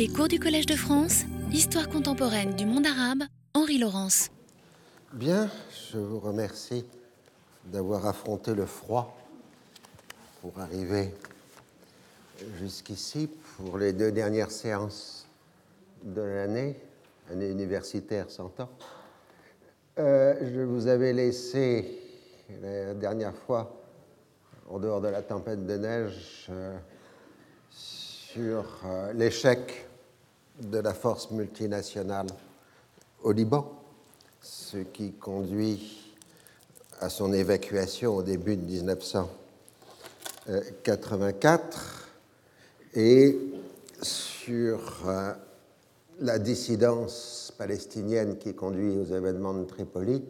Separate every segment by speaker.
Speaker 1: Les cours du Collège de France, Histoire contemporaine du monde arabe, Henri Laurence.
Speaker 2: Bien, je vous remercie d'avoir affronté le froid pour arriver jusqu'ici pour les deux dernières séances de l'année, année universitaire 100 ans. Euh, je vous avais laissé la dernière fois, en dehors de la tempête de neige, euh, sur euh, l'échec de la force multinationale au Liban, ce qui conduit à son évacuation au début de 1984 et sur euh, la dissidence palestinienne qui conduit aux événements de Tripoli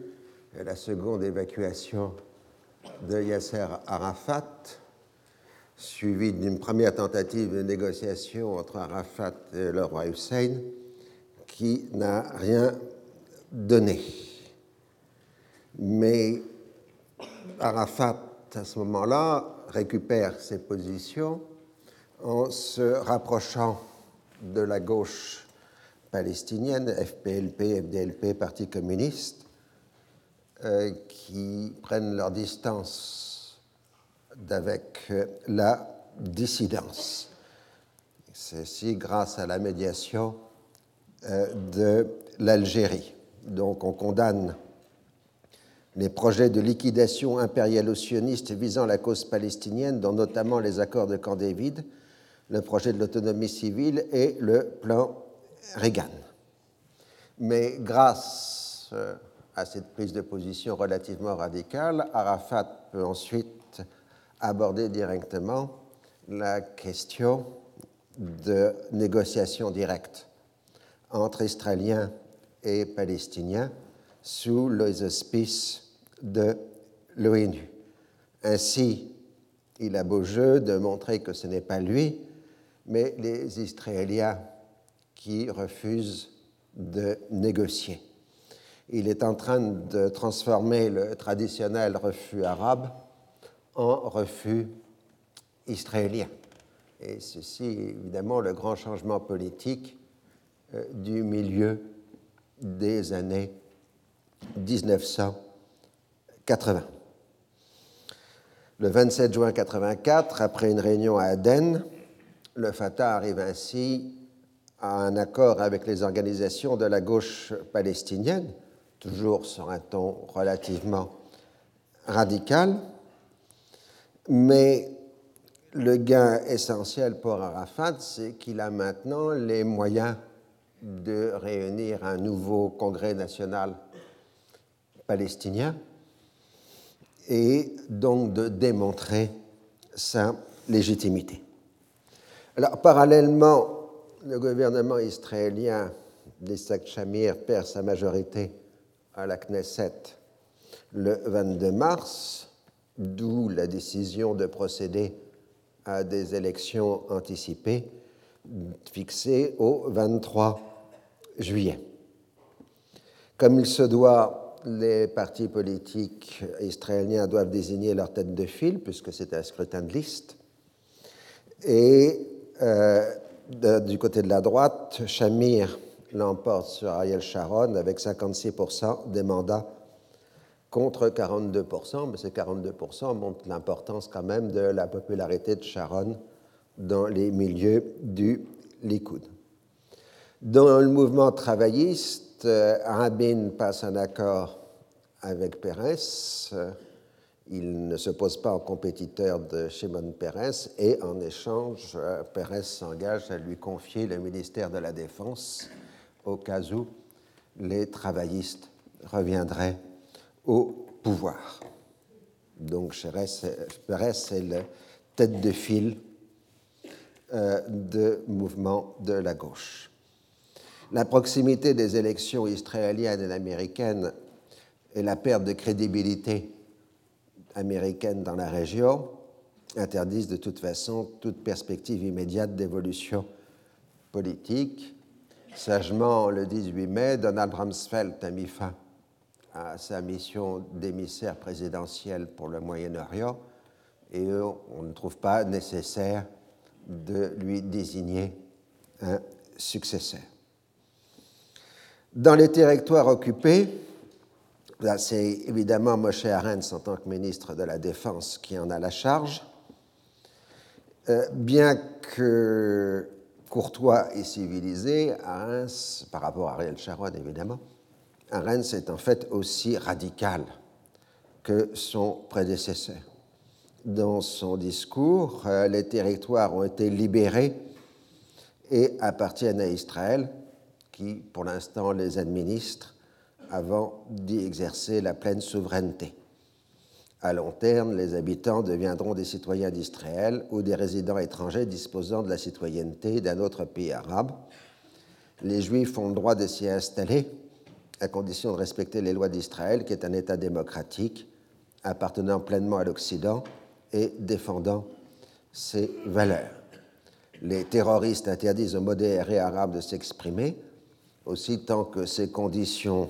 Speaker 2: la seconde évacuation de Yasser Arafat suivi d'une première tentative de négociation entre Arafat et le roi Hussein, qui n'a rien donné. Mais Arafat, à ce moment-là, récupère ses positions en se rapprochant de la gauche palestinienne, FPLP, FDLP, Parti communiste, euh, qui prennent leur distance d'avec euh, la dissidence. Ceci grâce à la médiation euh, de l'Algérie. Donc on condamne les projets de liquidation impérialo-sioniste visant la cause palestinienne, dont notamment les accords de Camp David, le projet de l'autonomie civile et le plan Reagan. Mais grâce euh, à cette prise de position relativement radicale, Arafat peut ensuite aborder directement la question de négociations directes entre Israéliens et Palestiniens sous les auspices de l'ONU. Ainsi, il a beau jeu de montrer que ce n'est pas lui, mais les Israéliens qui refusent de négocier. Il est en train de transformer le traditionnel refus arabe en refus israélien. Et ceci évidemment le grand changement politique euh, du milieu des années 1980. Le 27 juin 1984, après une réunion à Aden, le Fatah arrive ainsi à un accord avec les organisations de la gauche palestinienne, toujours sur un ton relativement radical, mais le gain essentiel pour Arafat, c'est qu'il a maintenant les moyens de réunir un nouveau congrès national palestinien et donc de démontrer sa légitimité. Alors, parallèlement, le gouvernement israélien d'Isaac Shamir perd sa majorité à la Knesset le 22 mars d'où la décision de procéder à des élections anticipées fixées au 23 juillet. Comme il se doit, les partis politiques israéliens doivent désigner leur tête de file, puisque c'est un scrutin de liste. Et euh, du côté de la droite, Shamir l'emporte sur Ariel Sharon avec 56% des mandats contre 42%, mais ces 42% montrent l'importance quand même de la popularité de Sharon dans les milieux du Likoud. Dans le mouvement travailliste, euh, Rabin passe un accord avec Pérez. Il ne se pose pas en compétiteur de Shimon Pérez et en échange, euh, Pérez s'engage à lui confier le ministère de la Défense au cas où les travaillistes reviendraient au pouvoir. Donc Pérez est la tête de file euh, de mouvement de la gauche. La proximité des élections israéliennes et américaines et la perte de crédibilité américaine dans la région interdisent de toute façon toute perspective immédiate d'évolution politique. Sagement, le 18 mai, Donald Rumsfeld a mis fin à sa mission d'émissaire présidentiel pour le Moyen-Orient et on ne trouve pas nécessaire de lui désigner un successeurs. Dans les territoires occupés, c'est évidemment Moshe Arens en tant que ministre de la Défense qui en a la charge. Euh, bien que courtois et civilisé, Arens, par rapport à Ariel Sharon évidemment, Arens est en fait aussi radical que son prédécesseur. Dans son discours, euh, les territoires ont été libérés et appartiennent à Israël, qui pour l'instant les administre avant d'y exercer la pleine souveraineté. À long terme, les habitants deviendront des citoyens d'Israël ou des résidents étrangers disposant de la citoyenneté d'un autre pays arabe. Les Juifs ont le droit de s'y installer à condition de respecter les lois d'Israël, qui est un État démocratique appartenant pleinement à l'Occident et défendant ses valeurs. Les terroristes interdisent aux modérés arabes de s'exprimer, aussi tant que ces conditions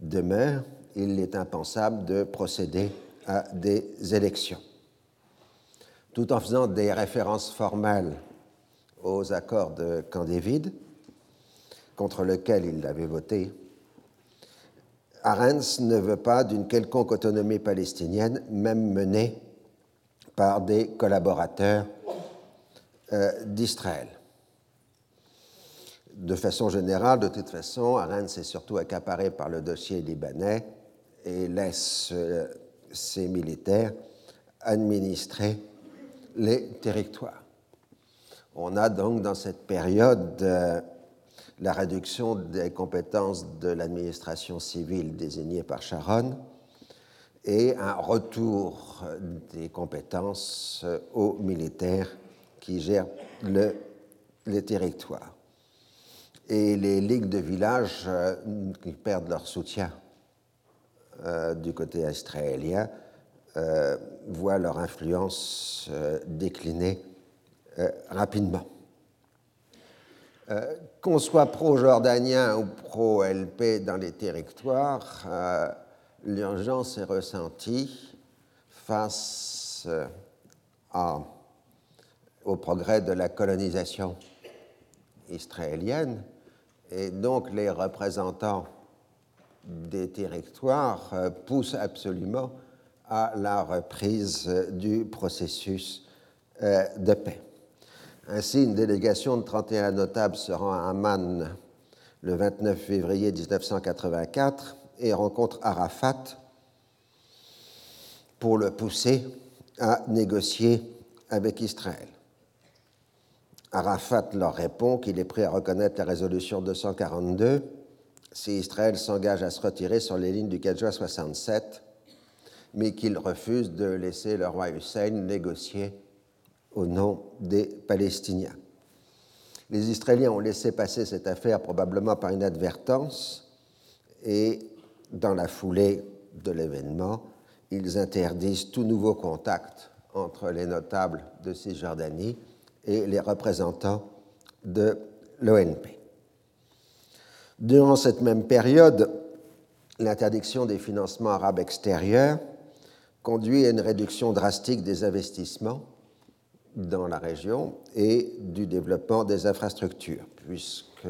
Speaker 2: demeurent, il est impensable de procéder à des élections. Tout en faisant des références formelles aux accords de Camp David, contre lesquels il avait voté, Arens ne veut pas d'une quelconque autonomie palestinienne, même menée par des collaborateurs euh, d'Israël. De façon générale, de toute façon, Arens est surtout accaparé par le dossier libanais et laisse euh, ses militaires administrer les territoires. On a donc dans cette période euh, la réduction des compétences de l'administration civile désignée par Sharon et un retour des compétences aux militaires qui gèrent le, les territoires. Et les ligues de village euh, qui perdent leur soutien euh, du côté israélien euh, voient leur influence euh, décliner rapidement. Qu'on soit pro-jordanien ou pro-LP dans les territoires, l'urgence est ressentie face au progrès de la colonisation israélienne et donc les représentants des territoires euh, pousse absolument à la reprise du processus euh, de paix. Ainsi, une délégation de 31 notables se rend à Amman le 29 février 1984 et rencontre Arafat pour le pousser à négocier avec Israël. Arafat leur répond qu'il est prêt à reconnaître la résolution 242 si Israël s'engage à se retirer sur les lignes du 4 juin 67, mais qu'il refuse de laisser le roi Hussein négocier au nom des Palestiniens. Les Israéliens ont laissé passer cette affaire probablement par inadvertance et dans la foulée de l'événement, ils interdisent tout nouveau contact entre les notables de Cisjordanie et les représentants de l'ONP. Durant cette même période, l'interdiction des financements arabes extérieurs conduit à une réduction drastique des investissements dans la région et du développement des infrastructures, puisque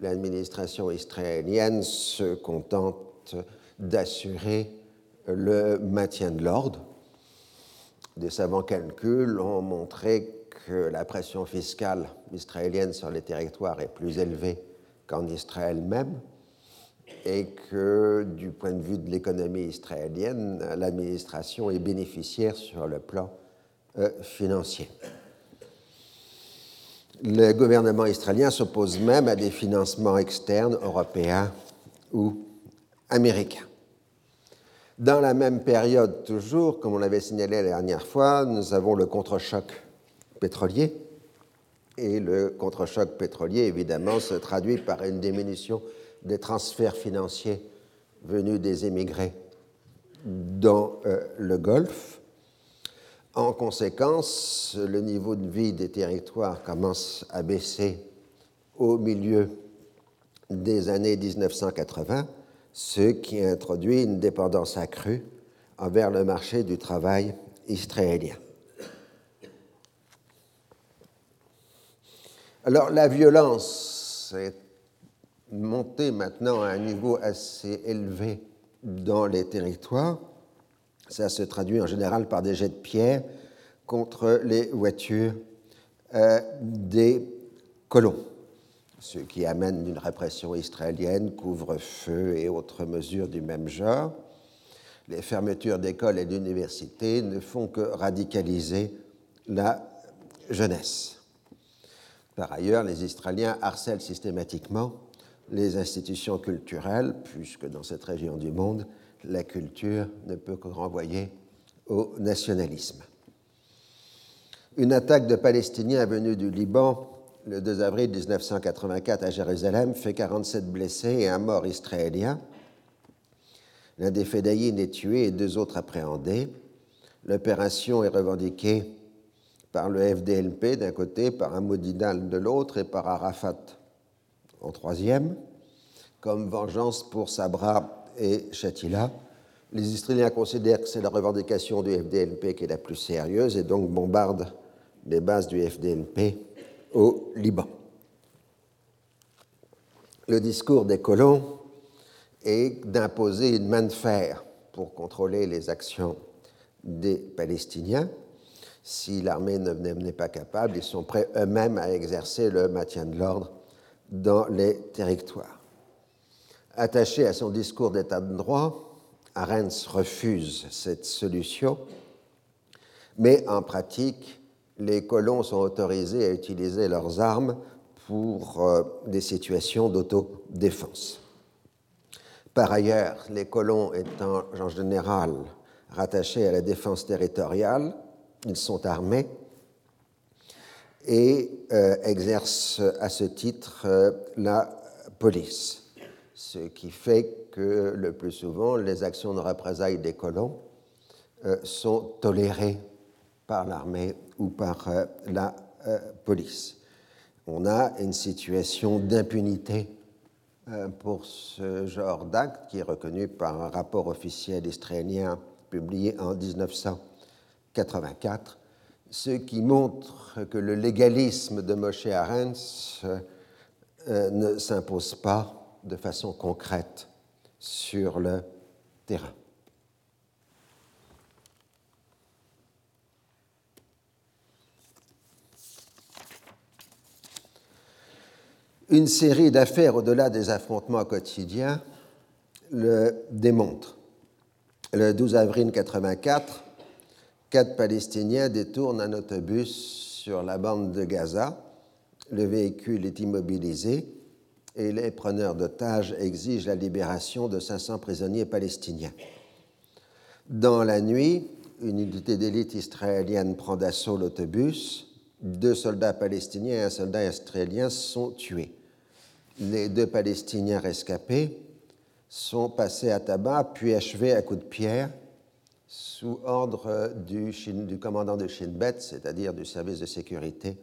Speaker 2: l'administration israélienne se contente d'assurer le maintien de l'ordre. Des savants calculs ont montré que la pression fiscale israélienne sur les territoires est plus élevée qu'en Israël même, et que du point de vue de l'économie israélienne, l'administration est bénéficiaire sur le plan euh, financier. Le gouvernement israélien s'oppose même à des financements externes européens ou américains. Dans la même période, toujours, comme on l'avait signalé la dernière fois, nous avons le contre-choc pétrolier et le contre-choc pétrolier, évidemment, se traduit par une diminution des transferts financiers venus des émigrés dans euh, le Golfe. En conséquence, le niveau de vie des territoires commence à baisser au milieu des années 1980, ce qui introduit une dépendance accrue envers le marché du travail israélien. Alors la violence est monté maintenant à un niveau assez élevé dans les territoires. Ça se traduit en général par des jets de pierre contre les voitures euh, des colons, ce qui amène une répression israélienne, couvre-feu et autres mesures du même genre. Les fermetures d'écoles et d'universités ne font que radicaliser la jeunesse. Par ailleurs, les Israéliens harcèlent systématiquement les institutions culturelles, puisque dans cette région du monde, la culture ne peut que renvoyer au nationalisme. Une attaque de Palestiniens venus du Liban le 2 avril 1984 à Jérusalem fait 47 blessés et un mort israélien. L'un des Fédayines est tué et deux autres appréhendés. L'opération est revendiquée par le FDLP d'un côté, par un Modinal de l'autre et par Arafat en troisième, comme vengeance pour Sabra et Shatila. Les Israéliens considèrent que c'est la revendication du FDLP qui est la plus sérieuse et donc bombardent les bases du FDLP au Liban. Le discours des colons est d'imposer une main de fer pour contrôler les actions des Palestiniens. Si l'armée ne n'est pas capable, ils sont prêts eux-mêmes à exercer le maintien de l'ordre dans les territoires. Attaché à son discours d'état de droit, Arens refuse cette solution, mais en pratique, les colons sont autorisés à utiliser leurs armes pour euh, des situations d'autodéfense. Par ailleurs, les colons étant en général rattachés à la défense territoriale, ils sont armés et euh, exercent à ce titre euh, la police, ce qui fait que le plus souvent les actions de représailles des colons euh, sont tolérées par l'armée ou par la police. On a une situation d'impunité pour ce genre d'acte qui est reconnu par un rapport officiel israélien publié en 1984 ce qui montre que le légalisme de Moshe Arens euh, ne s'impose pas de façon concrète sur le terrain. Une série d'affaires au-delà des affrontements quotidiens le démontre. Le 12 avril 1984, quatre Palestiniens détournent un autobus sur la bande de Gaza. Le véhicule est immobilisé et les preneurs d'otages exigent la libération de 500 prisonniers palestiniens. Dans la nuit, une unité d'élite israélienne prend d'assaut l'autobus. Deux soldats palestiniens et un soldat israélien sont tués. Les deux Palestiniens rescapés sont passés à tabac puis achevés à coups de pierre sous ordre du, commandant de Shin Bet, c'est-à-dire du service de sécurité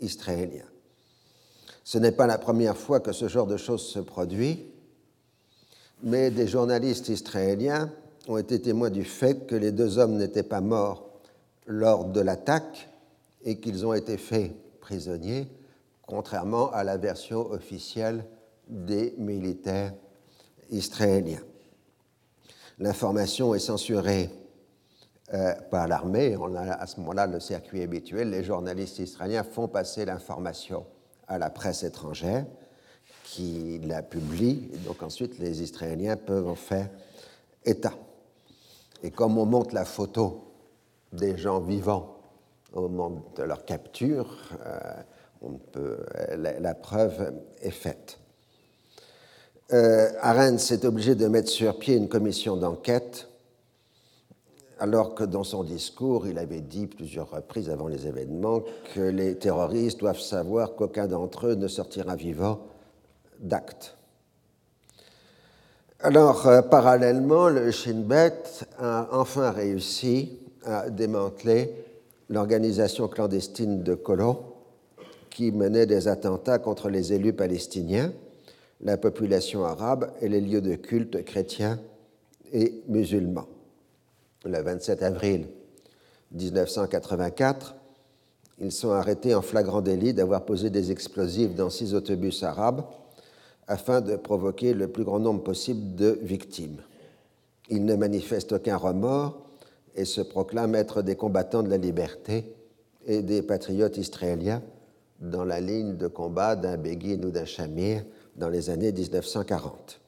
Speaker 2: israélien. Ce n'est pas la première fois que ce genre de choses se produit, mais des journalistes israéliens ont été témoins du fait que les deux hommes n'étaient pas morts lors de l'attaque et qu'ils ont été faits prisonniers, contrairement à la version officielle des militaires israéliens. L'information est censurée euh, par l'armée. On a à ce moment-là le circuit habituel. Les journalistes israéliens font passer l'information à la presse étrangère qui la publie. Donc ensuite, les Israéliens peuvent en faire état. Et comme on montre la photo des gens vivants au moment de leur capture, euh, la, preuve est faite. Euh, Arends est obligé de mettre sur pied une commission d'enquête alors que dans son discours, il avait dit plusieurs reprises avant les événements que les terroristes doivent savoir qu'aucun d'entre eux ne sortira vivant d'acte. Alors, euh, parallèlement, le Shin Bet a enfin réussi à démanteler l'organisation clandestine de colons qui menait des attentats contre les élus palestiniens, la population arabe et les lieux de culte chrétiens et musulmans le 27 avril 1984, Ils sont arrêtés en flagrant délit d'avoir posé des explosifs dans six autobus arabes afin de provoquer le plus grand nombre possible de victimes. Ils ne manifestent aucun remords et se proclament être des combattants de la liberté et des patriotes israéliens dans la ligne de combat d'un Begin ou d'un Shamir dans les années 1940.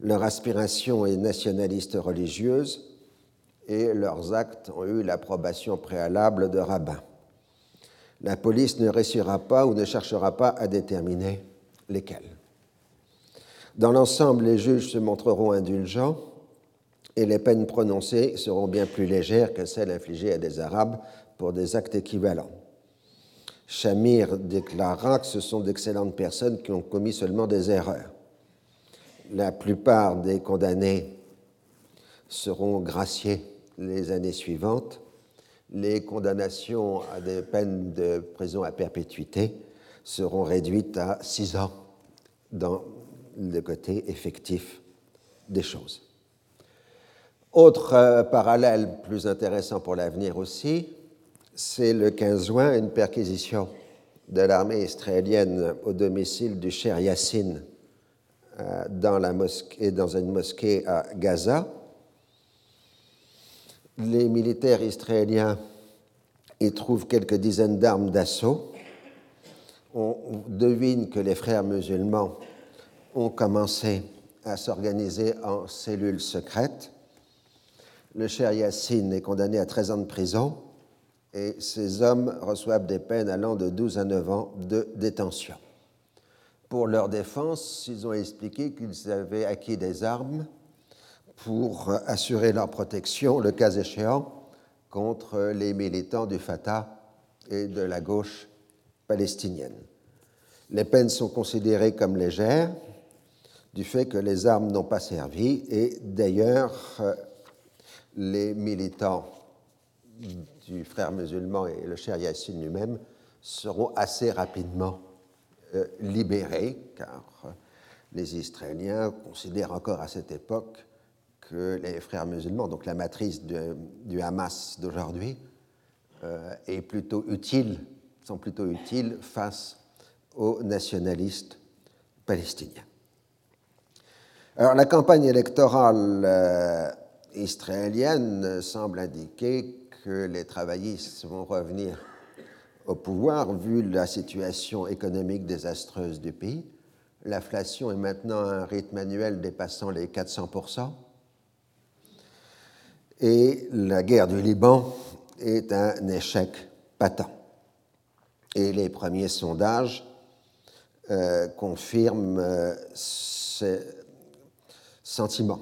Speaker 2: Leur aspiration est nationaliste religieuse et leurs actes ont eu l'approbation préalable de rabbins. La police ne réussira pas ou ne cherchera pas à déterminer lesquels. Dans l'ensemble, les juges se montreront indulgents et les peines prononcées seront bien plus légères que celles infligées à des Arabes pour des actes équivalents. Shamir déclara que ce sont d'excellentes personnes qui ont commis seulement des erreurs. La plupart des condamnés seront graciés les années suivantes. Les condamnations à des peines de prison à perpétuité seront réduites à six ans dans le côté effectif des choses. Autre euh, parallèle plus intéressant pour l'avenir aussi, c'est le 15 juin une perquisition de l'armée israélienne au domicile du cher Yassine euh, dans, une mosquée à Gaza. Les militaires israéliens y trouvent quelques dizaines d'armes d'assaut. On devine que les frères musulmans ont commencé à s'organiser en cellules secrètes. Le cher Yassine est condamné à 13 ans de prison et ces hommes reçoivent des peines allant de 12 à 9 ans de détention. Pour leur défense, ils ont expliqué qu'ils avaient acquis des armes pour assurer leur protection, le cas échéant, contre les militants du Fatah et de la gauche palestinienne. Les peines sont considérées comme légères du fait que les armes n'ont pas servi et d'ailleurs les militants du frère musulman et le cher Yassine lui-même seront assez rapidement euh, libérés, car les Israéliens considèrent encore à cette époque les frères musulmans, donc la matrice du Hamas d'aujourd'hui, euh, est plutôt utile, sont plutôt utiles face aux nationalistes palestiniens. Alors la campagne électorale israélienne semble indiquer que les travaillistes vont revenir au pouvoir vu la situation économique désastreuse du pays. L'inflation est maintenant à un rythme annuel dépassant les 400%. Et la guerre du Liban est un échec patent. Et les premiers sondages euh, confirment euh, ces sentiments.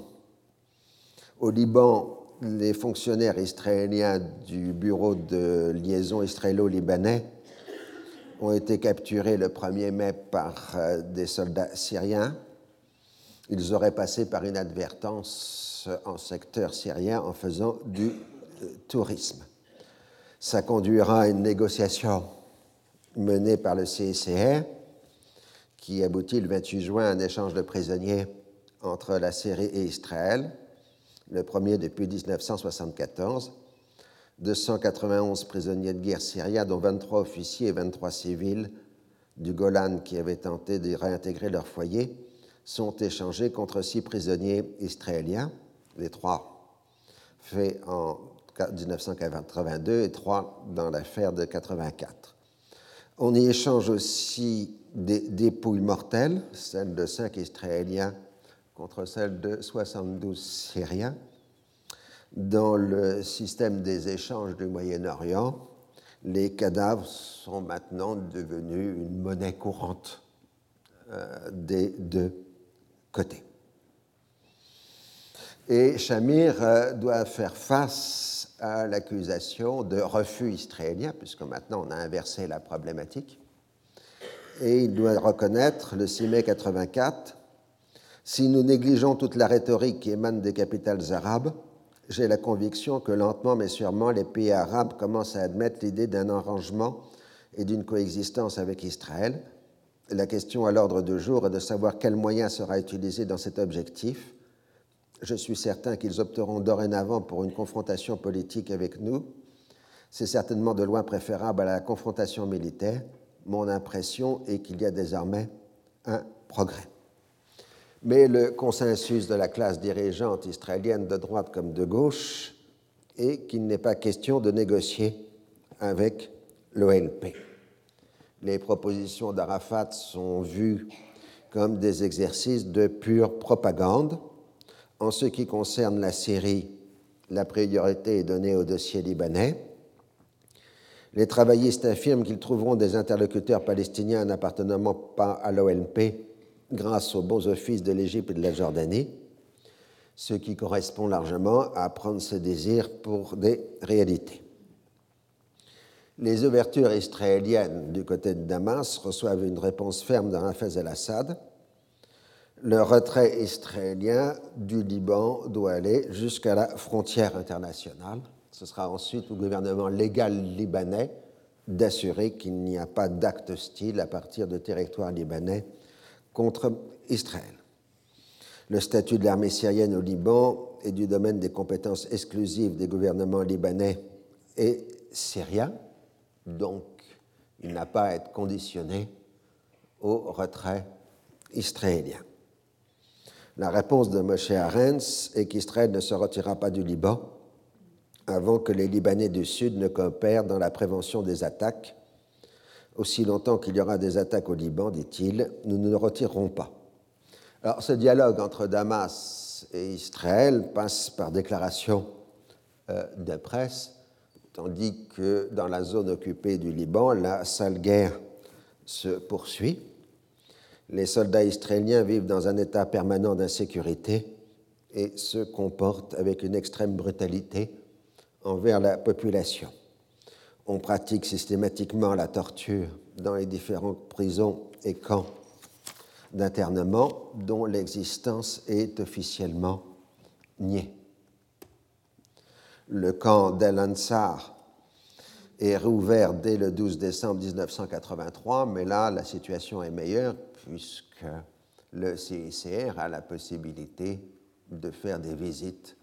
Speaker 2: Au Liban, les fonctionnaires israéliens du bureau de liaison israélo-libanais ont été capturés le 1er mai par euh, des soldats syriens. Ils auraient passé par inadvertance en secteur syrien en faisant du euh, tourisme. Ça conduira à une négociation menée par le CICR qui aboutit le 28 juin à un échange de prisonniers entre la Syrie et Israël le premier depuis 1974. 291 prisonniers de guerre syriens, dont 23 officiers et 23 civils du Golan qui avaient tenté de réintégrer leur foyer, sont échangés contre six prisonniers israéliens, les trois faits en 1982 et trois dans l'affaire de 84. On y échange aussi des dépouilles mortelles, celles de cinq Israéliens contre celle de 72 Syriens. Dans le système des échanges du Moyen-Orient, les cadavres sont maintenant devenus une monnaie courante euh, des deux côtés. Et Shamir euh, doit faire face à l'accusation de refus israélien, puisque maintenant on a inversé la problématique. Et il doit reconnaître le 6 mai 84 si nous négligeons toute la rhétorique qui émane des capitales arabes, j'ai la conviction que lentement mais sûrement les pays arabes commencent à admettre l'idée d'un arrangement et d'une coexistence avec Israël. La question à l'ordre du jour est de savoir quel moyen sera utilisé dans cet objectif. Je suis certain qu'ils opteront dorénavant pour une confrontation politique avec nous. C'est certainement de loin préférable à la confrontation militaire. Mon impression est qu'il y a désormais un progrès. Mais le consensus de la classe dirigeante israélienne de droite comme de gauche est qu'il n'est pas question de négocier avec l'OLP. Les propositions d'Arafat sont vues comme des exercices de pure propagande. En ce qui concerne la Syrie, la priorité est donnée au dossier libanais. Les travaillistes affirment qu'ils trouveront des interlocuteurs palestiniens n'appartenant pas à l'OLP grâce aux bons offices de l'Égypte et de la Jordanie, ce qui correspond largement à prendre ce désir pour des réalités. Les ouvertures israéliennes du côté de Damas reçoivent une réponse ferme d'Arafat el-Assad. Le retrait israélien du Liban doit aller jusqu'à la frontière internationale. Ce sera ensuite au gouvernement légal libanais d'assurer qu'il n'y a pas d'acte hostile à partir de territoire libanais contre Israël. Le statut de l'armée syrienne au Liban est du domaine des compétences exclusives des gouvernements libanais et syriens, donc il n'a pas à être conditionné au retrait israélien. La réponse de Moshe Arens est qu'Israël ne se retirera pas du Liban avant que les Libanais du Sud ne coopèrent dans la prévention des attaques aussi longtemps qu'il y aura des attaques au Liban, dit-il, nous ne nous retirerons pas. Alors, ce dialogue entre Damas et Israël passe par déclaration euh, de presse, tandis que dans la zone occupée du Liban, la sale guerre se poursuit. Les soldats israéliens vivent dans un état permanent d'insécurité et se comportent avec une extrême brutalité envers la population on pratique systématiquement la torture dans les différentes prisons et camps d'internement dont l'existence est officiellement niée. Le camp d'El Ansar est rouvert dès le 12 décembre 1983, mais là, la situation est meilleure puisque le CICR a la possibilité de faire des visites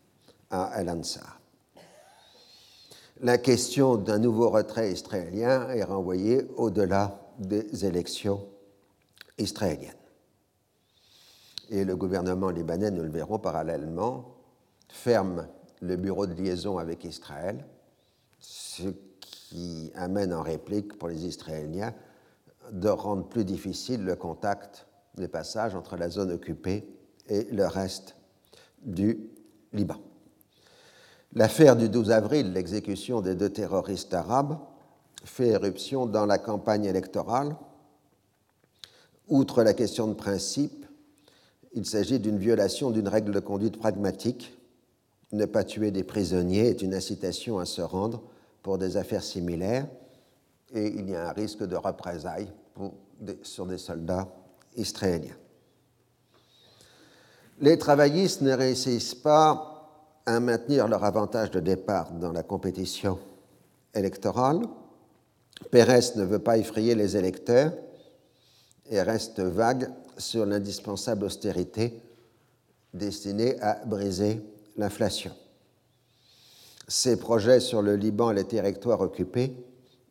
Speaker 2: à El Ansar la question d'un nouveau retrait israélien est renvoyée au-delà des élections israéliennes. Et le gouvernement libanais, nous le verrons parallèlement, ferme le bureau de liaison avec Israël, ce qui amène en réplique pour les Israéliens de rendre plus difficile le contact, les passages entre la zone occupée et le reste du Liban. L'affaire du 12 avril, l'exécution des deux terroristes arabes, fait éruption dans la campagne électorale. Outre la question de principe, il s'agit d'une violation d'une règle de conduite pragmatique. Ne pas tuer des prisonniers est une incitation à se rendre pour des affaires similaires et il y a un risque de représailles sur des soldats israéliens. Les travaillistes ne réussissent pas à maintenir leur avantage de départ dans la compétition électorale. Pérez ne veut pas effrayer les électeurs et reste vague sur l'indispensable austérité destinée à briser l'inflation. Ses projets sur le Liban et les territoires occupés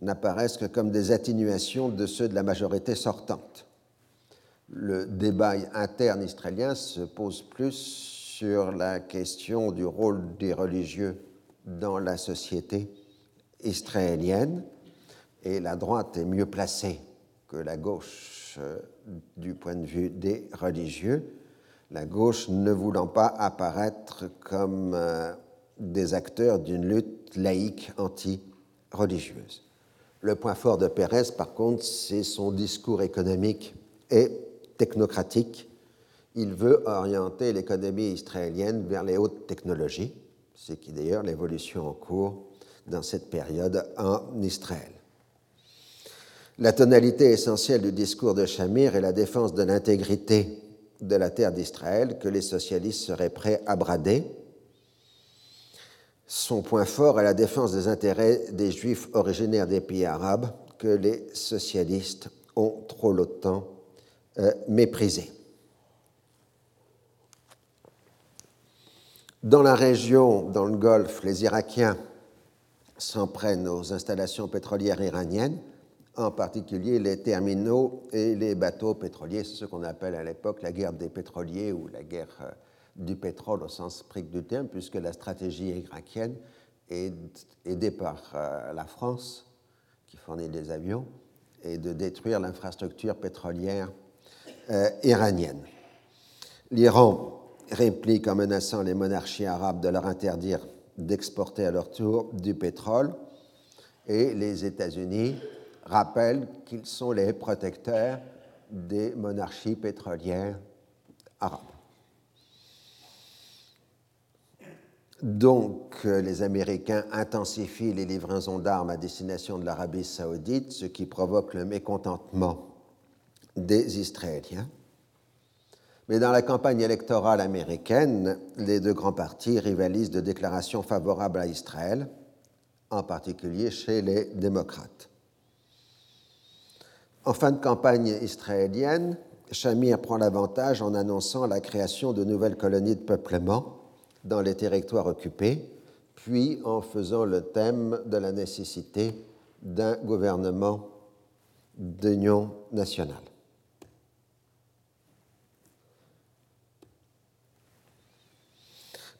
Speaker 2: n'apparaissent que comme des atténuations de ceux de la majorité sortante. Le débat interne israélien se pose plus sur la question du rôle des religieux dans la société israélienne, et la droite est mieux placée que la gauche euh, du point de vue des religieux, la gauche ne voulant pas apparaître comme euh, des acteurs d'une lutte laïque anti-religieuse. Le point fort de Pérez, par contre, c'est son discours économique et technocratique il veut orienter l'économie israélienne vers les hautes technologies, ce qui d'ailleurs l'évolution en cours dans cette période en Israël. La tonalité essentielle du discours de Shamir est la défense de l'intégrité de la terre d'Israël que les socialistes seraient prêts à brader. Son point fort est la défense des intérêts des juifs originaires des pays arabes que les socialistes ont trop longtemps euh, méprisés. Dans la région, dans le Golfe, les Irakiens s'en prennent aux installations pétrolières iraniennes, en particulier les terminaux et les bateaux pétroliers. C'est ce qu'on appelle à l'époque la guerre des pétroliers ou la guerre euh, du pétrole au sens strict du terme, puisque la stratégie irakienne est aidée par euh, la France, qui fournit des avions, et de détruire l'infrastructure pétrolière euh, iranienne. L'Iran réplique en menaçant les monarchies arabes de leur interdire d'exporter à leur tour du pétrole, et les États-Unis rappellent qu'ils sont les protecteurs des monarchies pétrolières arabes. Donc, les Américains intensifient les livraisons d'armes à destination de l'Arabie saoudite, ce qui provoque le mécontentement des Israéliens. Mais dans la campagne électorale américaine, les deux grands partis rivalisent de déclarations favorables à Israël, en particulier chez les démocrates. En fin de campagne israélienne, Shamir prend l'avantage en annonçant la création de nouvelles colonies de peuplement dans les territoires occupés, puis en faisant le thème de la nécessité d'un gouvernement d'union nationale.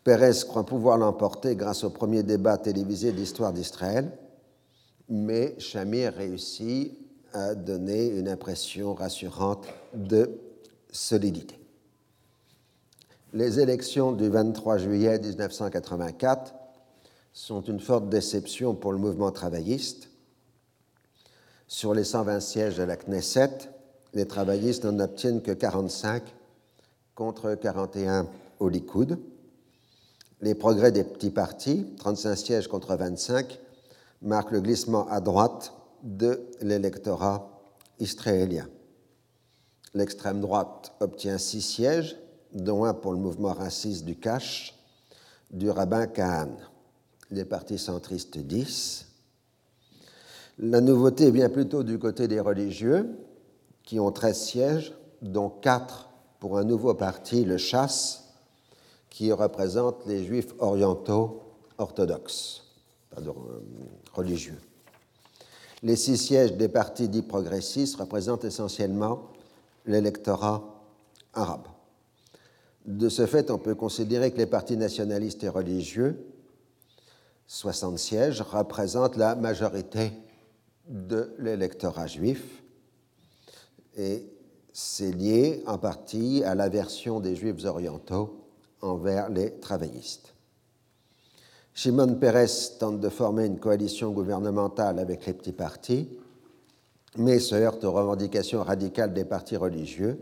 Speaker 2: Pérez croit pouvoir l'emporter grâce au premier débat télévisé d'histoire d'Israël, mais Shamir réussit à donner une impression rassurante de solidité. Les élections du 23 juillet 1984 sont une forte déception pour le mouvement travailliste. Sur les 120 sièges de la Knesset, les travaillistes n'en obtiennent que 45 contre 41 au Likoud. Les progrès des petits partis, 35 sièges contre 25, marquent le glissement à droite de l'électorat israélien. L'extrême droite obtient six sièges, dont un pour le mouvement raciste du Cash, du rabbin Kahan. Les partis centristes 10. La nouveauté vient plutôt du côté des religieux, qui ont 13 sièges, dont 4 pour un nouveau parti, le Chasse, qui représente les juifs orientaux orthodoxes, pardon, euh, religieux. Les six sièges des partis dits progressistes représentent essentiellement l'électorat arabe. De ce fait, on peut considérer que les partis nationalistes et religieux, 60 sièges, représentent la majorité de l'électorat juif et c'est lié en partie à l'aversion des juifs orientaux envers les travaillistes. Shimon Peres tente de former une coalition gouvernementale avec les petits partis, mais se heurte aux revendications radicales des partis religieux,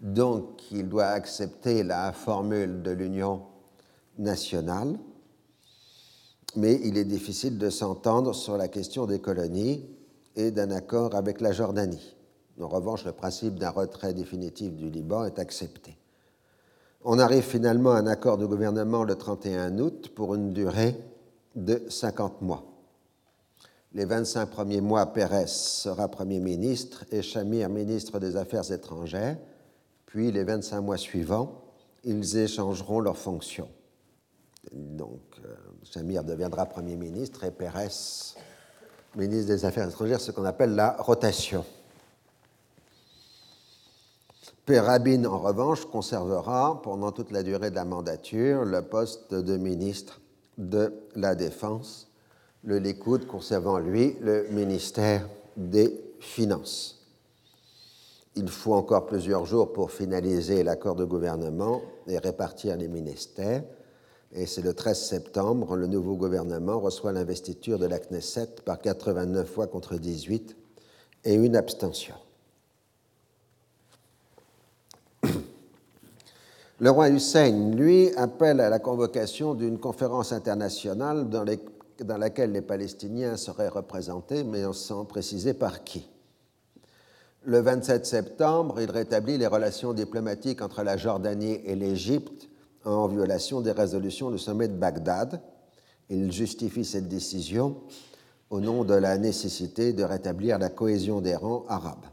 Speaker 2: donc il doit accepter la formule de l'Union nationale, mais il est difficile de s'entendre sur la question des colonies et d'un accord avec la Jordanie. En revanche, le principe d'un retrait définitif du Liban est accepté. On arrive finalement à un accord de gouvernement le 31 août pour une durée de 50 mois. Les 25 premiers mois, Pérez sera Premier ministre et Chamir ministre des Affaires étrangères, puis les 25 mois suivants, ils échangeront leurs fonctions. Donc, euh, Chamir deviendra Premier ministre et Pérez ministre des Affaires étrangères, ce qu'on appelle la rotation. Rabin, en revanche, conservera pendant toute la durée de la mandature le poste de ministre de la Défense, le Likoud conservant, lui, le ministère des Finances. Il faut encore plusieurs jours pour finaliser l'accord de gouvernement et répartir les ministères. Et c'est le 13 septembre, le nouveau gouvernement reçoit l'investiture de la Knesset par 89 fois contre 18 et une abstention. Le roi Hussein, lui, appelle à la convocation d'une conférence internationale dans, laquelle les Palestiniens seraient représentés, mais sans préciser par qui. Le 27 septembre, il rétablit les relations diplomatiques entre la Jordanie et l'Égypte en violation des résolutions du sommet de Bagdad. Il justifie cette décision au nom de la nécessité de rétablir la cohésion des rangs arabes.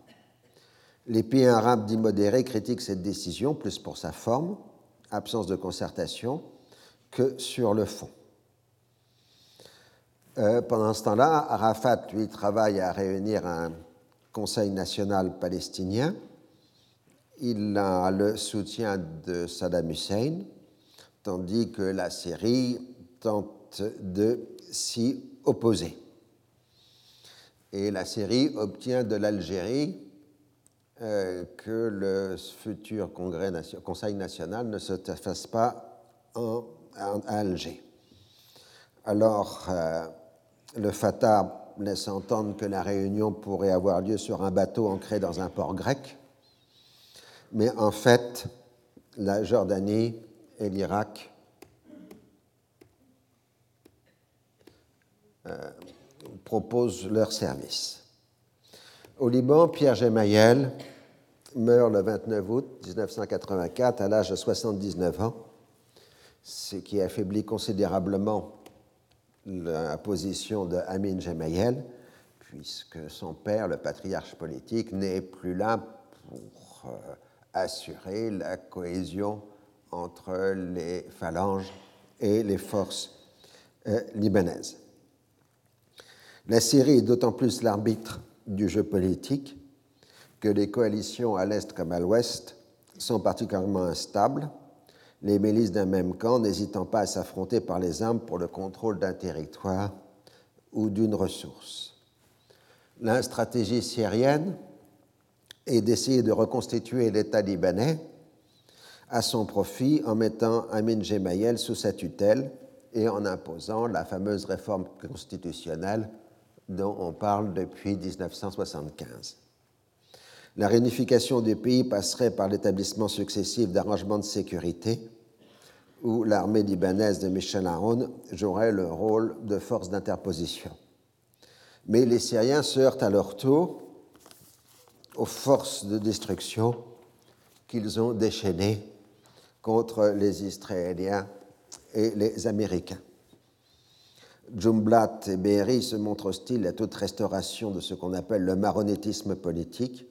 Speaker 2: Les pays arabes dits modérés critiquent cette décision plus pour sa forme, absence de concertation, que sur le fond. Euh, pendant ce temps-là, Arafat, lui, travaille à réunir un Conseil national palestinien. Il a le soutien de Saddam Hussein, tandis que la Syrie tente de s'y opposer. Et la Syrie obtient de l'Algérie euh, que le futur congrès, Conseil national ne se fasse pas à Alger. Alors, euh, le Fatah laisse entendre que la réunion pourrait avoir lieu sur un bateau ancré dans un port grec, mais en fait, la Jordanie et l'Irak euh, proposent leur service. Au Liban, Pierre Gemayel meurt le 29 août 1984 à l'âge de 79 ans, ce qui affaiblit considérablement la position de Amin Gemayel, puisque son père, le patriarche politique, n'est plus là pour euh, assurer la cohésion entre les phalanges et les forces euh, libanaises. La Syrie est d'autant plus l'arbitre du jeu politique que les coalitions à l'est comme à l'ouest sont particulièrement instables les milices d'un même camp n'hésitant pas à s'affronter par les armes pour le contrôle d'un territoire ou d'une ressource. La stratégie syrienne est d'essayer de reconstituer l'État libanais à son profit en mettant Amin Gemayel sous sa tutelle et en imposant la fameuse réforme constitutionnelle dont on parle depuis 1975. La réunification du pays passerait par l'établissement successif d'arrangements de sécurité où l'armée libanaise de Michel Aoun jouerait le rôle de force d'interposition. Mais les Syriens se heurtent à leur tour aux forces de destruction qu'ils ont déchaînées contre les Israéliens et les Américains. Jumblat et Be'eri se montrent hostiles à toute restauration de ce qu'on appelle le maronitisme politique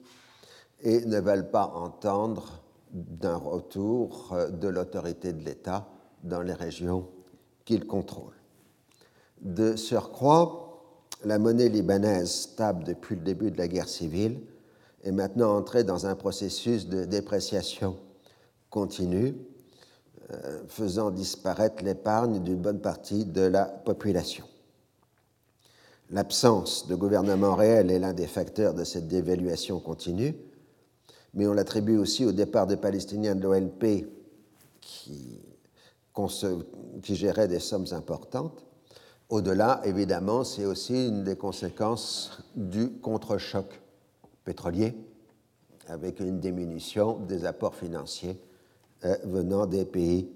Speaker 2: et ne veulent pas entendre d'un retour de l'autorité de l'État dans les régions qu'ils contrôlent. De surcroît, la monnaie libanaise, stable depuis le début de la guerre civile, est maintenant entrée dans un processus de dépréciation continue, euh, faisant disparaître l'épargne d'une bonne partie de la population. L'absence de gouvernement réel est l'un des facteurs de cette dévaluation continue, mais on l'attribue aussi au départ des Palestiniens de l'OLP qui, qui géraient des sommes importantes. Au-delà, évidemment, c'est aussi une des conséquences du contre-choc pétrolier, avec une diminution des apports financiers euh, venant des pays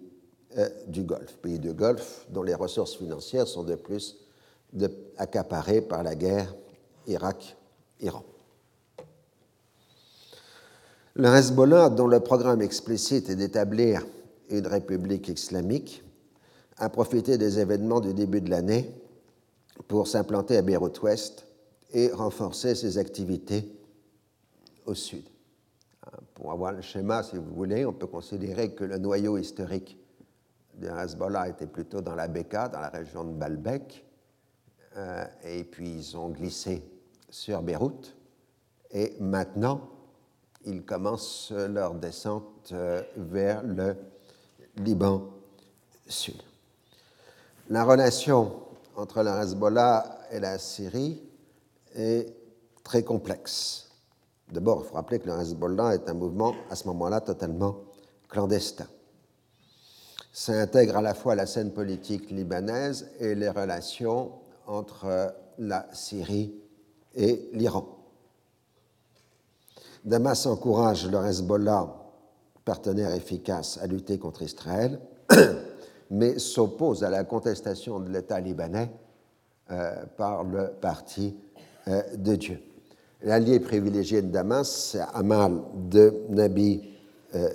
Speaker 2: euh, du Golfe. Pays du Golfe dont les ressources financières sont de plus accaparées par la guerre Irak-Iran. Le Hezbollah, dont le programme explicite est d'établir une république islamique, a profité des événements du début de l'année pour s'implanter à Beyrouth-Ouest et renforcer ses activités au sud. Pour avoir le schéma, si vous voulez, on peut considérer que le noyau historique de Hezbollah était plutôt dans la Beka, dans la région de Baalbek, euh, et puis ils ont glissé sur Beyrouth. Et maintenant, ils commencent leur descente euh, vers le Liban sud. La relation entre le Hezbollah et la Syrie est très complexe. D'abord, il faut rappeler que le Hezbollah est un mouvement à ce moment-là totalement clandestin. Ça intègre à la fois la scène politique libanaise et les relations entre la Syrie et l'Iran. Damas encourage le Hezbollah, partenaire efficace, à lutter contre Israël, mais s'oppose à la contestation de l'État libanais euh, par le parti euh, de Dieu. L'allié privilégié de Damas, c'est Amal de Nabi euh,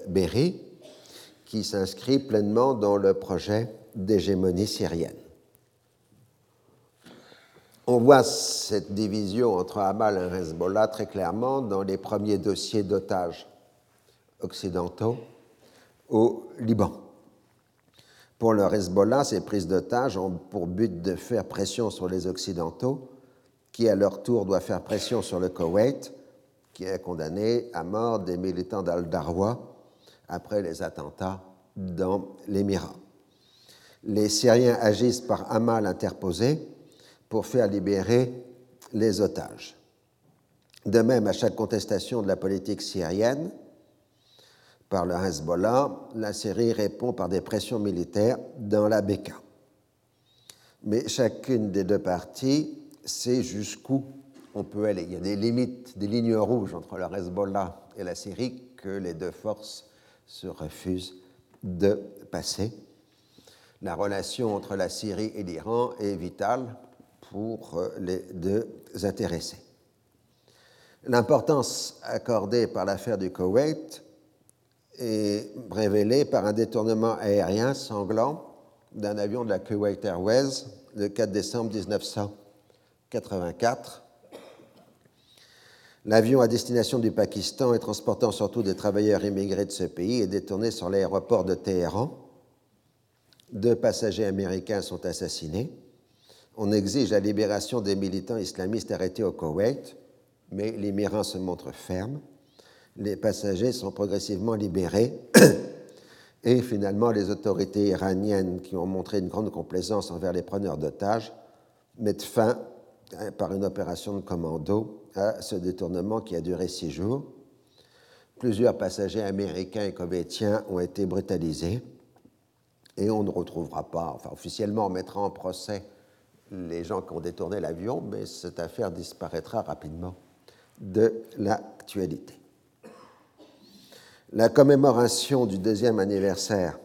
Speaker 2: qui s'inscrit pleinement dans le projet d'hégémonie syrienne. On voit cette division entre Hamal et Hezbollah très clairement dans les premiers dossiers d'otages occidentaux au Liban. Pour le Hezbollah, ces prises d'otages ont pour but de faire pression sur les Occidentaux, qui à leur tour doivent faire pression sur le Koweït, qui a condamné à mort des militants d'Al-Darwa après les attentats dans l'Émirat. Les Syriens agissent par amal interposé pour faire libérer les otages. De même, à chaque contestation de la politique syrienne par le Hezbollah, la Syrie répond par des pressions militaires dans la Beka. Mais chacune des deux parties sait jusqu'où on peut aller. Il y a des limites, des lignes rouges entre le Hezbollah et la Syrie que les deux forces se refusent de passer. La relation entre la Syrie et l'Iran est vitale pour les deux intéressés. L'importance accordée par l'affaire du Koweït est révélée par un détournement aérien sanglant d'un avion de la Kuwait Airways le 4 décembre 1984. L'avion à destination du Pakistan et transportant surtout des travailleurs immigrés de ce pays est détourné sur l'aéroport de Téhéran. Deux passagers américains sont assassinés. On exige la libération des militants islamistes arrêtés au Koweït mais l'Émirat se montre ferme. Les passagers sont progressivement libérés et finalement les autorités iraniennes qui ont montré une grande complaisance envers les preneurs d'otages mettent fin euh, par une opération de commando à ce détournement qui a duré six jours. Plusieurs passagers américains et koweïtiens ont été brutalisés et on ne retrouvera pas, enfin officiellement on mettra en procès les gens qui ont détourné l'avion, mais cette affaire disparaîtra rapidement de l'actualité. La commémoration du deuxième anniversaire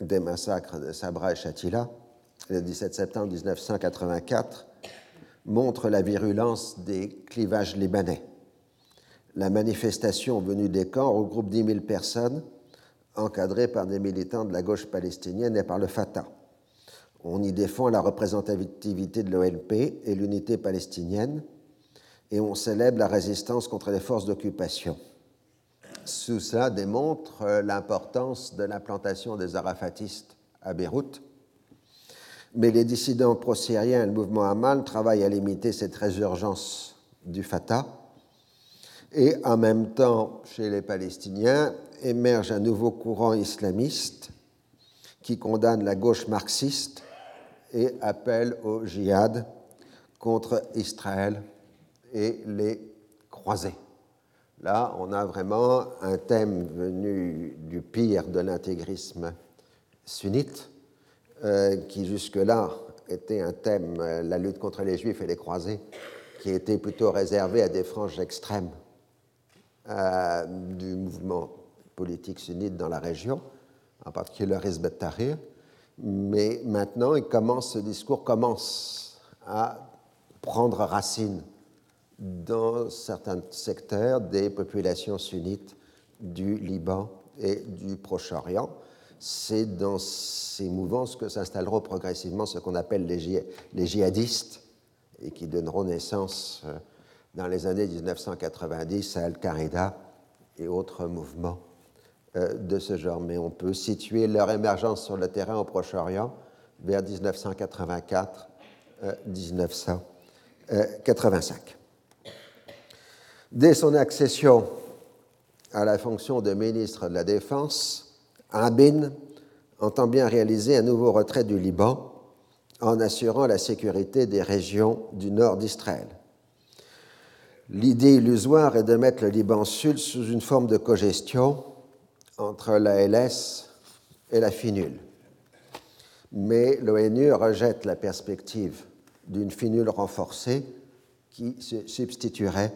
Speaker 2: des massacres de Sabra et Shatila, le 17 septembre 1984, montre la virulence des clivages libanais. La manifestation venue des camps regroupe 10 000 personnes encadrées par des militants de la gauche palestinienne et par le Fatah. On y défend la représentativité de l'OLP et l'unité palestinienne, et on célèbre la résistance contre les forces d'occupation. Tout ça démontre euh, l'importance de l'implantation des arafatistes à Beyrouth. Mais les dissidents pro-syriens et le mouvement Hamal travaillent à limiter cette résurgence du Fatah. Et en même temps, chez les Palestiniens, émerge un nouveau courant islamiste qui condamne la gauche marxiste et appelle au djihad contre Israël et les croisés. Là, on a vraiment un thème venu du pire de l'intégrisme sunnite, qui jusque-là était un thème, euh, la lutte contre les juifs et les croisés, qui était plutôt réservé à des franges extrêmes euh, du mouvement politique sunnite dans la région, en particulier le Hizb tahrir Mais maintenant, il commence, ce discours commence à prendre racine dans certains secteurs des populations sunnites du Liban et du Proche-Orient. C'est dans ces mouvances que s'installeront progressivement ce qu'on appelle les, djihadistes et qui donneront naissance euh, dans les années 1990 à Al-Qaïda et autres mouvements euh, de ce genre. Mais on peut situer leur émergence sur le terrain au Proche-Orient vers 1984-1985. Dès son accession à la fonction de ministre de la Défense, Rabin entend bien réaliser un nouveau retrait du Liban en assurant la sécurité des régions du nord d'Israël. L'idée illusoire est de mettre le Liban Sud sous une forme de cogestion entre la LS et la FINUL. Mais l'ONU rejette la perspective d'une FINUL renforcée qui se substituerait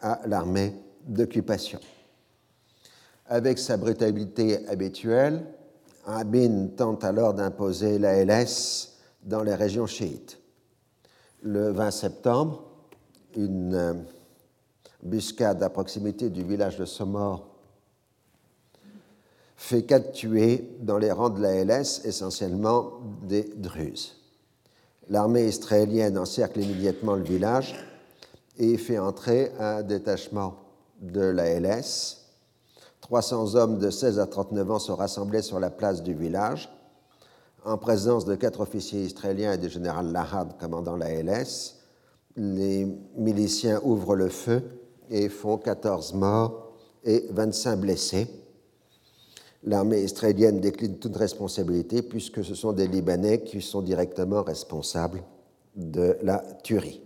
Speaker 2: à l'armée d'occupation. Avec sa brutalité habituelle, Rabin tente alors d'imposer la LS dans les régions chiites. Le 20 septembre, une euh, buscade à proximité du village de Somor fait quatre tués dans les rangs de la LS, essentiellement des Druzes. L'armée israélienne encercle immédiatement le village et fait entrer un détachement de la LS. 300 hommes de 16 à 39 ans sont rassemblés sur la place du village en présence de quatre officiers israéliens et du général Lahad commandant la LS, les miliciens ouvrent le feu et font 14 morts et 25 blessés. L'armée israélienne décline toute responsabilité puisque ce sont des Libanais qui sont directement responsables de la tuerie.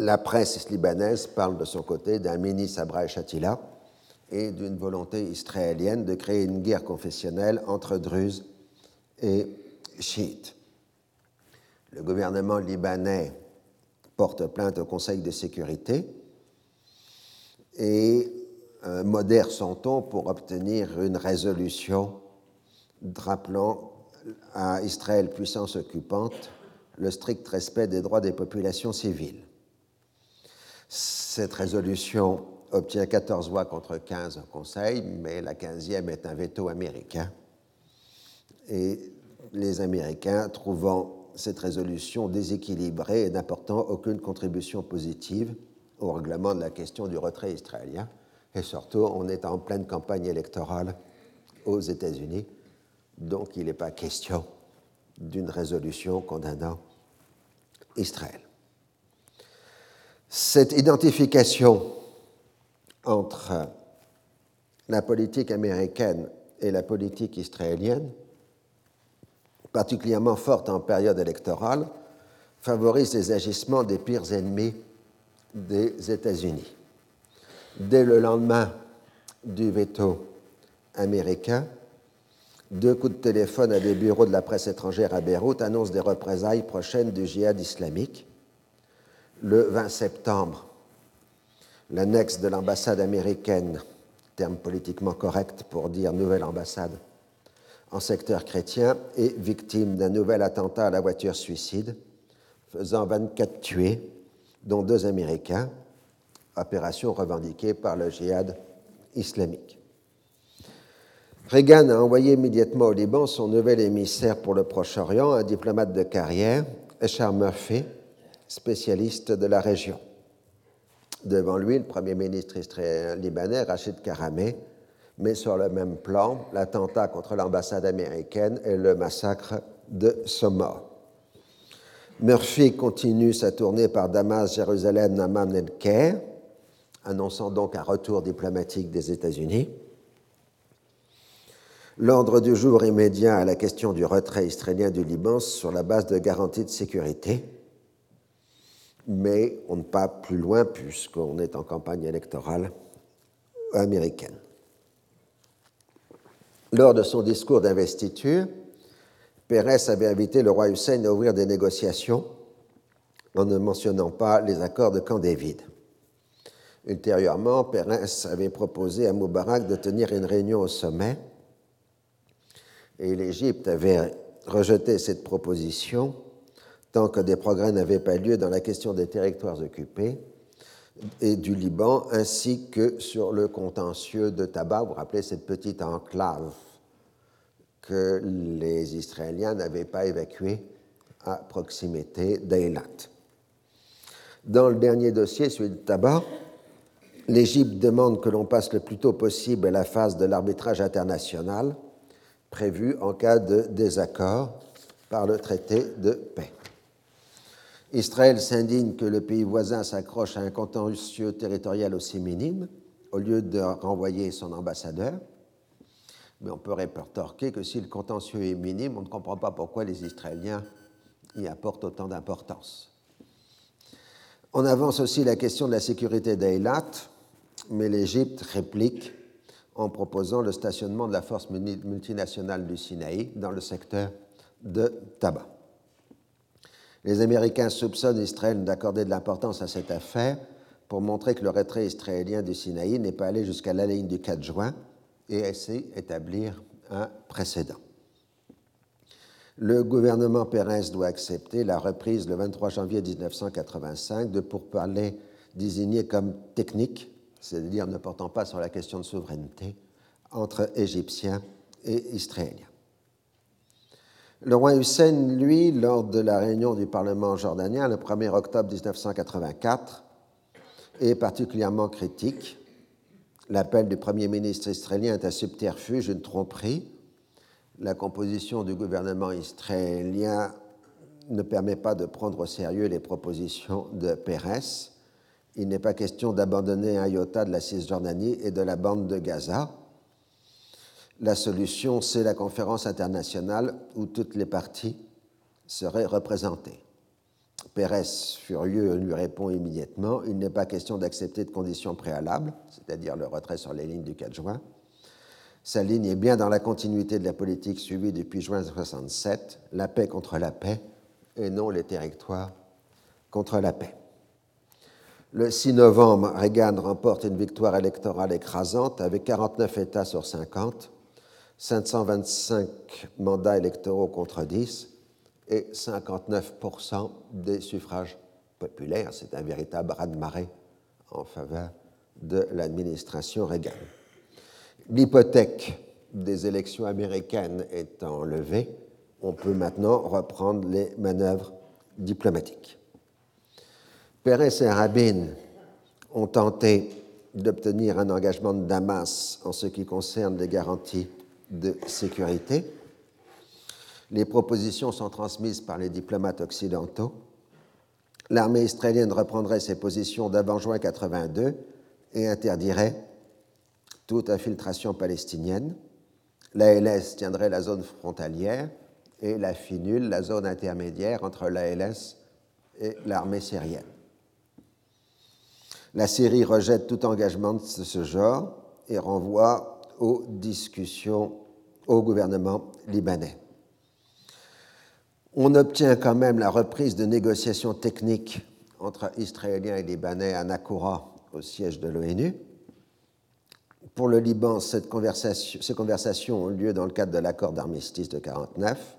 Speaker 2: La presse libanaise parle de son côté d'un mini Sabra Shatila et d'une volonté israélienne de créer une guerre confessionnelle entre Druzes et Chiites. Le gouvernement libanais porte plainte au Conseil de sécurité et euh, modère son ton pour obtenir une résolution rappelant à Israël, puissance occupante, le strict respect des droits des populations civiles. Cette résolution obtient 14 voix contre 15 au Conseil, mais la 15e est un veto américain. Et les Américains, trouvant cette résolution déséquilibrée et n'apportant aucune contribution positive au règlement de la question du retrait israélien, et surtout, on est en pleine campagne électorale aux États-Unis, donc il n'est pas question d'une résolution condamnant Israël. Cette identification entre la politique américaine et la politique israélienne, particulièrement forte en période électorale, favorise les agissements des pires ennemis des États-Unis. Dès le lendemain du veto américain, deux coups de téléphone à des bureaux de la presse étrangère à Beyrouth annoncent des représailles prochaines du djihad islamique. Le 20 septembre, l'annexe de l'ambassade américaine, terme politiquement correct pour dire nouvelle ambassade, en secteur chrétien, est victime d'un nouvel attentat à la voiture suicide, faisant 24 tués, dont deux Américains, opération revendiquée par le djihad islamique. Reagan a envoyé immédiatement au Liban son nouvel émissaire pour le Proche-Orient, un diplomate de carrière, Eshar Murphy, spécialiste de la région. Devant lui, le Premier ministre libanais, Rachid Karameh, met sur le même plan l'attentat contre l'ambassade américaine et le massacre de Soma. Murphy continue sa tournée par Damas, Jérusalem, Naman et Caire, annonçant donc un retour diplomatique des États-Unis. L'ordre du jour immédiat à la question du retrait israélien du Liban sur la base de garanties de sécurité mais on ne pas plus loin puisqu'on est en campagne électorale américaine. Lors de son discours d'investiture, Pérez avait invité le roi Hussein à ouvrir des négociations en ne mentionnant pas les accords de Camp David. Ultérieurement, Pérez avait proposé à Moubarak de tenir une réunion au sommet et l'Égypte avait rejeté cette proposition tant que des progrès n'avaient pas lieu dans la question des territoires occupés et du Liban, ainsi que sur le contentieux de Tabac. Vous vous rappelez cette petite enclave que les Israéliens n'avaient pas évacuée à proximité d'Eilat. Dans le dernier dossier, celui de Tabac, l'Égypte demande que l'on passe le plus tôt possible à la phase de l'arbitrage international prévu en cas de désaccord par le traité de paix. Israël s'indigne que le pays voisin s'accroche à un contentieux territorial aussi minime au lieu de renvoyer son ambassadeur. Mais on peut rétorquer que si le contentieux est minime, on ne comprend pas pourquoi les Israéliens y apportent autant d'importance. On avance aussi la question de la sécurité d'Eilat, mais l'Égypte réplique en proposant le stationnement de la force multinationale du Sinaï dans le secteur de Tabac. Les Américains soupçonnent Israël d'accorder de l'importance à cette affaire pour montrer que le retrait israélien du Sinaï n'est pas allé jusqu'à la ligne du 4 juin et ainsi établir un précédent. Le gouvernement Pérez doit accepter la reprise le 23 janvier 1985 de pourparlers désignés comme techniques, c'est-à-dire ne portant pas sur la question de souveraineté, entre Égyptiens et Israéliens. Le roi Hussein, lui, lors de la réunion du Parlement jordanien le 1er octobre 1984, est particulièrement critique. L'appel du Premier ministre israélien est un subterfuge, une tromperie. la composition du gouvernement israélien ne permet pas de prendre au sérieux les propositions de Pérez. Il n'est pas question d'abandonner un iota de la Cisjordanie et de la bande de Gaza. La solution, c'est la conférence internationale où toutes les parties seraient représentées. Pérez, furieux, lui répond immédiatement Il n'est pas question d'accepter de conditions préalables, c'est-à-dire le retrait sur les lignes du 4 juin. Sa ligne est bien dans la continuité de la politique suivie depuis juin 1967, la paix contre la paix, et non les territoires contre la paix. Le 6 novembre, Reagan remporte une victoire électorale écrasante avec 49 États sur 50, 525 mandats électoraux contre 10 et 59% des suffrages populaires. C'est un véritable raz-de-marée en faveur de l'administration Reagan. L'hypothèque des élections américaines étant levée, on peut maintenant reprendre les manœuvres diplomatiques. Pérez et Rabin ont tenté d'obtenir un engagement de Damas en ce qui concerne les garanties de sécurité. Les propositions sont transmises par les diplomates occidentaux. L'armée israélienne reprendrait ses positions d'avant juin 82 et interdirait toute infiltration palestinienne. L'ALS tiendrait la zone frontalière et la FINUL la zone intermédiaire entre l'ALS et l'armée syrienne. La Syrie rejette tout engagement de ce genre et renvoie aux discussions au gouvernement libanais. On obtient quand même la reprise de négociations techniques entre Israéliens et Libanais à Nakura, au siège de l'ONU. Pour le Liban, cette conversation, ces conversations ont lieu dans le cadre de l'accord d'armistice de 1949,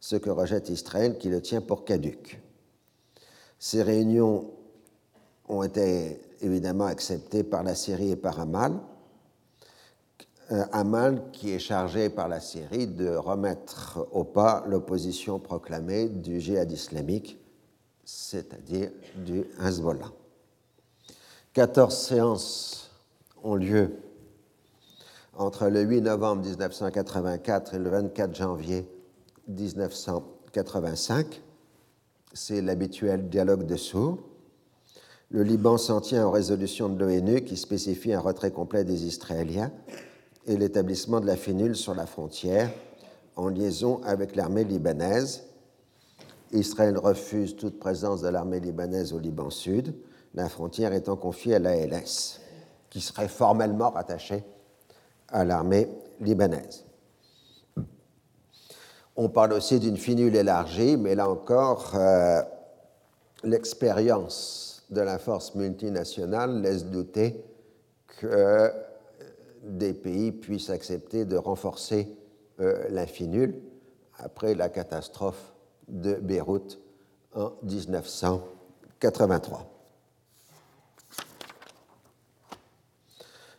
Speaker 2: ce que rejette Israël qui le tient pour caduque. Ces réunions ont été évidemment acceptées par la Syrie et par Amal. Euh, Amal qui est chargé par la Syrie de remettre au pas l'opposition proclamée du djihad islamique, c'est-à-dire du Hezbollah. 14 séances ont lieu entre le 8 novembre 1984 et le 24 janvier 1985. C'est l'habituel dialogue de sourds. Le Liban s'en tient aux résolutions de l'ONU qui spécifient un retrait complet des Israéliens et l'établissement de la FINUL sur la frontière en liaison avec l'armée libanaise. Israël refuse toute présence de l'armée libanaise au Liban Sud, la frontière étant confiée à l'ALS, qui serait formellement rattachée à l'armée libanaise. On parle aussi d'une finule élargie, mais là encore, euh, l'expérience de la force multinationale laisse douter que des pays puissent accepter de renforcer euh, la finule après la catastrophe de Beyrouth en 1983.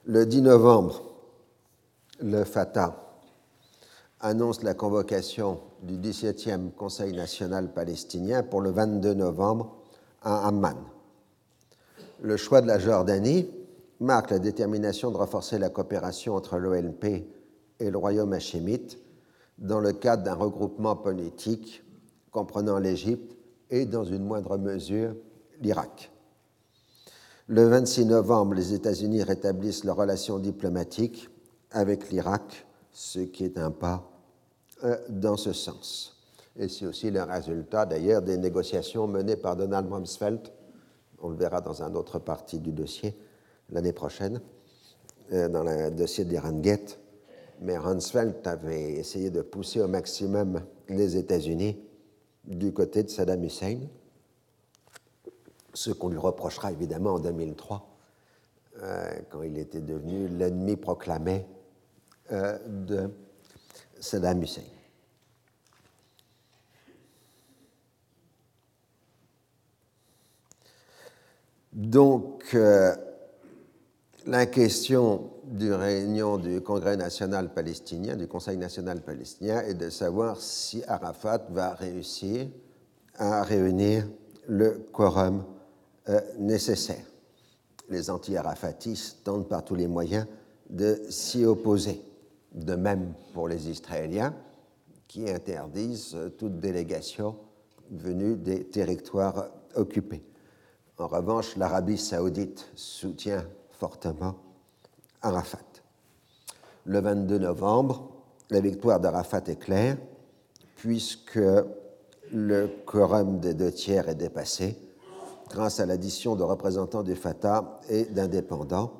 Speaker 2: Le 10 novembre, le Fatah annonce la convocation du 17e Conseil national palestinien pour le 22 novembre à Amman. Le choix de la Jordanie marque la détermination de renforcer la coopération entre l'OLP et le royaume hachémite dans le cadre d'un regroupement politique comprenant l'Égypte et, dans une moindre mesure, l'Irak. Le 26 novembre, les États-Unis rétablissent leurs relations diplomatiques avec l'Irak, ce qui est un pas euh, dans ce sens. Et c'est aussi le résultat d'ailleurs des négociations menées par Donald Rumsfeld, on le verra dans une autre partie du dossier l'année prochaine, euh, dans le dossier d'Iran Gate. Mais Rumsfeld avait essayé de pousser au maximum les États-Unis du côté de Saddam Hussein, ce qu'on lui reprochera évidemment en 2003, euh, quand il était devenu l'ennemi proclamé euh, de Saddam Hussein. Donc, la question du réunion du Congrès national palestinien, du Conseil national palestinien, est de savoir si Arafat va réussir à réunir le quorum euh, nécessaire. Les anti-arafatistes tentent par tous les moyens de s'y opposer de même pour les Israéliens, qui interdisent toute délégation venue des territoires occupés. En revanche, l'Arabie saoudite soutient fortement Arafat. Le 22 novembre, la victoire d'Arafat est claire, puisque le quorum des deux tiers est dépassé grâce à l'addition de représentants du Fatah et d'indépendants,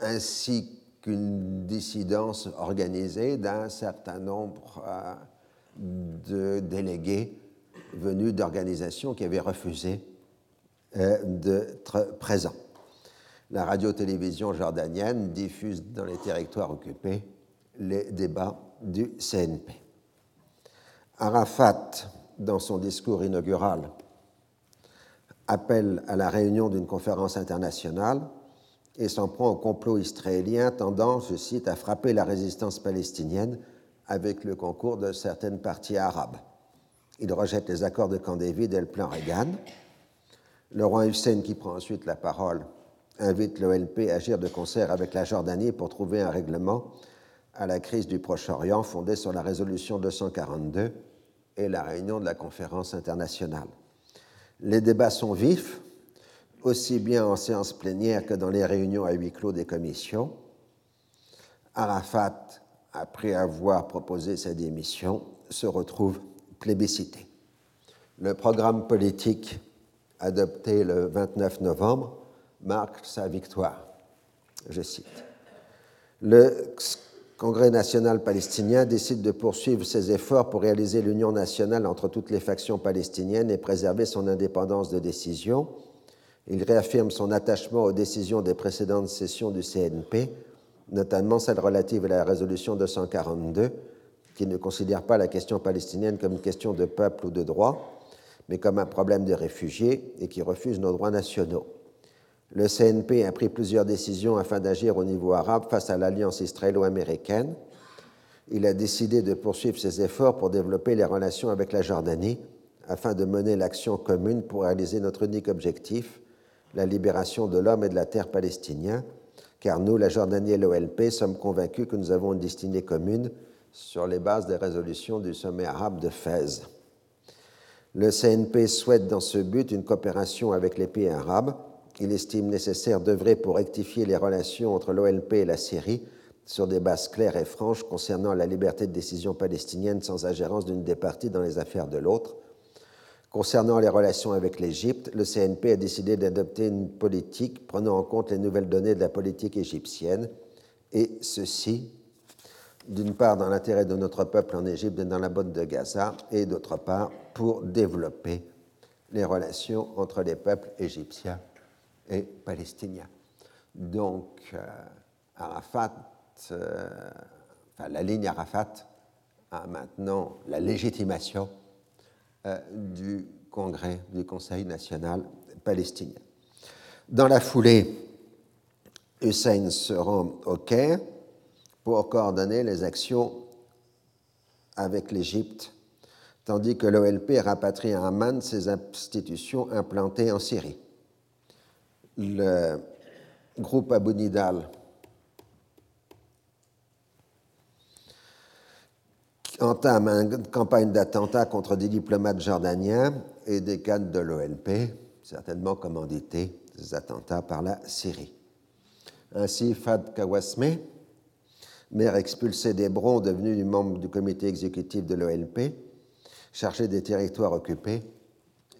Speaker 2: ainsi qu'une dissidence organisée d'un certain nombre euh, de délégués venus d'organisations qui avaient refusé euh, d'être présents. La radio-télévision jordanienne diffuse dans les territoires occupés les débats du CNP. Arafat, dans son discours inaugural, appelle à la réunion d'une conférence internationale et s'en prend au complot israélien tendant, je cite, à frapper la résistance palestinienne avec le concours de certaines parties arabes. Il rejette les accords de Camp David et le plan Reagan. Le roi Hussein, qui prend ensuite la parole, invite l'OLP à agir de concert avec la Jordanie pour trouver un règlement à la crise du Proche-Orient fondée sur la résolution 242 et la réunion de la conférence internationale. Les débats sont vifs, aussi bien en séance plénière que dans les réunions à huis clos des commissions. Arafat, après avoir proposé sa démission, se retrouve plébiscité. Le programme politique adopté le 29 novembre marque sa victoire. Je cite. Le Congrès national palestinien décide de poursuivre ses efforts pour réaliser l'union nationale entre toutes les factions palestiniennes et préserver son indépendance de décision. Il réaffirme son attachement aux décisions des précédentes sessions du CNP, notamment celle relative à la résolution 242, qui ne considère pas la question palestinienne comme une question de peuple ou de droit, mais comme un problème de réfugiés et qui refuse nos droits nationaux. Le CNP a pris plusieurs décisions afin d'agir au niveau arabe face à l'alliance israélo-américaine. Il a décidé de poursuivre ses efforts pour développer les relations avec la Jordanie afin de mener l'action commune pour réaliser notre unique objectif, la libération de l'homme et de la terre palestinien, car nous, la Jordanie et l'OLP, sommes convaincus que nous avons une destinée commune sur les bases des résolutions du sommet arabe de Fès. Le CNP souhaite dans ce but une coopération avec les pays arabes il estime nécessaire d'œuvrer pour rectifier les relations entre l'OLP et la Syrie sur des bases claires et franches concernant la liberté de décision palestinienne sans ingérence d'une des parties dans les affaires de l'autre. Concernant les relations avec l'Égypte, le CNP a décidé d'adopter une politique prenant en compte les nouvelles données de la politique égyptienne, et ceci, d'une part, dans l'intérêt de notre peuple en Égypte et dans la bande de Gaza, et d'autre part, pour développer les relations entre les peuples égyptiens et palestinien. Donc, euh, Arafat, euh, enfin, la ligne Arafat a maintenant la légitimation euh, du Congrès, du Conseil national palestinien. Dans la foulée, Hussein se rend au Caire pour coordonner les actions avec l'Égypte, tandis que l'OLP rapatrie à Amman ses institutions implantées en Syrie le groupe Abu Nidal entame une campagne d'attentats contre des diplomates jordaniens et des cadres de l'OLP, certainement commandités ces attentats par la Syrie. Ainsi, Fad Kawasme, maire expulsé d'Hébron, devenu membre du comité exécutif de l'OLP, chargé des territoires occupés,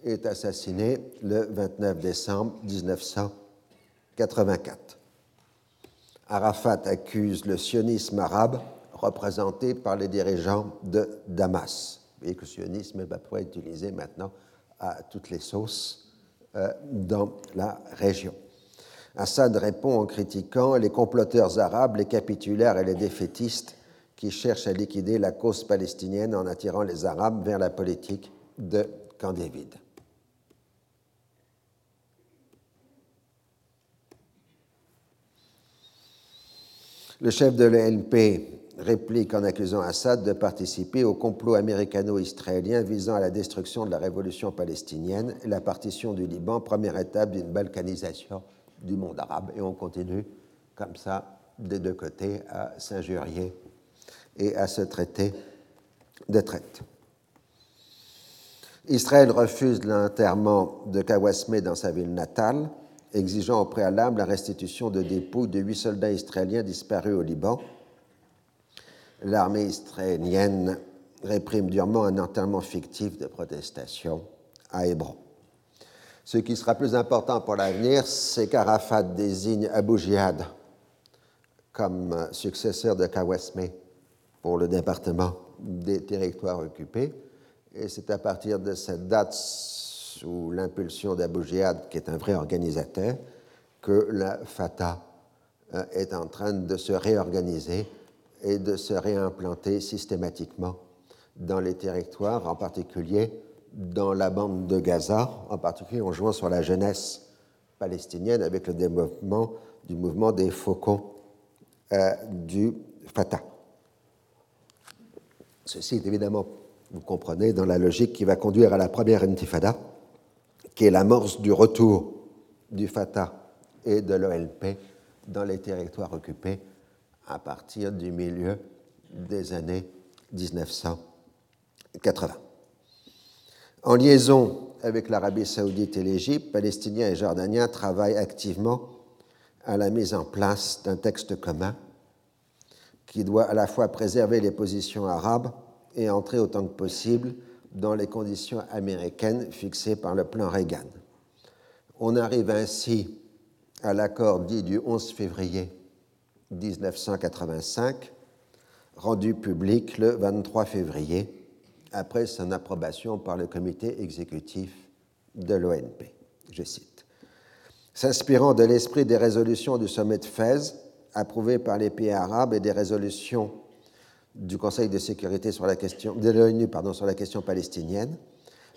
Speaker 2: est assassiné le 29 décembre 1984. Arafat accuse le sionisme arabe représenté par les dirigeants de Damas. et que le sionisme va pouvoir être utilisé maintenant à toutes les sauces euh, dans la région. Assad répond en critiquant les comploteurs arabes, les capitulaires et les défaitistes qui cherchent à liquider la cause palestinienne en attirant les Arabes vers la politique de Camp David. Le chef de l'ELP réplique en accusant Assad de participer au complot américano-israélien visant à la destruction de la révolution palestinienne et la partition du Liban, première étape d'une balkanisation du monde arabe. Et on continue comme ça des deux côtés à s'injurier et à se traiter de traite. Israël refuse l'enterrement de Kawasme dans sa ville natale, exigeant au préalable la restitution de dépouilles de huit soldats israéliens disparus au Liban. L'armée israélienne réprime durement un enterrement fictif de protestation à Hébron. Ce qui sera plus important pour l'avenir, c'est qu'Arafat désigne Abu Jihad comme successeur de Kawasme pour le département des territoires occupés et c'est à partir de cette date, sous l'impulsion d'Abu Jihad, qui est un vrai organisateur, que la Fatah euh, est en train de se réorganiser et de se réimplanter systématiquement dans les territoires, en particulier dans la bande de Gaza, en particulier en jouant sur la jeunesse palestinienne avec le développement du mouvement des faucons euh, du Fatah. Ceci est évidemment vous comprenez, dans la logique qui va conduire à la première intifada, qui est l'amorce du retour du Fatah et de l'OLP dans les territoires occupés à partir du milieu des années 1980. En liaison avec l'Arabie saoudite et l'Égypte, Palestiniens et Jordaniens travaillent activement à la mise en place d'un texte commun qui doit à la fois préserver les positions arabes et entrer autant que possible dans les conditions américaines fixées par le plan Reagan. On arrive ainsi à l'accord dit du 11 février 1985, rendu public le 23 février, après son approbation par le comité exécutif de l'ONP. Je cite. S'inspirant de l'esprit des résolutions du sommet de Fès, approuvées par les pays arabes et des résolutions du Conseil de sécurité sur la question, de l'ONU pardon, sur la question palestinienne,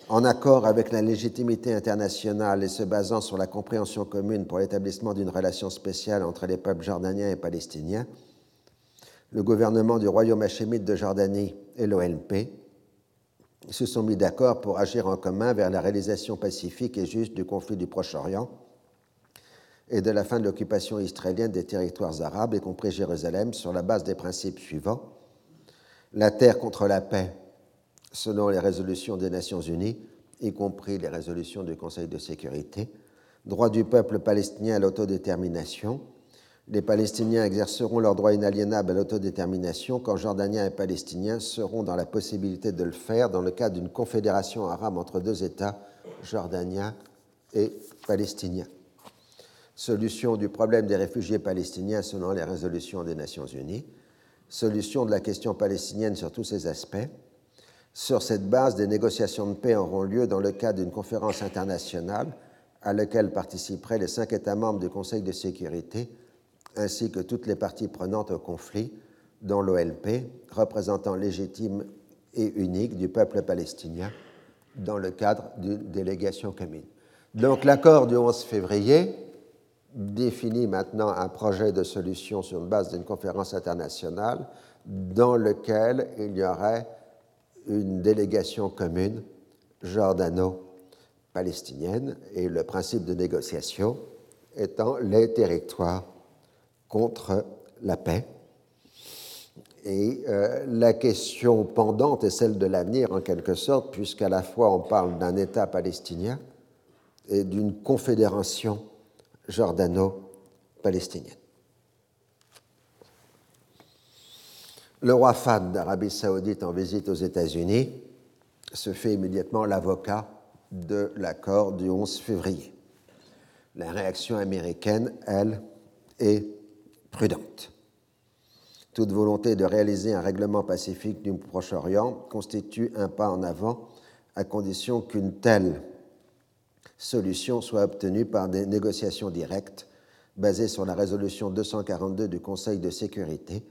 Speaker 2: en accord avec la légitimité internationale et se basant sur la compréhension commune pour l'établissement d'une relation spéciale entre les peuples jordaniens et palestiniens, le gouvernement du royaume hachémite de Jordanie et l'OLP se sont mis d'accord pour agir en commun vers la réalisation pacifique et juste du conflit du Proche-Orient et de la fin de l'occupation israélienne des territoires arabes, y compris Jérusalem, sur la base des principes suivants la terre contre la paix, selon les résolutions des Nations Unies, y compris les résolutions du Conseil de sécurité, droit du peuple palestinien à l'autodétermination. Les Palestiniens exerceront leur droit inaliénable à l'autodétermination quand Jordaniens et Palestiniens seront dans la possibilité de le faire dans le cadre d'une confédération arabe entre deux États, jordaniens et palestiniens. Solution du problème des réfugiés palestiniens selon les résolutions des Nations Unies solution de la question palestinienne sur tous ses aspects. Sur cette base, des négociations de paix auront lieu dans le cadre d'une conférence internationale à laquelle participeraient les cinq États membres du Conseil de sécurité, ainsi que toutes les parties prenantes au conflit, dont l'OLP, représentant légitime et unique du peuple palestinien, dans le cadre d'une délégation commune. Donc l'accord du 11 février définit maintenant un projet de solution sur une base d'une conférence internationale dans lequel il y aurait une délégation commune jordano-palestinienne et le principe de négociation étant les territoires contre la paix. Et euh, la question pendante est celle de l'avenir en quelque sorte, puisqu'à la fois on parle d'un État palestinien et d'une confédération jordano-palestinienne. Le roi Fad d'Arabie saoudite en visite aux États-Unis se fait immédiatement l'avocat de l'accord du 11 février. La réaction américaine, elle, est prudente. Toute volonté de réaliser un règlement pacifique du Proche-Orient constitue un pas en avant à condition qu'une telle solution soit obtenue par des négociations directes basées sur la résolution 242 du Conseil de sécurité.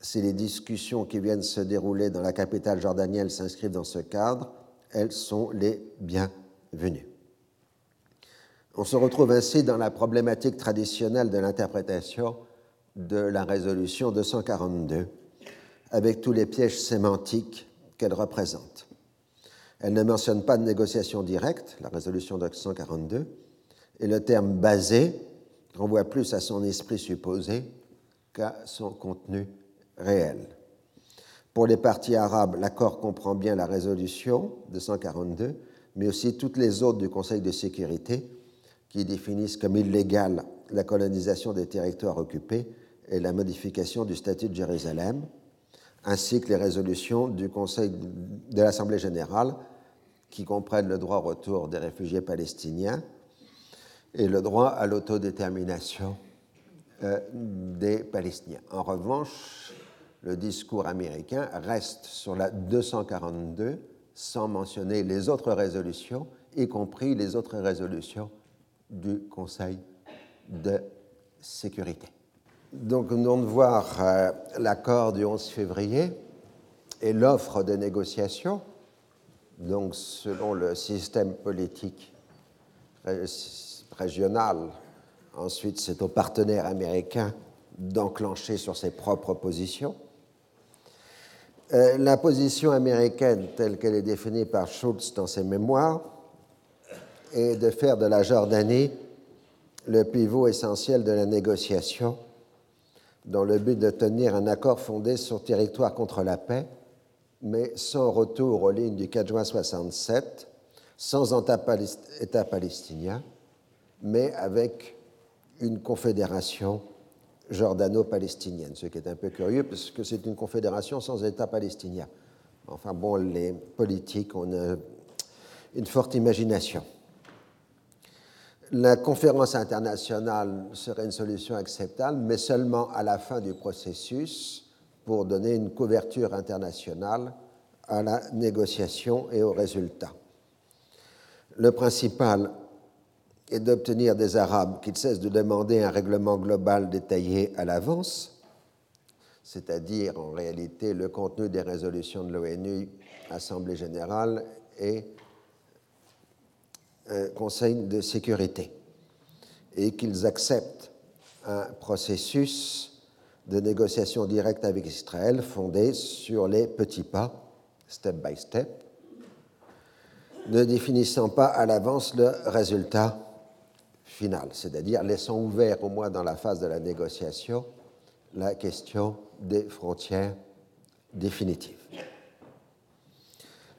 Speaker 2: Si les discussions qui viennent se dérouler dans la capitale jordanienne s'inscrivent dans ce cadre, elles sont les bienvenues. On se retrouve ainsi dans la problématique traditionnelle de l'interprétation de la résolution 242, avec tous les pièges sémantiques qu'elle représente. Elle ne mentionne pas de négociation directe, la résolution 242, et le terme basé renvoie plus à son esprit supposé qu'à son contenu réel. Pour les partis arabes, l'accord comprend bien la résolution de 142, mais aussi toutes les autres du Conseil de sécurité qui définissent comme illégale la colonisation des territoires occupés et la modification du statut de Jérusalem, ainsi que les résolutions du Conseil de l'Assemblée générale qui comprennent le droit au retour des réfugiés palestiniens et le droit à l'autodétermination euh, des Palestiniens. En revanche, le discours américain reste sur la 242 sans mentionner les autres résolutions, y compris les autres résolutions du Conseil de sécurité. Donc nous venons de voir euh, l'accord du 11 février et l'offre de négociation. Donc selon le système politique régional, ensuite c'est aux partenaires américains d'enclencher sur ses propres positions. Euh, la position américaine telle qu'elle est définie par Schultz dans ses mémoires est de faire de la Jordanie le pivot essentiel de la négociation dans le but de tenir un accord fondé sur territoire contre la paix, mais sans retour aux lignes du 4 juin 67, sans État palestinien, mais avec une confédération jordano-palestinienne, ce qui est un peu curieux parce que c'est une confédération sans État palestinien. Enfin bon, les politiques ont une forte imagination. La conférence internationale serait une solution acceptable, mais seulement à la fin du processus pour donner une couverture internationale à la négociation et aux résultats. Le principal est d'obtenir des Arabes qu'ils cessent de demander un règlement global détaillé à l'avance, c'est-à-dire en réalité le contenu des résolutions de l'ONU, Assemblée générale et un Conseil de sécurité et qu'ils acceptent un processus de négociation directe avec Israël fondé sur les petits pas, step by step, ne définissant pas à l'avance le résultat final, c'est-à-dire laissant ouvert au moins dans la phase de la négociation la question des frontières définitives.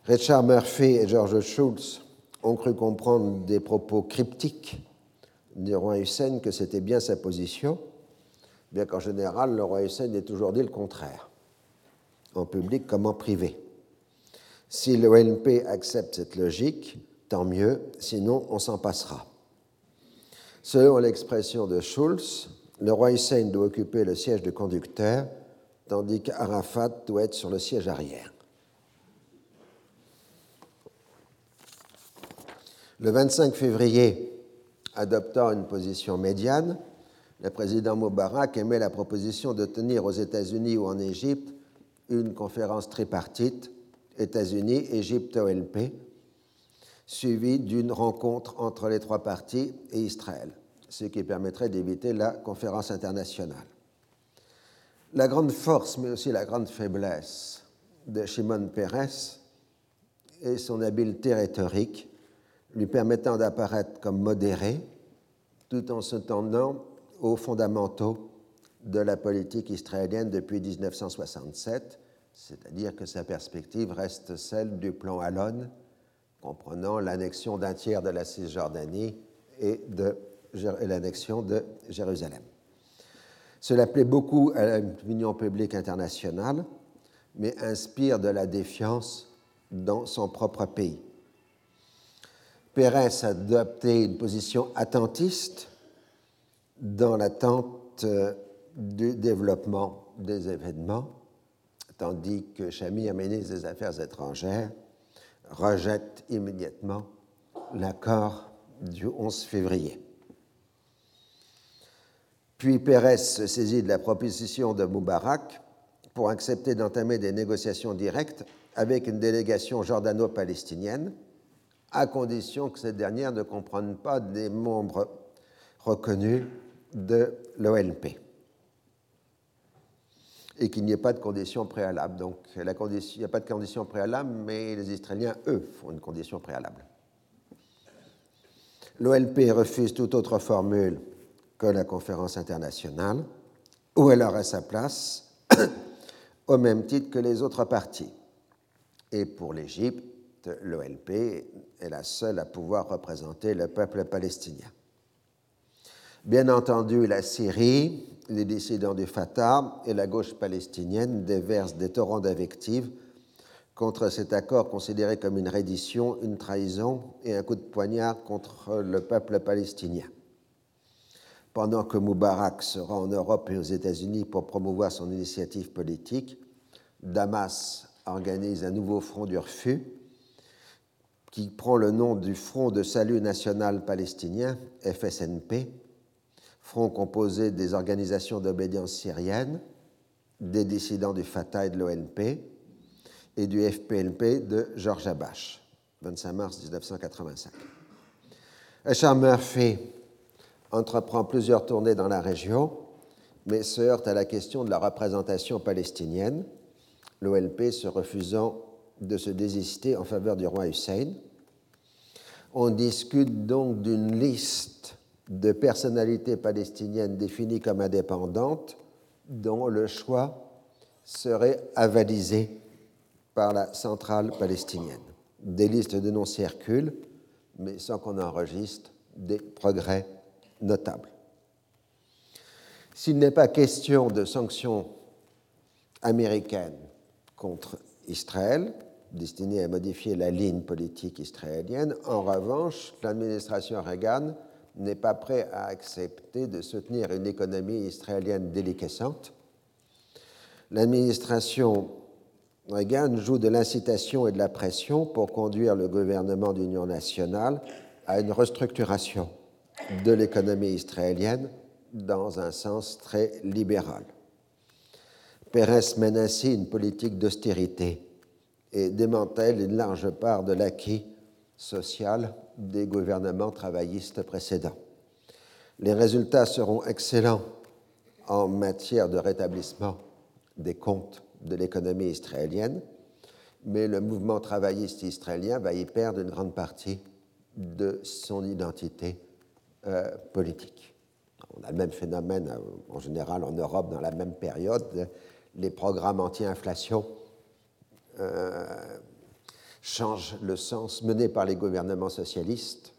Speaker 2: Richard Murphy et George Schultz ont cru comprendre des propos cryptiques du roi Hussein que c'était bien sa position, bien qu'en général, le roi Hussein ait toujours dit le contraire, en public comme en privé. Si l'ONP accepte cette logique, tant mieux, sinon on s'en passera. Selon l'expression de Schulz, le roi Hussein doit occuper le siège de conducteur, tandis qu'Arafat doit être sur le siège arrière. Le 25 février, adoptant une position médiane, le président Moubarak émet la proposition de tenir aux États-Unis ou en Égypte une conférence tripartite États-Unis, Égypte, OLP, suivie d'une rencontre entre les trois parties et Israël, ce qui permettrait d'éviter la conférence internationale. La grande force, mais aussi la grande faiblesse de Shimon Peres est son habileté rhétorique lui permettant d'apparaître comme modéré tout en se tendant aux fondamentaux de la politique israélienne depuis 1967, c'est-à-dire que sa perspective reste celle du plan Alon, comprenant l'annexion d'un tiers de la Cisjordanie et, l'annexion de Jérusalem. Cela plaît beaucoup à l'opinion publique internationale, mais inspire de la défiance dans son propre pays. Pérez a adopté une position attentiste dans l'attente euh, du développement des événements, tandis que Chamy, ministre des Affaires étrangères, rejette immédiatement l'accord du 11 février. Puis Pérez se saisit de la proposition de Moubarak pour accepter d'entamer des négociations directes avec une délégation jordano-palestinienne à condition que cette dernière ne comprenne pas des membres reconnus de l'OLP et qu'il n'y ait pas de conditions préalables. Donc condition, il n'y a pas de conditions préalables, mais les Israéliens, eux, font une condition préalable. L'OLP refuse toute autre formule que la conférence internationale, où elle aurait sa place au même titre que les autres parties. Et pour l'Égypte, l'OLP est la seule à pouvoir représenter le peuple palestinien. Bien entendu, la Syrie, les dissidents du Fatah et la gauche palestinienne déversent des torrents d'invectives contre cet accord considéré comme une reddition, une trahison et un coup de poignard contre le peuple palestinien. Pendant que Moubarak sera en Europe et aux États-Unis pour promouvoir son initiative politique, Damas organise un nouveau front du refus qui prend le nom du Front de salut national palestinien, FSNP, front composé des organisations d'obédience syrienne, des dissidents du Fatah et de l'ONP et du FPLP de George Abache, 25 mars 1985. Achar Murphy entreprend plusieurs tournées dans la région, mais se heurte à la question de la représentation palestinienne, l'OLP se refusant de se désister en faveur du roi Hussein. On discute donc d'une liste de personnalités palestiniennes définies comme indépendantes dont le choix serait avalisé par la centrale palestinienne. Des listes de noms circulent, mais sans qu'on enregistre des progrès notables. S'il n'est pas question de sanctions américaines contre Israël, destinées à modifier la ligne politique israélienne, en revanche, l'administration Reagan n'est pas prêt à accepter de soutenir une économie israélienne déliquescente. L'administration Reagan joue de l'incitation et de la pression pour conduire le gouvernement d'union nationale à une restructuration de l'économie israélienne dans un sens très libéral. Pérez mène ainsi une politique d'austérité et démantèle une large part de l'acquis social des gouvernements travaillistes précédents. Les résultats seront excellents en matière de rétablissement des comptes de l'économie israélienne, mais le mouvement travailliste israélien va y perdre une grande partie de son identité euh, politique. On a le même phénomène euh, en général en Europe dans la même période. Les programmes anti-inflation change le sens, mené par les gouvernements socialistes,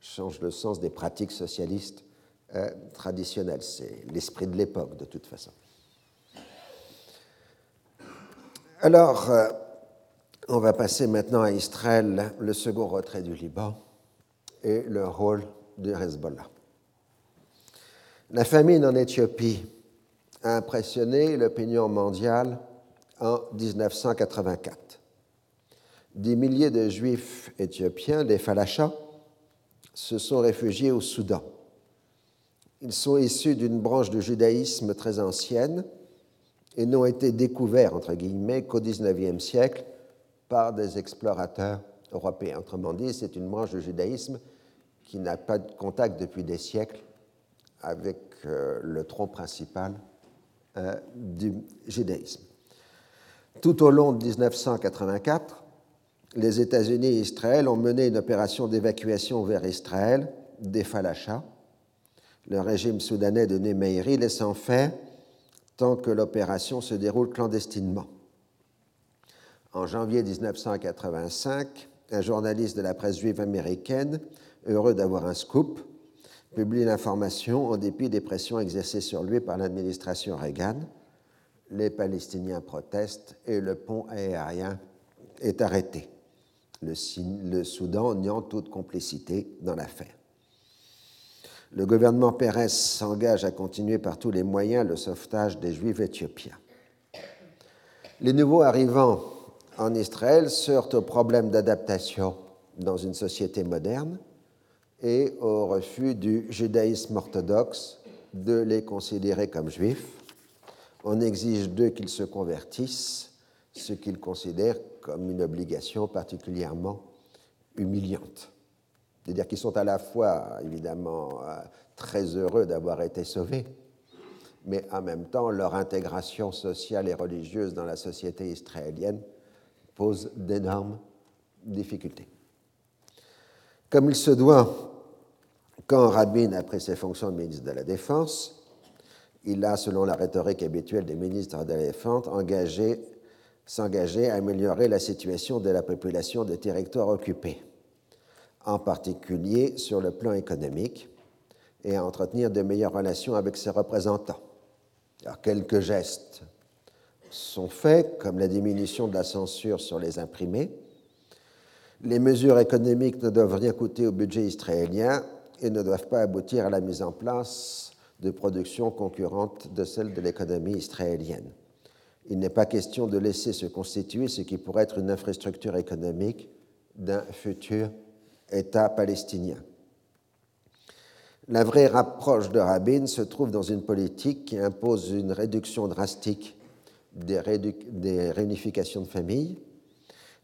Speaker 2: change le sens des pratiques socialistes euh, traditionnelles. C'est l'esprit de l'époque, de toute façon. Alors, euh, on va passer maintenant à Israël, le second retrait du Liban et le rôle du Hezbollah. La famine en Éthiopie a impressionné l'opinion mondiale en 1984 des milliers de juifs éthiopiens, les Falachas, se sont réfugiés au Soudan. Ils sont issus d'une branche du judaïsme très ancienne et n'ont été découverts, entre guillemets, qu'au XIXe siècle par des explorateurs européens. Autrement dit, c'est une branche du judaïsme qui n'a pas de contact depuis des siècles avec euh, le tronc principal euh, du judaïsme. Tout au long de 1984, les États-Unis et Israël ont mené une opération d'évacuation vers Israël des Falachas, le régime soudanais de Nemeiri laissant faire tant que l'opération se déroule clandestinement. En janvier 1985, un journaliste de la presse juive américaine, heureux d'avoir un scoop, publie l'information en dépit des pressions exercées sur lui par l'administration Reagan. Les Palestiniens protestent et le pont aérien est arrêté le, Soudan niant toute complicité dans l'affaire. Le gouvernement Pérez s'engage à continuer par tous les moyens le sauvetage des Juifs éthiopiens. Les nouveaux arrivants en Israël se heurtent au d'adaptation dans une société moderne et au refus du judaïsme orthodoxe de les considérer comme juifs. On exige d'eux qu'ils se convertissent, ce qu'ils considèrent comme une obligation particulièrement humiliante. C'est-à-dire qu'ils sont à la fois, évidemment, euh, très heureux d'avoir été sauvés, mais en même temps, leur intégration sociale et religieuse dans la société israélienne pose d'énormes difficultés. Comme il se doit, quand Rabin a pris ses fonctions de ministre de la Défense, il a, selon la rhétorique habituelle des ministres d'éléphant, s'engagé à améliorer la situation de la population des territoires occupés, en particulier sur le plan économique, et à entretenir de meilleures relations avec ses représentants. Quelques gestes sont faits, comme la diminution de la censure sur les imprimés. Les mesures économiques ne doivent rien coûter au budget israélien et ne doivent pas aboutir à la mise en place de productions concurrentes de celles de l'économie israélienne. Il n'est pas question de laisser se constituer ce qui pourrait être une infrastructure économique d'un futur État palestinien. La vraie rapproche de Rabin se trouve dans une politique qui impose une réduction drastique des, réunifications de familles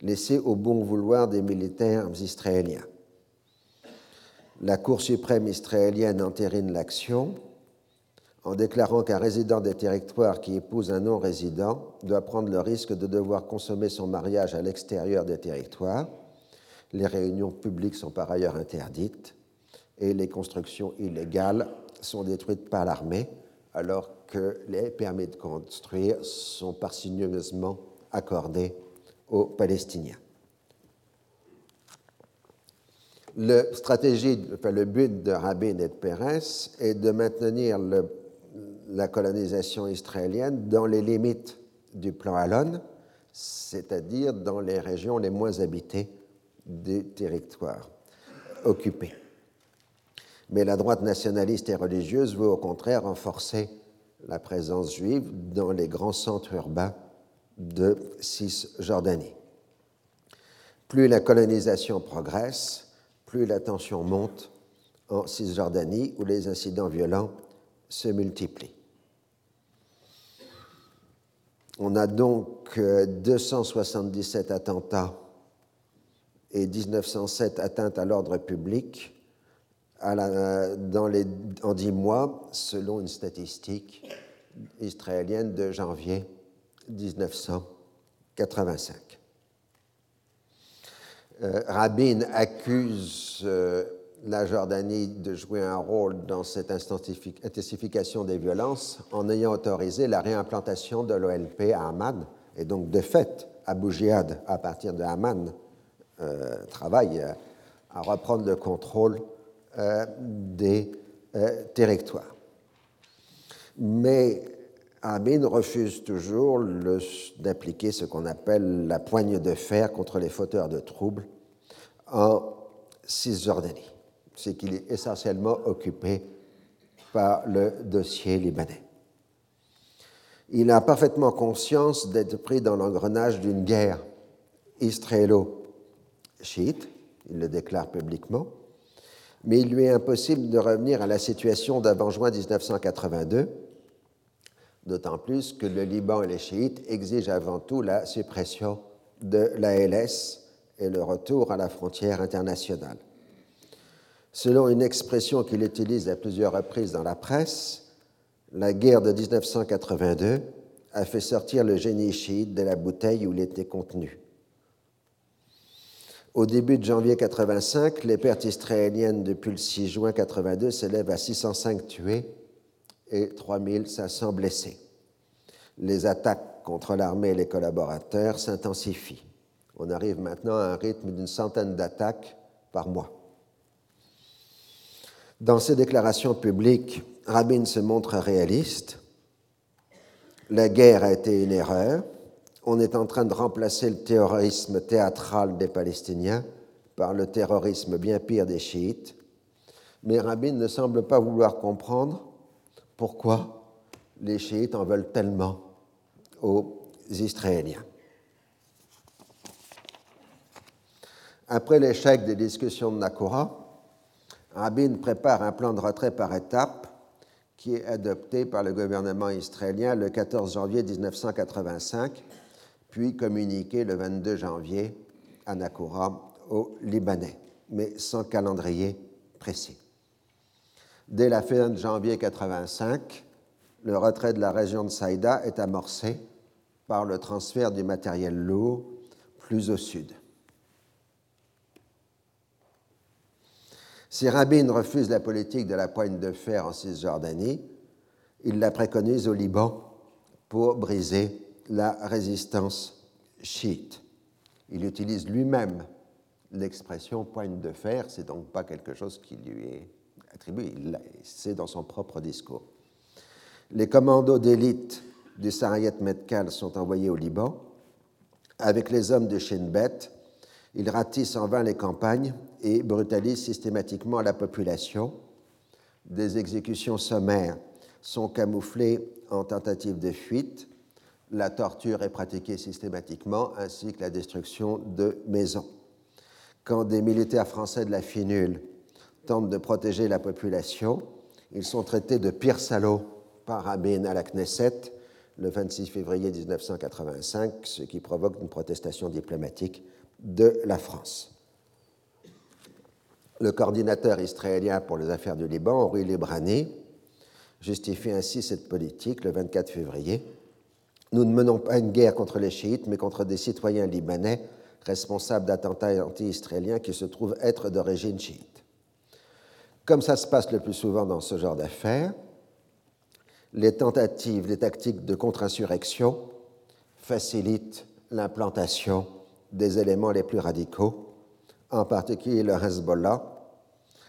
Speaker 2: laissées au bon vouloir des militaires israéliens. La Cour suprême israélienne entérine l'action en déclarant qu'un résident des territoires qui épouse un non-résident doit prendre le risque de devoir consommer son mariage à l'extérieur des territoires. Les réunions publiques sont par ailleurs interdites et les constructions illégales sont détruites par l'armée, alors que les permis de construire sont parcimonieusement accordés aux Palestiniens. Le, stratégie, le but de Rabin et de Pérez est de maintenir la colonisation israélienne dans les limites du plan Alon, c'est-à-dire dans les régions les moins habitées des territoires occupés mais la droite nationaliste et religieuse veut au contraire renforcer la présence juive dans les grands centres urbains de Cisjordanie. Plus la colonisation progresse, plus la tension monte en Cisjordanie où les incidents violents se multiplient. On a donc 277 attentats et 1907 atteintes à l'ordre public dans en dix mois, selon une statistique israélienne de janvier 1985. Euh, Rabin accuse euh, la Jordanie de jouer un rôle dans cette intensification des violences en ayant autorisé la réimplantation de l'OLP à Amman. Et donc, de fait, Abu Jihad, à partir de Amman, euh, travaille à reprendre le contrôle euh, des euh, territoires. Mais Amin refuse toujours d'appliquer ce qu'on appelle la poigne de fer contre les fauteurs de troubles en Cisjordanie. C'est qu'il est essentiellement occupé par le dossier libanais. Il a parfaitement conscience d'être pris dans l'engrenage d'une guerre israélo-chiite, il le déclare publiquement, mais il lui est impossible de revenir à la situation d'avant juin 1982, d'autant plus que le Liban et les chiites exigent avant tout la suppression de l'ALS et le retour à la frontière internationale. Selon une expression qu'il utilise à plusieurs reprises dans la presse, la guerre de 1982 a fait sortir le génie chiite de la bouteille où il était contenu. Au début de janvier 85, les pertes israéliennes depuis le 6 juin 82 s'élèvent à 605 tués et 3500 blessés. Les attaques contre l'armée et les collaborateurs s'intensifient. On arrive maintenant à un rythme d'une centaine d'attaques par mois. Dans ses déclarations publiques, Rabin se montre réaliste. La guerre a été une erreur on est en train de remplacer le terrorisme théâtral des Palestiniens par le terrorisme bien pire des chiites, mais Rabin ne semble pas vouloir comprendre pourquoi les chiites en veulent tellement aux Israéliens. Après l'échec des discussions de Nakora, Rabin prépare un plan de retrait par étapes qui est adopté par le gouvernement israélien le 14 janvier 1985 puis communiqué le 22 janvier à Nakura aux Libanais, mais sans calendrier précis. Dès la fin de janvier 1985, le retrait de la région de Saïda est amorcé par le transfert du matériel lourd plus au sud. Si Rabin refuse la politique de la poigne de fer en Cisjordanie, Il la préconise au Liban pour briser la résistance chiite. Il utilise lui-même l'expression pointe de fer, c'est donc pas quelque chose qui lui est attribué, c'est dans son propre discours. Les commandos d'élite du Sarayet Metkal sont envoyés au Liban. Avec les hommes de Shin Bet, ils ratissent en vain les campagnes et brutalisent systématiquement la population. Des exécutions sommaires sont camouflées en tentatives de fuite. La torture est pratiquée systématiquement, ainsi que la destruction de maisons. Quand des militaires français de la FINUL tentent de protéger la population, ils sont traités de pires salauds par Rabin à la Knesset le 26 février 1985, ce qui provoque une protestation diplomatique de la France. Le coordinateur israélien pour les affaires du Liban, Henri Lebrani, justifie ainsi cette politique le 24 février. Nous ne menons pas une guerre contre les chiites, mais contre des citoyens libanais responsables d'attentats anti-israéliens qui se trouvent être d'origine chiite. Comme ça se passe le plus souvent dans ce genre d'affaires, les tentatives, les tactiques de contre-insurrection facilitent l'implantation des éléments les plus radicaux, en particulier le Hezbollah,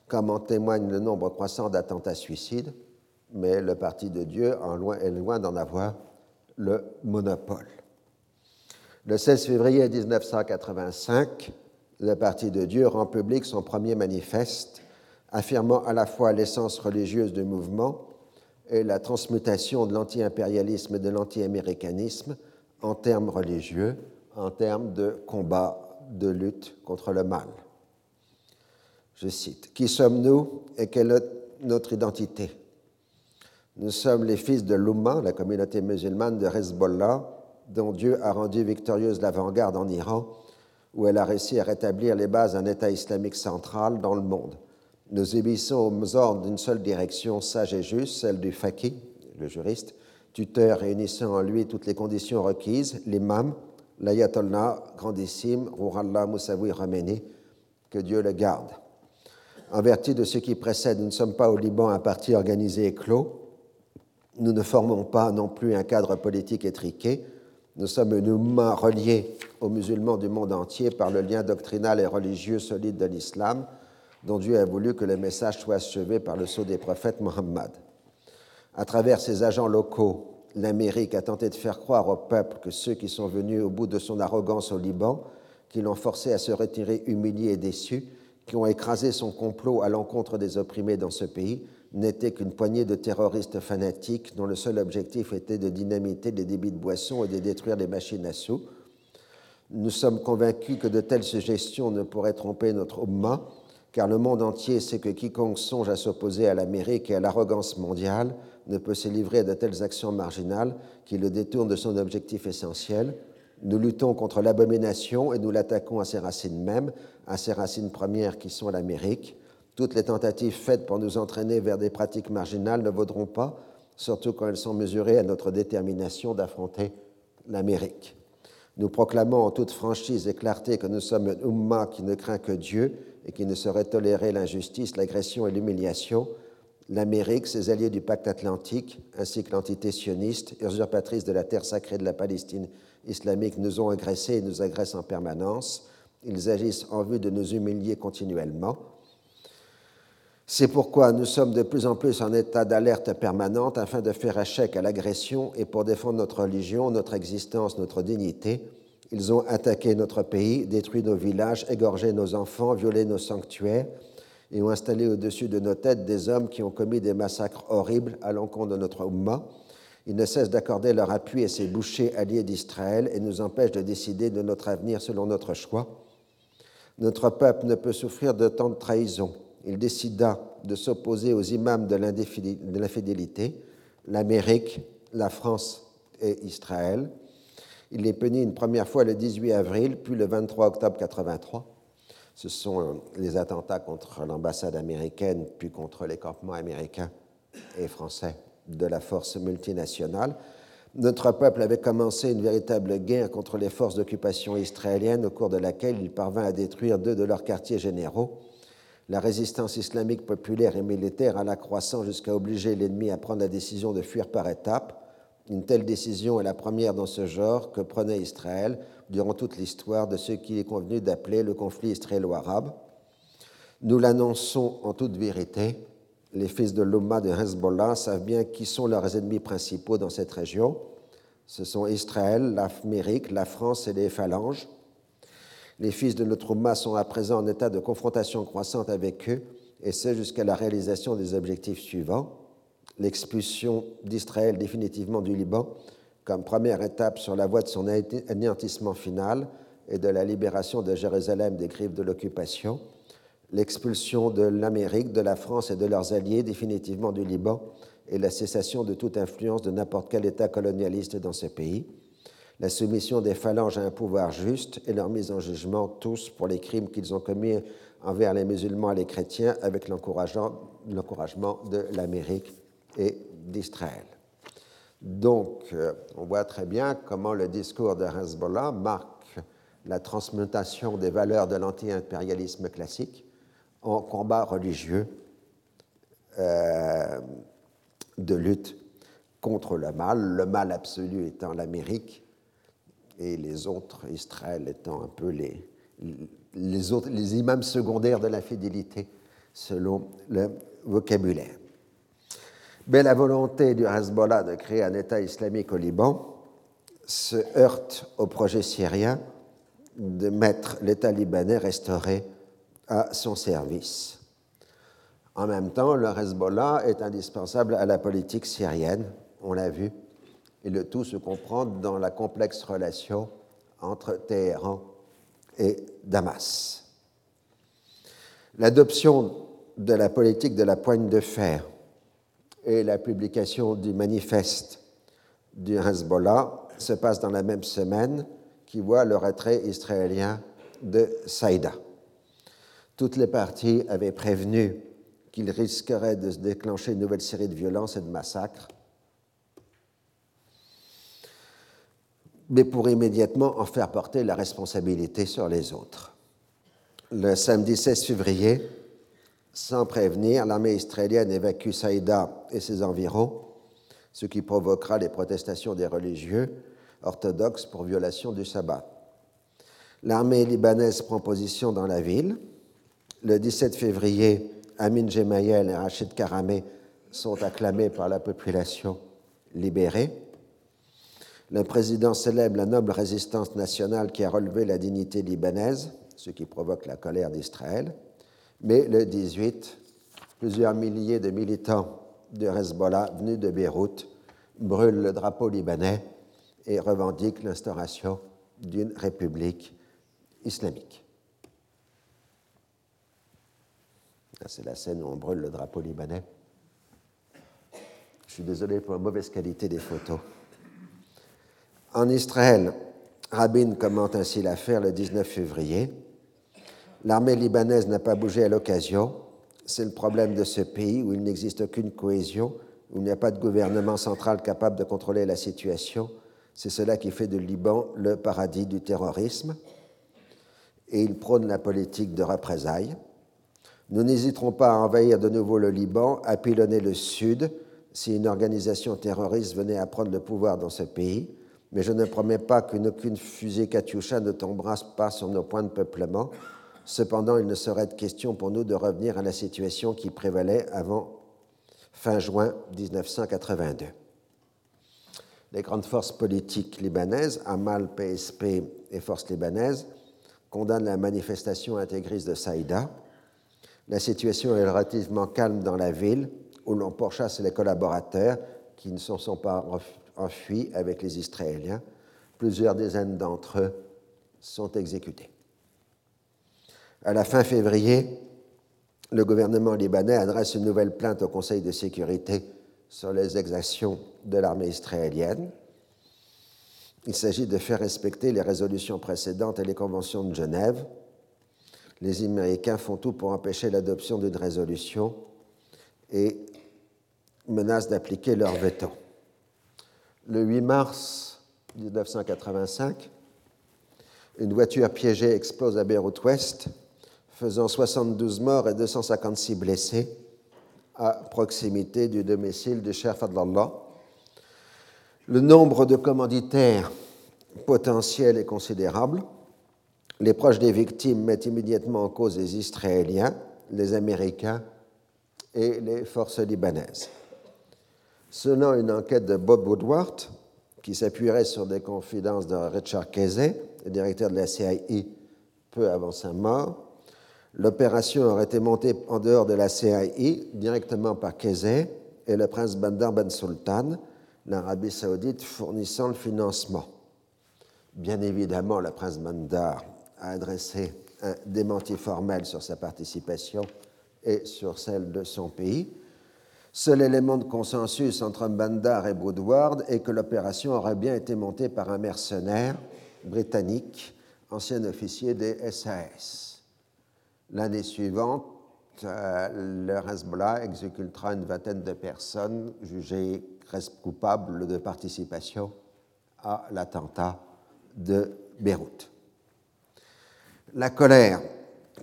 Speaker 2: comme en témoigne le nombre croissant d'attentats suicides, mais le Parti de Dieu est loin d'en avoir le monopole. Le 16 février 1985, le Parti de Dieu rend public son premier manifeste, affirmant à la fois l'essence religieuse du mouvement et la transmutation de l'anti-impérialisme et de l'anti-américanisme en termes religieux, en termes de combat, de lutte contre le mal. Je cite, Qui sommes-nous et quelle est notre identité? Nous sommes les fils de l'Oumma, la communauté musulmane de Hezbollah, dont Dieu a rendu victorieuse l'avant-garde en Iran, où elle a réussi à rétablir les bases d'un État islamique central dans le monde. Nous obéissons aux ordres d'une seule direction sage et juste, celle du faqih, le juriste, tuteur réunissant en lui toutes les conditions requises, l'imam, l'ayatollah grandissime, Rouhallah Moussaoui Khomeini, que Dieu le garde. En vertu de ce qui précède, nous ne sommes pas au Liban un parti organisé et clos. Nous ne formons pas non plus un cadre politique étriqué. Nous sommes une main reliés aux musulmans du monde entier par le lien doctrinal et religieux solide de l'islam, dont Dieu a voulu que le message soit achevé par le sceau des prophètes Mohammed. À travers ses agents locaux, l'Amérique a tenté de faire croire au peuple que ceux qui sont venus au bout de son arrogance au Liban, qui l'ont forcé à se retirer humilié et déçu, qui ont écrasé son complot à l'encontre des opprimés dans ce pays, n'étaient qu'une poignée de terroristes fanatiques dont le seul objectif était de dynamiter les débits de boissons et de détruire les machines à sous. Nous sommes convaincus que de telles suggestions ne pourraient tromper notre Ummah, car le monde entier sait que quiconque songe à s'opposer à l'Amérique et à l'arrogance mondiale ne peut se livrer à de telles actions marginales qui le détournent de son objectif essentiel. Nous luttons contre l'abomination et nous l'attaquons à ses racines mêmes, à ses racines premières qui sont l'Amérique. Toutes les tentatives faites pour nous entraîner vers des pratiques marginales ne vaudront pas, surtout quand elles sont mesurées à notre détermination d'affronter l'Amérique. Nous proclamons en toute franchise et clarté que nous sommes un Ummah qui ne craint que Dieu et qui ne saurait tolérer l'injustice, l'agression et l'humiliation, l'Amérique, ses alliés du pacte atlantique, ainsi que l'entité sioniste, usurpatrice de la terre sacrée de la Palestine islamique, nous ont agressés et nous agressent en permanence. Ils agissent en vue de nous humilier continuellement. C'est pourquoi nous sommes de plus en plus en état d'alerte permanente afin de faire échec à l'agression et pour défendre notre religion, notre existence, notre dignité ils ont attaqué notre pays, détruit nos villages, égorgé nos enfants, violé nos sanctuaires et ont installé au-dessus de nos têtes des hommes qui ont commis des massacres horribles à l'encontre de notre Ummah. Ils ne cessent d'accorder leur appui à ces bouchers alliés d'Israël et nous empêchent de décider de notre avenir selon notre choix. Notre peuple ne peut souffrir de tant de trahison. Il décida de s'opposer aux imams de l'infidélité, l'Amérique, la France et Israël. Il est puni une première fois le 18 avril, puis le 23 octobre 83. Ce sont euh, les attentats contre l'ambassade américaine, puis contre les campements américains et français de la force multinationale. Notre peuple avait commencé une véritable guerre contre les forces d'occupation israéliennes au cours de laquelle il parvint à détruire deux de leurs quartiers généraux. la résistance islamique populaire et militaire alla croissant jusqu'à obliger l'ennemi à prendre la décision de fuir par étapes. Une telle décision est la première dans ce genre que prenait Israël durant toute l'histoire de ce qu'il est convenu d'appeler le conflit israélo-arabe. Nous l'annonçons en toute vérité, les fils de l'Umma de Hezbollah savent bien qui sont leurs ennemis principaux dans cette région. Ce sont Israël, l'Amérique, la France et les phalanges. Les fils de notre Umma sont à présent en état de confrontation croissante avec eux, et ce jusqu'à la réalisation des objectifs suivants l'expulsion d'Israël définitivement du Liban comme première étape sur la voie de son anéantissement final et de la libération de Jérusalem des griffes de l'occupation, l'expulsion de l'Amérique, de la France et de leurs alliés définitivement du Liban et la cessation de toute influence de n'importe quel État colonialiste dans ce pays, la soumission des phalanges à un pouvoir juste et leur mise en jugement tous pour les crimes qu'ils ont commis envers les musulmans et les chrétiens avec l'encouragement de l'Amérique et d'Israël. Donc, euh, on voit très bien comment le discours de Hezbollah marque la transmutation des valeurs de l'anti-impérialisme classique en combat religieux euh, de lutte contre le mal, le mal absolu étant l'Amérique et les autres, Israël étant un peu les, imams secondaires de la fidélité selon le vocabulaire. Mais la volonté du Hezbollah de créer un État islamique au Liban se heurte au projet syrien de mettre l'État libanais restauré à son service. En même temps, le Hezbollah est indispensable à la politique syrienne, on l'a vu, et le tout se comprend dans la complexe relation entre Téhéran et Damas. L'adoption de la politique de la poigne de fer et la publication du manifeste du Hezbollah se passe dans la même semaine qui voit le retrait israélien de Saïda. Toutes les parties avaient prévenu qu'il risquerait de se déclencher une nouvelle série de violences et de massacres, mais pour immédiatement en faire porter la responsabilité sur les autres. Le samedi 16 février, sans prévenir, l'armée israélienne évacue Saïda et ses environs, ce qui provoquera les protestations des religieux orthodoxes pour violation du sabbat. L'armée libanaise prend position dans la ville. Le 17 février, Amin Gemayel et Rachid Karamé sont acclamés par la population libérée. Le président célèbre la noble résistance nationale qui a relevé la dignité libanaise, ce qui provoque la colère d'Israël. Mais le 18, plusieurs milliers de militants de Hezbollah venus de Beyrouth brûlent le drapeau libanais et revendiquent l'instauration d'une république islamique. C'est la scène où on brûle le drapeau libanais. Je suis désolé pour la mauvaise qualité des photos. En Israël, Rabin commente ainsi l'affaire le 19 février. L'armée libanaise n'a pas bougé à l'occasion. C'est le problème de ce pays où il n'existe aucune cohésion, où il n'y a pas de gouvernement central capable de contrôler la situation. C'est cela qui fait de Liban le paradis du terrorisme. Et il prône la politique de représailles. Nous n'hésiterons pas à envahir de nouveau le Liban, à pilonner le Sud si une organisation terroriste venait à prendre le pouvoir dans ce pays. Mais je ne promets pas qu'une aucune fusée Katyusha ne tombera pas sur nos points de peuplement Cependant, il ne serait de question pour nous de revenir à la situation qui prévalait avant fin juin 1982. Les grandes forces politiques libanaises, Amal, PSP et Forces libanaises, condamnent la manifestation intégriste de Saïda. La situation est relativement calme dans la ville, où l'on pourchasse les collaborateurs qui ne se sont pas enfuis avec les Israéliens. Plusieurs dizaines d'entre eux sont exécutés. À la fin février, le gouvernement libanais adresse une nouvelle plainte au Conseil de sécurité sur les exactions de l'armée israélienne. Il s'agit de faire respecter les résolutions précédentes et les conventions de Genève. Les Américains font tout pour empêcher l'adoption d'une résolution et menacent d'appliquer leur veto. Le 8 mars 1985, une voiture piégée explose à Beyrouth Ouest faisant 72 morts et 256 blessés à proximité du domicile du cher Fadlallah. Le nombre de commanditaires potentiels est considérable. Les proches des victimes mettent immédiatement en cause les Israéliens, les Américains et les forces libanaises. Selon une enquête de Bob Woodward, qui s'appuierait sur des confidences de Richard Casey, directeur de la CIA peu avant sa mort, l'opération aurait été montée en dehors de la CIA directement par Casey et le prince Bandar Ben Sultan, l'Arabie saoudite fournissant le financement. Bien évidemment, le prince Bandar a adressé un démenti formel sur sa participation et sur celle de son pays. Seul élément de consensus entre Bandar et Woodward est que l'opération aurait bien été montée par un mercenaire britannique, ancien officier des SAS. L'année suivante, euh, le Hezbollah exécutera une vingtaine de personnes jugées coupables de participation à l'attentat de Beyrouth. La colère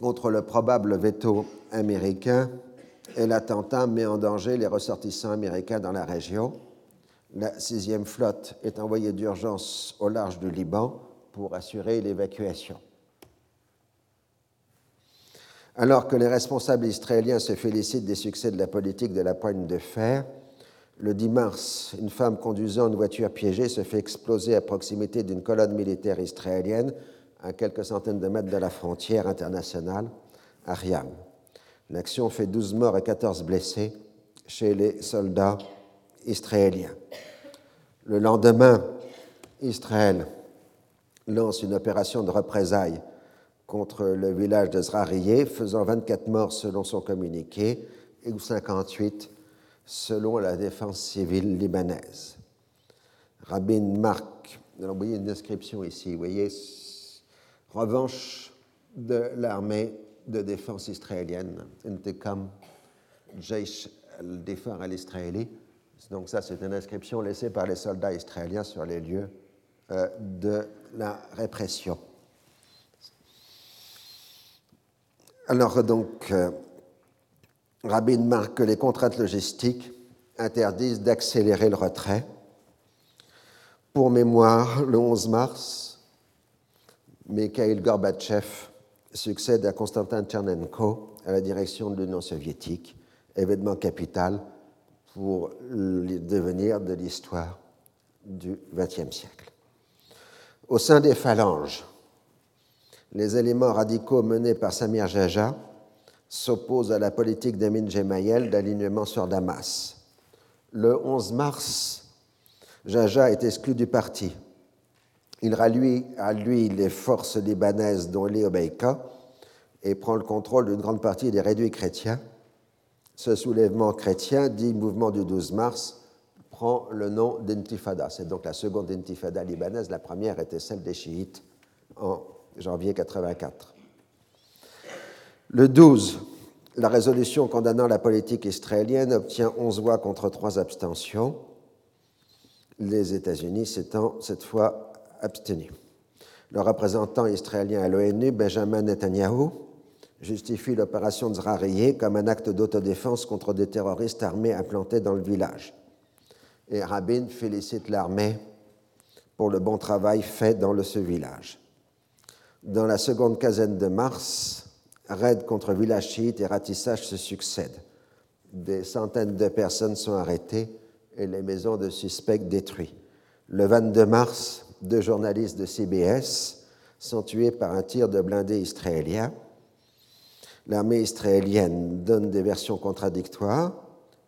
Speaker 2: contre le probable veto américain et l'attentat met en danger les ressortissants américains dans la région. La sixième flotte est envoyée d'urgence au large du Liban pour assurer l'évacuation. Alors que les responsables israéliens se félicitent des succès de la politique de la poigne de fer, le 10 mars, une femme conduisant une voiture piégée se fait exploser à proximité d'une colonne militaire israélienne à quelques centaines de mètres de la frontière internationale à Riam. L'action fait 12 morts et 14 blessés chez les soldats israéliens. Le lendemain, Israël lance une opération de représailles contre le village de Zrariye, faisant 24 morts selon son communiqué et 58 selon la défense civile libanaise. Rabin Mark, vous voyez une description ici, vous voyez, revanche de l'armée de défense israélienne, Jaish al-Difar al-Israéli. Donc ça, c'est une inscription laissée par les soldats israéliens sur les lieux euh, de la répression. Alors donc, euh, Rabin marque que les contraintes logistiques interdisent d'accélérer le retrait. Pour mémoire, le 11 mars, Mikhail Gorbatchev succède à Konstantin Tchernenko à la direction de l'Union soviétique, événement capital pour le devenir de l'histoire du XXe siècle. Au sein des phalanges, les éléments radicaux menés par Samir Jaja s'opposent à la politique d'Amin Gemayel d'alignement sur Damas. Le 11 mars, Jaja est exclu du parti il rallie à lui les forces libanaises dont Léobeika et prend le contrôle d'une grande partie des réduits chrétiens. Ce soulèvement chrétien, dit mouvement du 12 mars, prend le nom d'intifada. C'est donc la seconde intifada libanaise. La première était celle des chiites en janvier 84. Le 12, la résolution condamnant la politique israélienne obtient 11 voix contre 3 abstentions, les États-Unis s'étant cette fois abstenu. Le représentant israélien à l'ONU, Benjamin Netanyahu, justifie l'opération de comme un acte d'autodéfense contre des terroristes armés implantés dans le village. Et Rabin félicite l'armée pour le bon travail fait dans ce village. Dans la seconde quinzaine de mars, raids contre village chiite et ratissage se succèdent. Des centaines de personnes sont arrêtées et les maisons de suspects détruites. Le 22 mars, deux journalistes de CBS sont tués par un tir de blindé israélien. L'armée israélienne donne des versions contradictoires.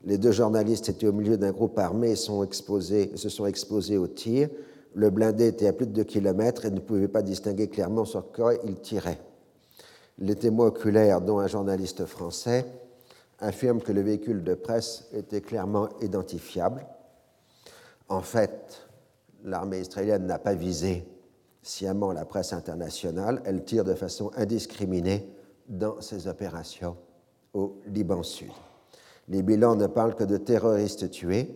Speaker 2: Les deux journalistes étaient au milieu d'un groupe armé et se sont exposés au tir. Le blindé était à plus de 2 km et ne pouvait pas distinguer clairement sur quoi il tirait. Les témoins oculaires, dont un journaliste français, affirment que le véhicule de presse était clairement identifiable. En fait, l'armée israélienne n'a pas visé sciemment la presse internationale, elle tire de façon indiscriminée dans ses opérations au Liban Sud. Les bilans ne parlent que de terroristes tués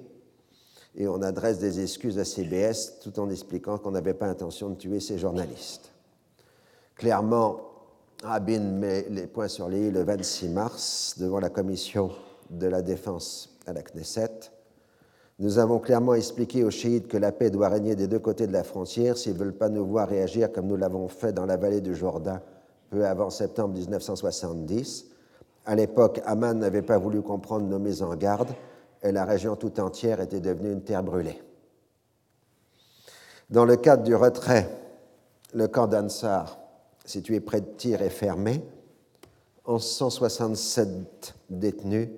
Speaker 2: et on adresse des excuses à CBS tout en expliquant qu'on n'avait pas intention de tuer ces journalistes. Clairement, Rabin met les points sur les i le 26 mars devant la commission de la défense à la Knesset. Nous avons clairement expliqué aux chiites que la paix doit régner des deux côtés de la frontière s'ils ne veulent pas nous voir réagir comme nous l'avons fait dans la vallée du Jourdain peu avant septembre 1970. À l'époque, Amman n'avait pas voulu comprendre nos mises en garde et la région tout entière était devenue une terre brûlée. Dans le cadre du retrait, le camp d'Ansar, situé près de Tyr, est fermé. 167 détenus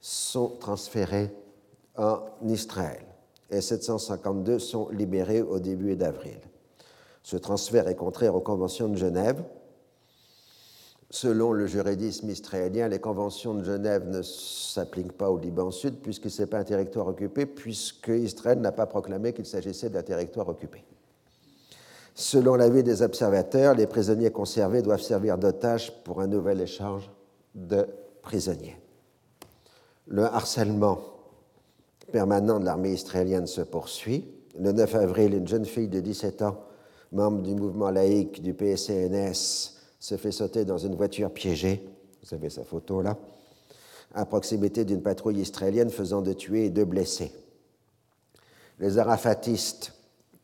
Speaker 2: sont transférés en Israël et 752 sont libérés au début d'avril. Ce transfert est contraire aux conventions de Genève. Selon le juridisme israélien, les conventions de Genève ne s'appliquent pas au Liban Sud puisque ce n'est pas un territoire occupé, puisque Israël n'a pas proclamé qu'il s'agissait d'un territoire occupé. Selon l'avis des observateurs, les prisonniers conservés doivent servir d'otages pour un nouvel échange de prisonniers. Le harcèlement permanent de l'armée israélienne se poursuit. Le 9 avril, une jeune fille de 17 ans, membre du mouvement laïque du PCNS, se fait sauter dans une voiture piégée. Vous avez sa photo là à proximité d'une patrouille israélienne faisant de tuer et de blesser. Les arafatistes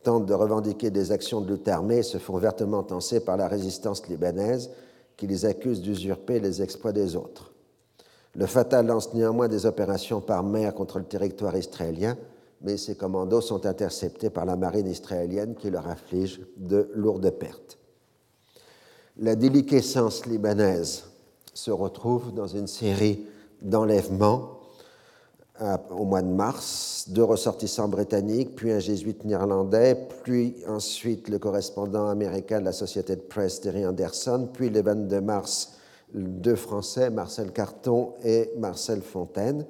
Speaker 2: tentent de revendiquer des actions de lutte armée et se font vertement tenser par la résistance libanaise qui les accuse d'usurper les exploits des autres. Le Fatah lance néanmoins des opérations par mer contre le territoire israélien, mais ces commandos sont interceptés par la marine israélienne qui leur inflige de lourdes pertes. La déliquescence libanaise se retrouve dans une série d'enlèvements au mois de mars, deux ressortissants britanniques, puis un jésuite néerlandais, puis ensuite le correspondant américain de la société de presse Terry Anderson, puis le 22 mars, deux Français, Marcel Carton et Marcel Fontaine.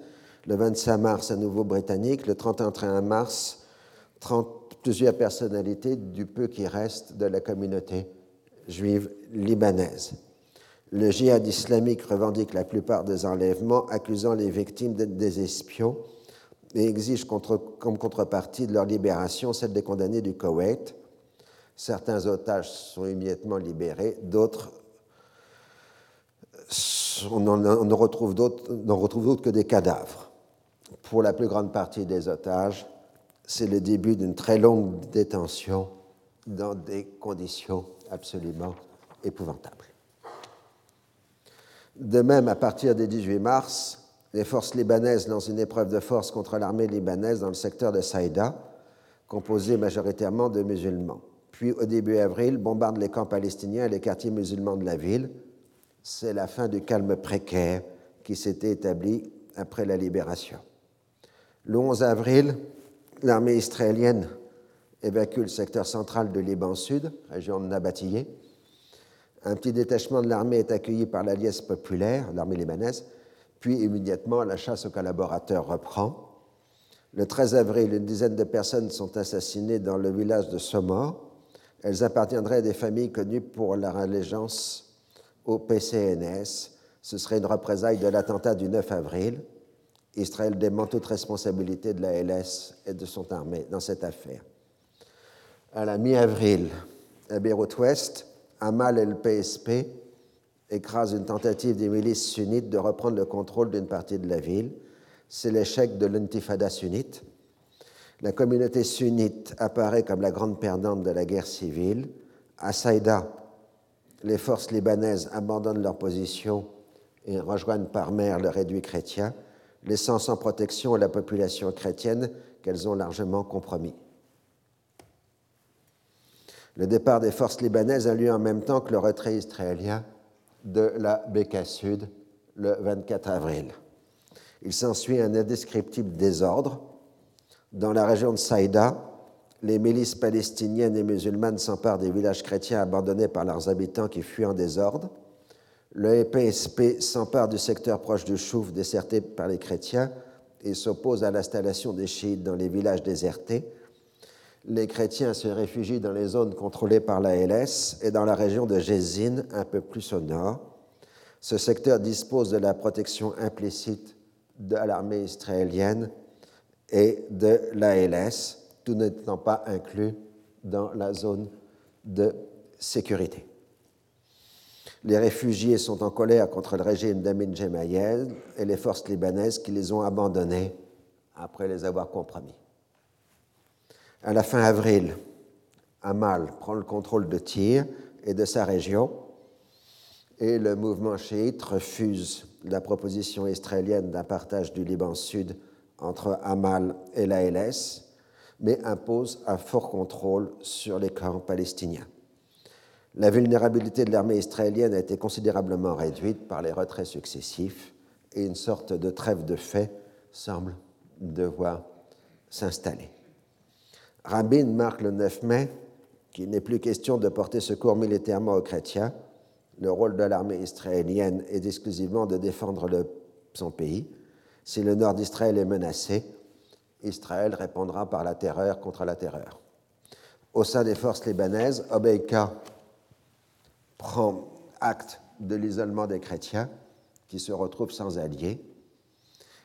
Speaker 2: Le 25 mars, à nouveau britannique. Le 31 mars, 30, plusieurs personnalités du peu qui reste de la communauté juive libanaise. Le djihad islamique revendique la plupart des enlèvements, accusant les victimes d'être des espions et exige comme contrepartie de leur libération celle des condamnés du Koweït. Certains otages sont immédiatement libérés, d'autres on ne retrouve d'autres que des cadavres. Pour la plus grande partie des otages, c'est le début d'une très longue détention dans des conditions absolument épouvantables. De même, à partir du 18 mars, les forces libanaises lancent une épreuve de force contre l'armée libanaise dans le secteur de Saïda, composé majoritairement de musulmans. Puis, au début avril, bombardent les camps palestiniens et les quartiers musulmans de la ville. C'est la fin du calme précaire qui s'était établi après la libération. Le 11 avril, l'armée israélienne évacue le secteur central de Liban Sud, région de Nabatillé. Un petit détachement de l'armée est accueilli par l'Alliance populaire, l'armée libanaise, puis immédiatement la chasse aux collaborateurs reprend. Le 13 avril, une dizaine de personnes sont assassinées dans le village de Somor. Elles appartiendraient à des familles connues pour leur allégeance au PCNS. Ce serait une représaille de l'attentat du 9 avril. Israël dément toute responsabilité de la LS et de son armée dans cette affaire à la mi-avril, à Beyrouth-Ouest, Amal et le PSP écrasent une tentative des milices sunnites de reprendre le contrôle d'une partie de la ville. C'est l'échec de l'intifada sunnite. La communauté sunnite apparaît comme la grande perdante de la guerre civile. À Saïda, les forces libanaises abandonnent leur position et rejoignent par mer le réduit chrétien, laissant sans protection la population chrétienne qu'elles ont largement compromis. Le départ des forces libanaises a lieu en même temps que le retrait israélien de la Beka Sud le 24 avril. Il s'ensuit un indescriptible désordre. Dans la région de Saïda, les milices palestiniennes et musulmanes s'emparent des villages chrétiens abandonnés par leurs habitants qui fuient en désordre. Le PSP s'empare du secteur proche du Chouf déserté par les chrétiens et s'oppose à l'installation des chiites dans les villages désertés les chrétiens se réfugient dans les zones contrôlées par la LS et dans la région de Jézine, un peu plus au nord. Ce secteur dispose de la protection implicite de l'armée israélienne et de l'ALS, tout n'étant pas inclus dans la zone de sécurité. Les réfugiés sont en colère contre le régime d'Amin Gemayel et les forces libanaises qui les ont abandonnés après les avoir compromis. À la fin avril, Amal prend le contrôle de Tyr et de sa région, et le mouvement chiite refuse la proposition israélienne d'un partage du Liban Sud entre Amal et la LS, mais impose un fort contrôle sur les camps palestiniens. La vulnérabilité de l'armée israélienne a été considérablement réduite par les retraits successifs et une sorte de trêve de fait semble devoir s'installer. Rabin marque le 9 mai qu'il n'est plus question de porter secours militairement aux chrétiens. Le rôle de l'armée israélienne est exclusivement de défendre son pays. Si le nord d'Israël est menacé, Israël répondra par la terreur contre la terreur. Au sein des forces libanaises, Obeika prend acte de l'isolement des chrétiens qui se retrouvent sans alliés.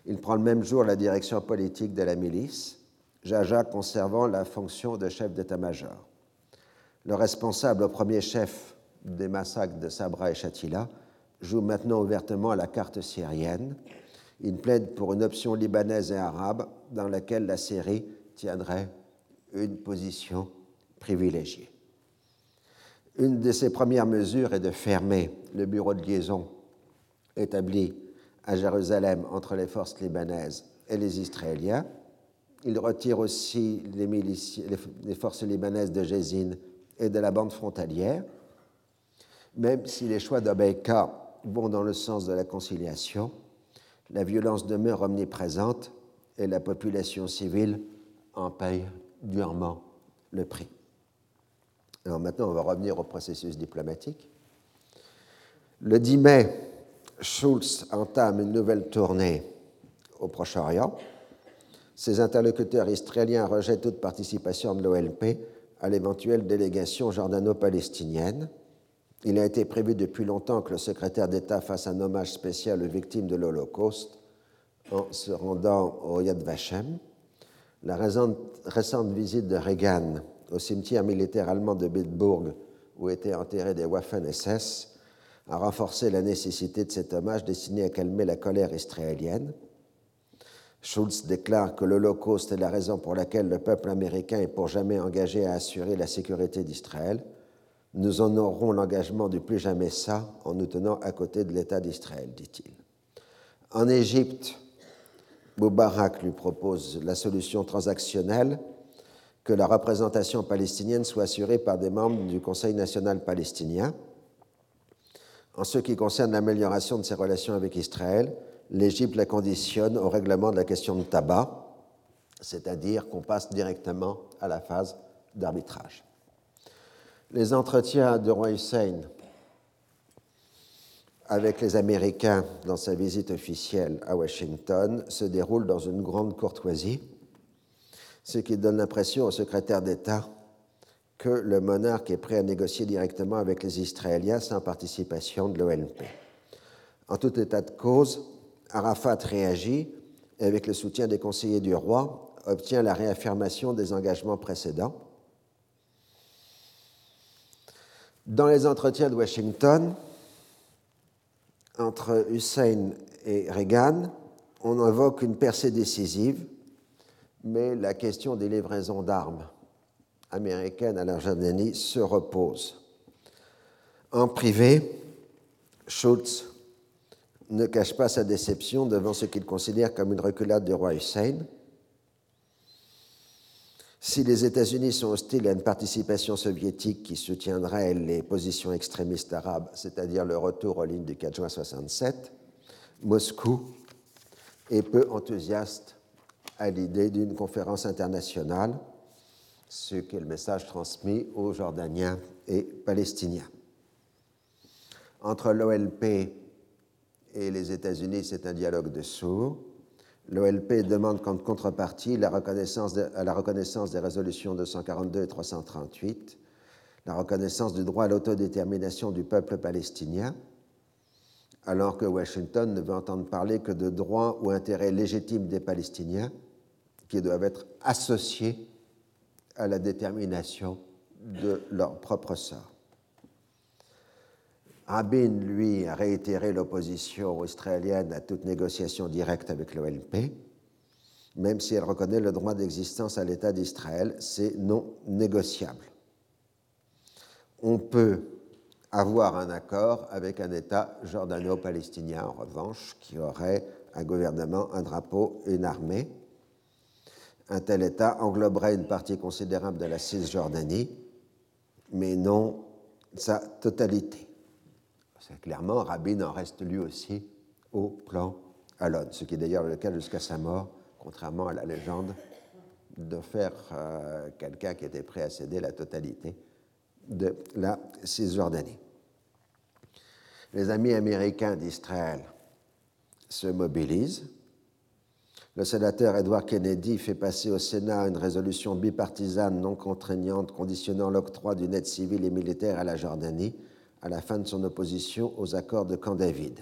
Speaker 2: Il prend le même jour la direction politique de la milice, Jaja conservant la fonction de chef d'état-major. Le responsable au premier chef des massacres de Sabra et Shatila joue maintenant ouvertement à la carte syrienne. Il plaide pour une option libanaise et arabe dans laquelle la Syrie tiendrait une position privilégiée. Une de ses premières mesures est de fermer le bureau de liaison établi à Jérusalem entre les forces libanaises et les Israéliens. Il retire aussi les, forces libanaises de Jézine et de la bande frontalière, même si les choix d'Abeika vont dans le sens de la conciliation, la violence demeure omniprésente et la population civile en paye durement le prix. Alors maintenant, on va revenir au processus diplomatique. Le 10 mai, Schulz entame une nouvelle tournée au Proche-Orient. Ses interlocuteurs israéliens rejettent toute participation de l'OLP à l'éventuelle délégation jordano-palestinienne. Il a été prévu depuis longtemps que le secrétaire d'État fasse un hommage spécial aux victimes de l'Holocauste en se rendant au Yad Vashem. La récente visite de Reagan au cimetière militaire allemand de Bitburg, où étaient enterrés des Waffen-SS, a renforcé la nécessité de cet hommage destiné à calmer la colère israélienne. Schulz déclare que l'Holocauste est la raison pour laquelle le peuple américain est pour jamais engagé à assurer la sécurité d'Israël. Nous en aurons l'engagement du plus jamais ça en nous tenant à côté de l'État d'Israël, dit-il. En Égypte, Moubarak lui propose la solution transactionnelle que la représentation palestinienne soit assurée par des membres du Conseil national palestinien. En ce qui concerne l'amélioration de ses relations avec Israël, l'Égypte la conditionne au règlement de la question de tabac, c'est-à-dire qu'on passe directement à la phase d'arbitrage. Les entretiens de roi Hussein avec les Américains dans sa visite officielle à Washington se déroulent dans une grande courtoisie ce qui donne l'impression au secrétaire d'État que le monarque est prêt à négocier directement avec les Israéliens sans participation de l'OLP. En tout état de cause, Arafat réagit et, avec le soutien des conseillers du roi, obtient la réaffirmation des engagements précédents. Dans les entretiens de Washington, entre Hussein et Reagan, on invoque une percée décisive mais la question des livraisons d'armes américaines à la Jordanie se repose. En privé, Schultz ne cache pas sa déception devant ce qu'il considère comme une reculade du roi Hussein. Si les États-Unis sont hostiles à une participation soviétique qui soutiendrait les positions extrémistes arabes, c'est-à-dire le retour aux lignes du 4 juin 67, Moscou est peu enthousiaste à l'idée d'une conférence internationale, ce qui est le message transmis aux Jordaniens et Palestiniens. Entre l'OLP et les États-Unis, c'est un dialogue de sourds. L'OLP demande comme contrepartie la reconnaissance la reconnaissance des résolutions 242 et 338, la reconnaissance du droit à l'autodétermination du peuple palestinien, alors que Washington ne veut entendre parler que de droits ou intérêts légitimes des Palestiniens qui doivent être associés à la détermination de leur propre sort. Rabin, lui, a réitéré l'opposition israélienne à toute négociation directe avec l'OLP, même si elle reconnaît le droit d'existence à l'État d'Israël, c'est non négociable. On peut avoir un accord avec un État jordano-palestinien, en revanche, qui aurait un gouvernement, un drapeau, une armée. Un tel État engloberait une partie considérable de la Cisjordanie, mais non sa totalité. Clairement, Rabin en reste lui aussi au plan Alon, ce qui est d'ailleurs le cas jusqu'à sa mort, contrairement à la légende de faire euh, quelqu'un qui était prêt à céder la totalité de la Cisjordanie. Les amis américains d'Israël se mobilisent. Le sénateur Edward Kennedy fait passer au Sénat une résolution bipartisane non contraignante conditionnant l'octroi d'une aide civile et militaire à la Jordanie à la fin de son opposition aux accords de Camp David.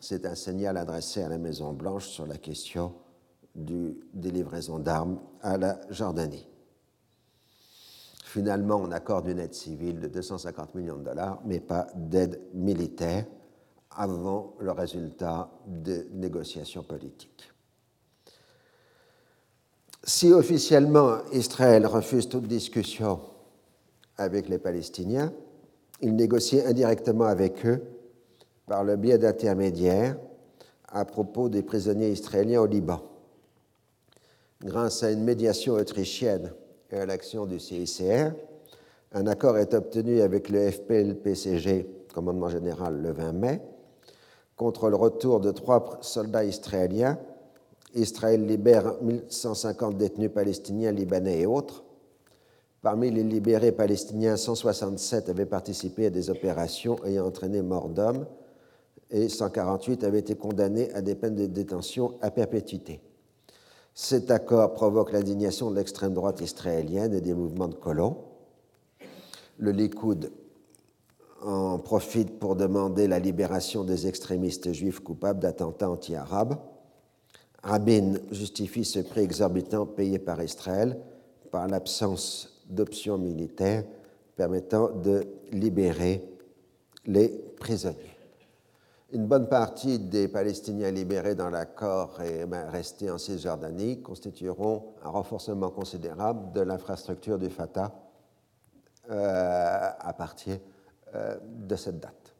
Speaker 2: C'est un signal adressé à la Maison-Blanche sur la question du, des livraisons d'armes à la Jordanie. Finalement, on accorde une aide civile de 250 millions de dollars, mais pas d'aide militaire avant le résultat de négociations politiques. Si officiellement Israël refuse toute discussion avec les Palestiniens, il négociait indirectement avec eux par le biais d'intermédiaires à propos des prisonniers israéliens au Liban. Grâce à une médiation autrichienne et à l'action du CICR, un accord est obtenu avec le FPL-PCG, commandement général, le 20 mai, contre le retour de trois soldats israéliens. Israël libère 1150 détenus palestiniens, libanais et autres. Parmi les libérés palestiniens, 167 avaient participé à des opérations ayant entraîné mort d'hommes et 148 avaient été condamnés à des peines de détention à perpétuité. Cet accord provoque l'indignation de l'extrême droite israélienne et des mouvements de colons. Le Likoud en profite pour demander la libération des extrémistes juifs coupables d'attentats anti-arabes. Rabin justifie ce prix exorbitant payé par Israël par l'absence d'options militaires permettant de libérer les prisonniers. Une bonne partie des Palestiniens libérés dans l'accord et restés en Cisjordanie constitueront un renforcement considérable de l'infrastructure du Fatah euh, à partir euh, de cette date.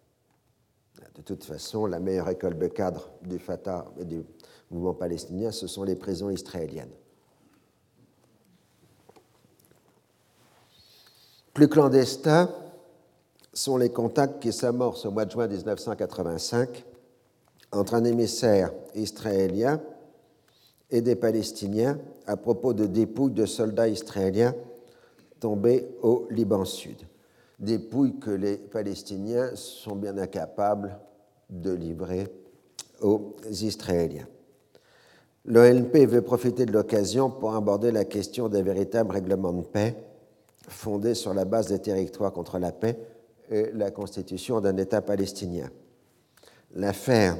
Speaker 2: De toute façon, la meilleure école de cadre du Fatah et du mouvement palestinien, ce sont les prisons israéliennes. Plus clandestins sont les contacts qui s'amorcent au mois de juin 1985 entre un émissaire israélien et des Palestiniens à propos de dépouilles de soldats israéliens tombés au Liban Sud. Dépouilles que les Palestiniens sont bien incapables de livrer aux Israéliens. L'ONP veut profiter de l'occasion pour aborder la question des véritables règlements de paix fondé sur la base des territoires contre la paix et la constitution d'un État palestinien. L'affaire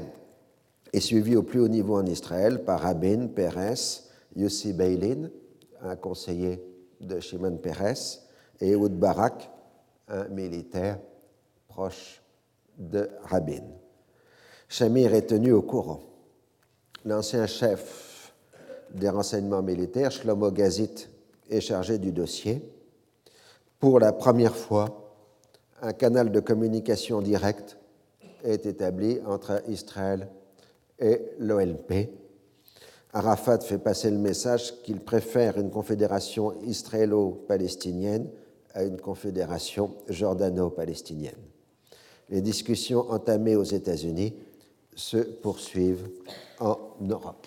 Speaker 2: est suivie au plus haut niveau en Israël par Rabin Peres, Yossi Beilin, un conseiller de Shimon Peres, et Ehud Barak, un militaire proche de Rabin. Shamir est tenu au courant. L'ancien chef des renseignements militaires, Shlomo Gazit, est chargé du dossier pour la première fois, un canal de communication direct est établi entre Israël et l'OLP. Arafat fait passer le message qu'il préfère une confédération israélo-palestinienne à une confédération jordano-palestinienne. Les discussions entamées aux États-Unis se poursuivent en Europe.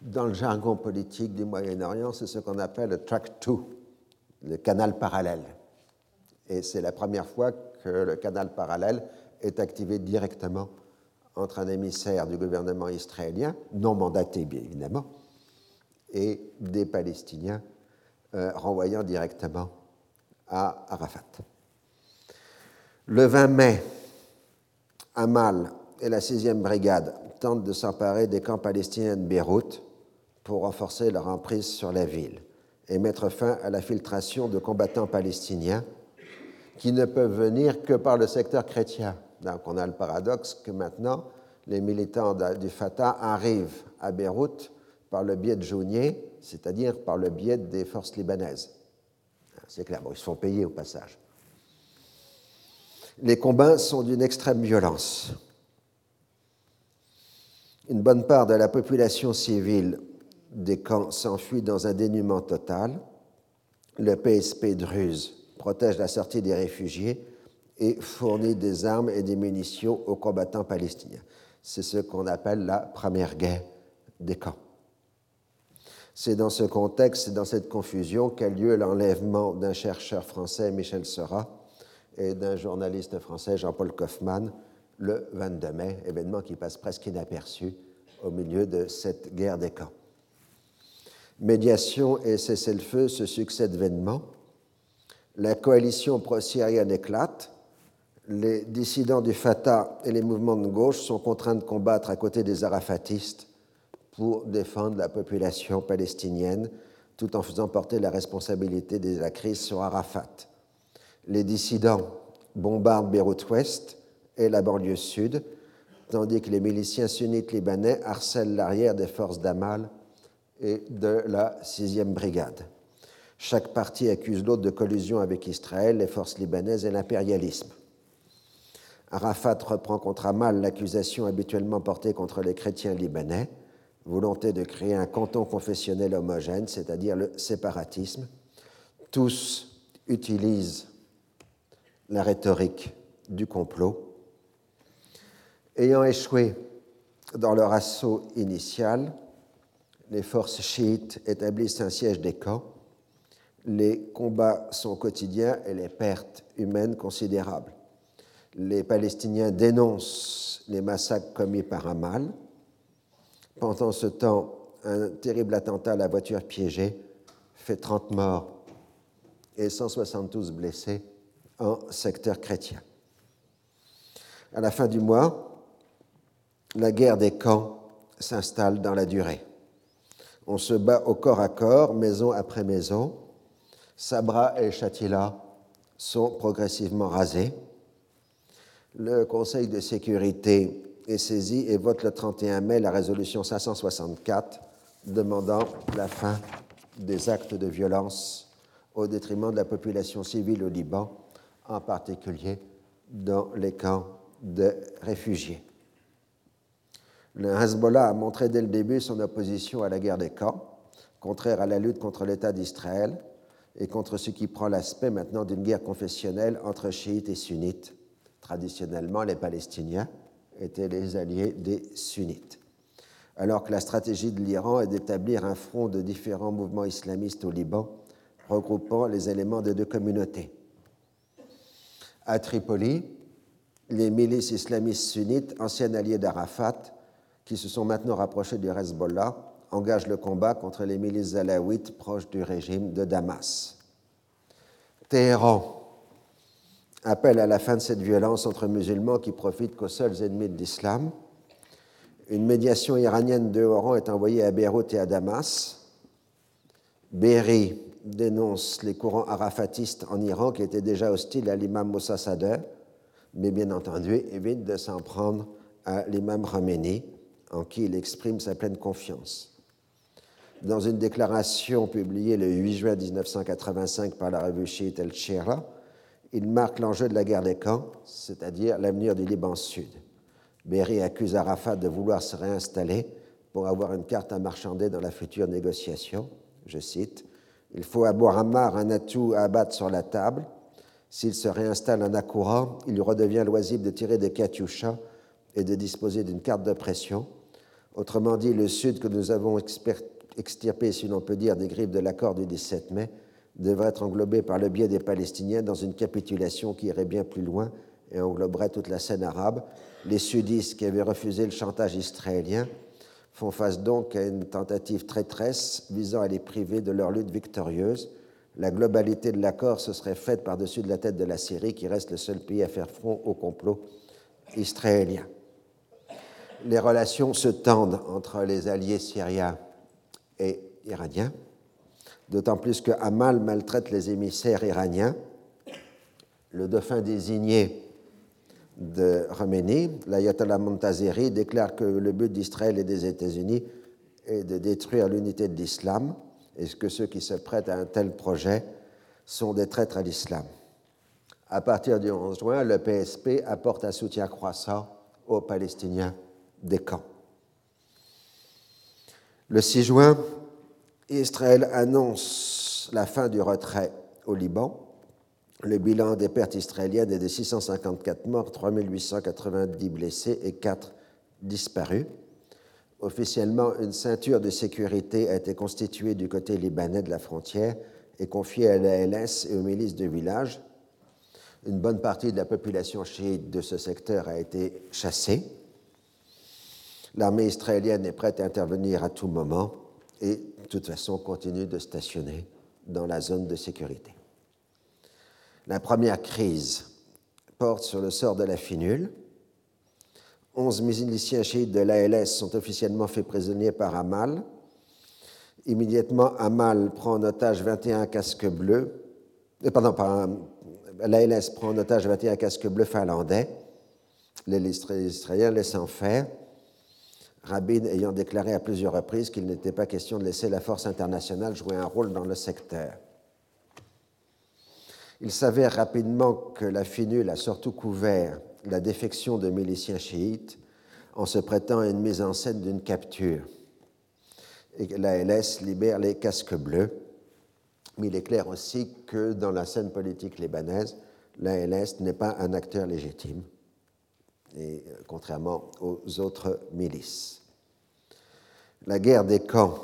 Speaker 2: Dans le jargon politique du Moyen-Orient, c'est ce qu'on appelle le track 2, le canal parallèle. Et c'est la première fois que le canal parallèle est activé directement entre un émissaire du gouvernement israélien, non mandaté bien évidemment, et des Palestiniens euh, renvoyant directement à Arafat. Le 20 mai, Amal et la 6e brigade tentent de s'emparer des camps palestiniens de Beyrouth pour renforcer leur emprise sur la ville et mettre fin à la filtration de combattants palestiniens qui ne peuvent venir que par le secteur chrétien. Donc on a le paradoxe que maintenant, les militants du Fatah arrivent à Beyrouth par le biais de Jounier, c'est-à-dire par le biais des forces libanaises. C'est clair, bon, ils se font payer au passage. Les combats sont d'une extrême violence. Une bonne part de la population civile des camps s'enfuit dans un dénuement total. Le PSP Druze protège la sortie des réfugiés et fournit des armes et des munitions aux combattants palestiniens. C'est ce qu'on appelle la première guerre des camps. C'est dans ce contexte et dans cette confusion qu'a lieu l'enlèvement d'un chercheur français, Michel Seurat, et d'un journaliste français, Jean-Paul Kaufmann, le 22 mai, événement qui passe presque inaperçu au milieu de cette guerre des camps. Médiation et cessez-le-feu se succèdent vainement. La coalition pro-syrienne éclate. Les dissidents du Fatah et les mouvements de gauche sont contraints de combattre à côté des arafatistes pour défendre la population palestinienne tout en faisant porter la responsabilité de la crise sur Arafat. Les dissidents bombardent Beyrouth-Ouest et la banlieue sud, tandis que les miliciens sunnites libanais harcèlent l'arrière des forces d'Amal et de la 6e brigade. Chaque parti accuse l'autre de collusion avec Israël, les forces libanaises et l'impérialisme. Arafat reprend contre Amal l'accusation habituellement portée contre les chrétiens libanais, volonté de créer un canton confessionnel homogène, c'est-à-dire le séparatisme. Tous utilisent la rhétorique du complot. Ayant échoué dans leur assaut initial, les forces chiites établissent un siège des camps. Les combats sont quotidiens et les pertes humaines considérables. Les Palestiniens dénoncent les massacres commis par Amal. Pendant ce temps, un terrible attentat à la voiture piégée fait 30 morts et 172 blessés en secteur chrétien. À la fin du mois, la guerre des camps s'installe dans la durée. On se bat au corps à corps, maison après maison. Sabra et Chatila sont progressivement rasés. Le Conseil de sécurité est saisi et vote le 31 mai la résolution 564 demandant la fin des actes de violence au détriment de la population civile au Liban, en particulier dans les camps de réfugiés. Le Hezbollah a montré dès le début son opposition à la guerre des camps, contraire à la lutte contre l'État d'Israël et contre ce qui prend l'aspect maintenant d'une guerre confessionnelle entre chiites et sunnites. Traditionnellement, les Palestiniens étaient les alliés des sunnites. Alors que la stratégie de l'Iran est d'établir un front de différents mouvements islamistes au Liban, regroupant les éléments des deux communautés. À Tripoli, les milices islamistes sunnites, anciennes alliées d'Arafat, qui se sont maintenant rapprochés du Hezbollah, engagent le combat contre les milices alaouites proches du régime de Damas. Téhéran appelle à la fin de cette violence entre musulmans qui profitent qu'aux seuls ennemis de l'islam. Une médiation iranienne de rang est envoyée à Beyrouth et à Damas. Berry dénonce les courants arafatistes en Iran qui étaient déjà hostiles à l'imam Moussa Sadeh, mais bien entendu évite de s'en prendre à l'imam Khomeini en qui il exprime sa pleine confiance. Dans une déclaration publiée le 8 juin 1985 par la revue chiite El Shira, il marque l'enjeu de la guerre des camps, c'est-à-dire l'avenir du Liban Sud. Berry accuse Arafat de vouloir se réinstaller pour avoir une carte à marchander dans la future négociation. Je cite Il faut à Boramar un atout à abattre sur la table. S'il se réinstalle en Akoura, il lui redevient loisible de tirer des katyushas et de disposer d'une carte de pression. Autrement dit, le Sud que nous avons extirpé, si l'on peut dire, des griffes de l'accord du 17 mai, devrait être englobé par le biais des Palestiniens dans une capitulation qui irait bien plus loin et engloberait toute la scène arabe. Les sudistes qui avaient refusé le chantage israélien font face donc à une tentative traîtresse visant à les priver de leur lutte victorieuse. La globalité de l'accord se serait faite par-dessus de la tête de la Syrie, qui reste le seul pays à faire front au complot israélien les relations se tendent entre les alliés syriens et iraniens, d'autant plus que Hamal maltraite les émissaires iraniens. le dauphin désigné de Roménie, l'ayatollah Montazeri, déclare que le but d'Israël et des États-Unis est de détruire l'unité de l'islam et que ceux qui se prêtent à un tel projet sont des traîtres à l'islam. À partir du 11 juin, le PSP apporte un soutien croissant aux Palestiniens des camps. Le 6 juin, Israël annonce la fin du retrait au Liban. Le bilan des pertes israéliennes est de 654 morts, 3890 blessés et 4 disparus. Officiellement, une ceinture de sécurité a été constituée du côté libanais de la frontière et confiée à l'ALS et aux milices de village. Une bonne partie de la population chiite de ce secteur a été chassée. L'armée israélienne est prête à intervenir à tout moment et, de toute façon, continue de stationner dans la zone de sécurité. La première crise porte sur le sort de la finule. Onze miliciens chiites de l'ALS sont officiellement faits prisonniers par Amal. Immédiatement, Amal prend en otage 21 casques bleus. Euh, pardon, l'ALS prend en otage 21 casques bleus finlandais. Les Israéliens laissant faire. Rabin ayant déclaré à plusieurs reprises qu'il n'était pas question de laisser la force internationale jouer un rôle dans le secteur. Il s'avère rapidement que la finule a surtout couvert la défection de miliciens chiites en se prêtant à une mise en scène d'une capture. Et l'ALS libère les casques bleus. Mais il est clair aussi que dans la scène politique libanaise, l'ALS n'est pas un acteur légitime et euh, contrairement aux autres milices. La guerre des camps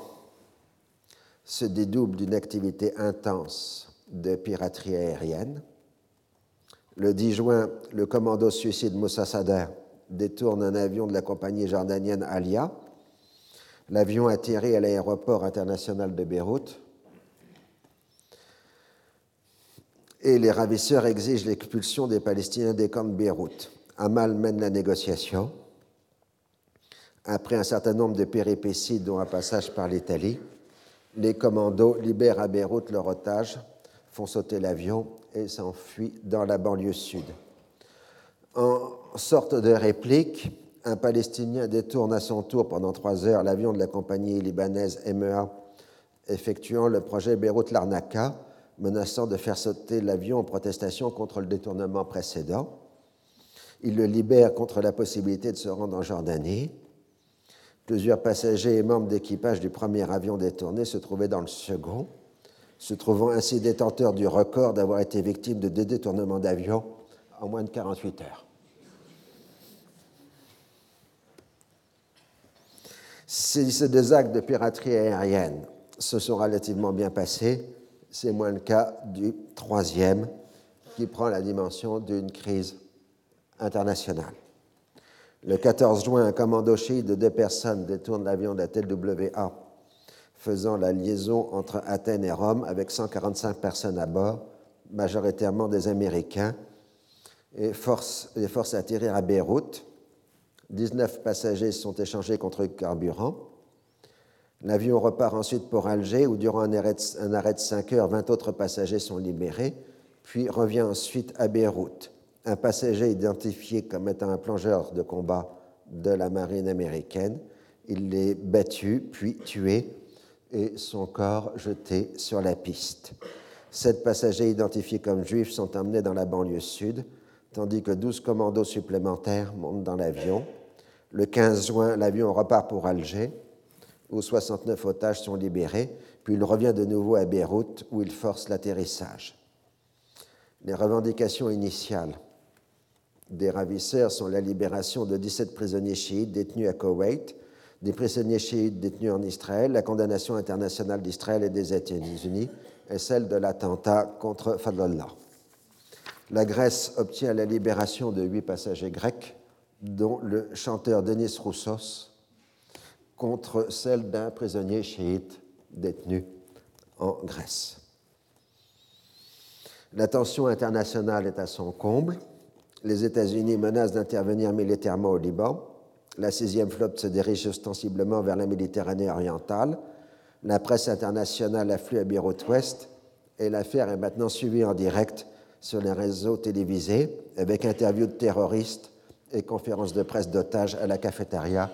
Speaker 2: se dédouble d'une activité intense de piraterie aérienne. Le 10 juin, le commando suicide Moussa Sadr détourne un avion de la compagnie jordanienne Alia. L'avion atterrit à l'aéroport international de Beyrouth et les ravisseurs exigent l'expulsion des Palestiniens des camps de Beyrouth. Amal mène la négociation. Après un certain nombre de péripéties, dont un passage par l'Italie, les commandos libèrent à Beyrouth leur otage, font sauter l'avion et s'enfuient dans la banlieue sud. En sorte de réplique, un Palestinien détourne à son tour pendant trois heures l'avion de la compagnie libanaise MEA effectuant le projet Beyrouth-Larnaca, menaçant de faire sauter l'avion en protestation contre le détournement précédent. Il le libère contre la possibilité de se rendre en Jordanie. Plusieurs passagers et membres d'équipage du premier avion détourné se trouvaient dans le second, se trouvant ainsi détenteurs du record d'avoir été victimes de deux détournements d'avion en moins de 48 heures. Ces deux actes de piraterie aérienne se sont relativement bien passés. C'est moins le cas du troisième, qui prend la dimension d'une crise Le 14 juin, un commando chiite de deux personnes détourne l'avion de la TWA faisant la liaison entre Athènes et Rome avec 145 personnes à bord, majoritairement des Américains, et force, les forces à atterrir à Beyrouth. 19 passagers sont échangés contre carburant. L'avion repart ensuite pour Alger, où durant un arrêt, de, un arrêt de 5 heures, 20 autres passagers sont libérés, puis revient ensuite à Beyrouth un passager identifié comme étant un plongeur de combat de la marine américaine. Il est battu, puis tué, et son corps jeté sur la piste. Sept passagers identifiés comme juifs sont emmenés dans la banlieue sud, tandis que douze commandos supplémentaires montent dans l'avion. Le 15 juin, l'avion repart pour Alger, où 69 otages sont libérés, puis il revient de nouveau à Beyrouth, où il force l'atterrissage. Les revendications initiales des ravisseurs sont la libération de 17 prisonniers chiites détenus à Koweït, des prisonniers chiites détenus en Israël, la condamnation internationale d'Israël et des États-Unis et celle de l'attentat contre Fadlallah. La Grèce obtient la libération de huit passagers grecs, dont le chanteur Denis Roussos, contre celle d'un prisonnier chiite détenu en Grèce. La tension internationale est à son comble les États-Unis menacent d'intervenir militairement au Liban. La sixième flotte se dirige ostensiblement vers la Méditerranée orientale. La presse internationale afflue à Beyrouth Ouest et l'affaire est maintenant suivie en direct sur les réseaux télévisés avec interviews de terroristes et conférences de presse d'otages à la cafétéria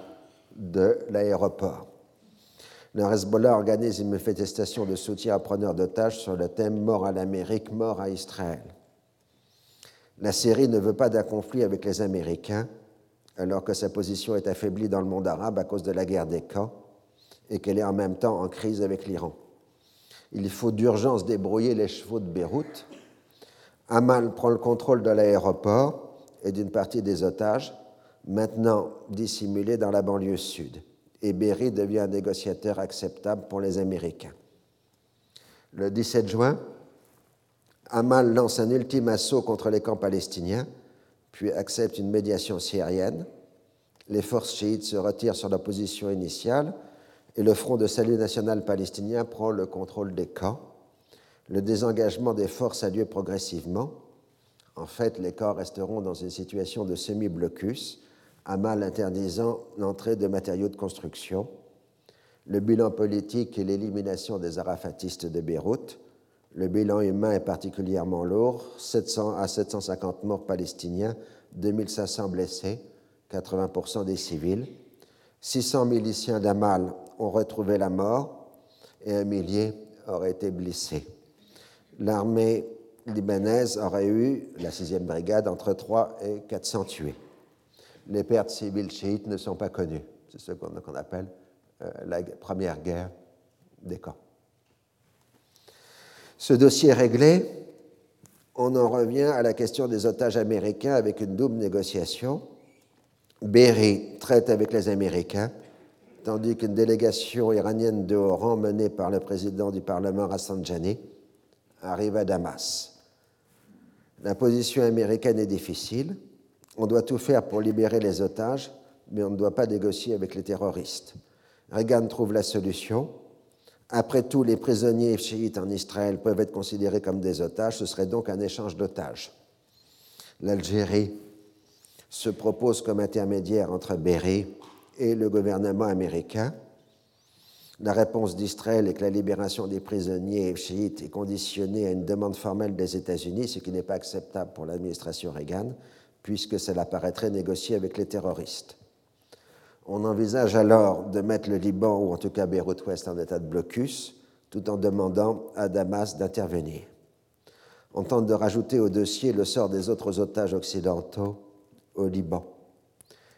Speaker 2: de l'aéroport. Le Hezbollah organise une manifestation de soutien aux preneurs d'otages sur le thème Mort à l'Amérique, mort à Israël. La Syrie ne veut pas d'un conflit avec les Américains, alors que sa position est affaiblie dans le monde arabe à cause de la guerre des camps et qu'elle est en même temps en crise avec l'Iran. Il faut d'urgence débrouiller les chevaux de Beyrouth. Amal prend le contrôle de l'aéroport et d'une partie des otages, maintenant dissimulés dans la banlieue sud et Berry devient un négociateur acceptable pour les Américains. Le 17 juin, Amal lance un ultime assaut contre les camps palestiniens, puis accepte une médiation syrienne. Les forces chiites se retirent sur la position initiale et le Front de salut national palestinien prend le contrôle des camps. Le désengagement des forces a lieu progressivement. En fait, les camps resteront dans une situation de semi-blocus mal interdisant l'entrée de matériaux de construction. Le bilan politique est l'élimination des arafatistes de Beyrouth. Le bilan humain est particulièrement lourd 700 à 750 morts palestiniens, 2500 blessés, 80% des civils. 600 miliciens d'Amal ont retrouvé la mort et un millier auraient été blessés. L'armée libanaise aurait eu, la 6e brigade, entre 3 et 400 tués les pertes civiles chiites ne sont pas connues. C'est ce qu'on appelle euh, la première guerre des camps. Ce dossier réglé, on en revient à la question des otages américains avec une double négociation. Berry traite avec les Américains, tandis qu'une délégation iranienne de haut rang menée par le président du Parlement Rafsanjani arrive à Damas. La position américaine est difficile on doit tout faire pour libérer les otages, mais on ne doit pas négocier avec les terroristes. Reagan trouve la solution. Après tout, les prisonniers chiites en Israël peuvent être considérés comme des otages, ce serait donc un échange d'otages. L'Algérie se propose comme intermédiaire entre Berry et le gouvernement américain. La réponse d'Israël est que la libération des prisonniers chiites est conditionnée à une demande formelle des États-Unis, ce qui n'est pas acceptable pour l'administration Reagan, puisque cela paraîtrait négocier avec les terroristes. On envisage alors de mettre le Liban, ou en tout cas Beyrouth-Ouest, en état de blocus, tout en demandant à Damas d'intervenir. On tente de rajouter au dossier le sort des autres otages occidentaux au Liban.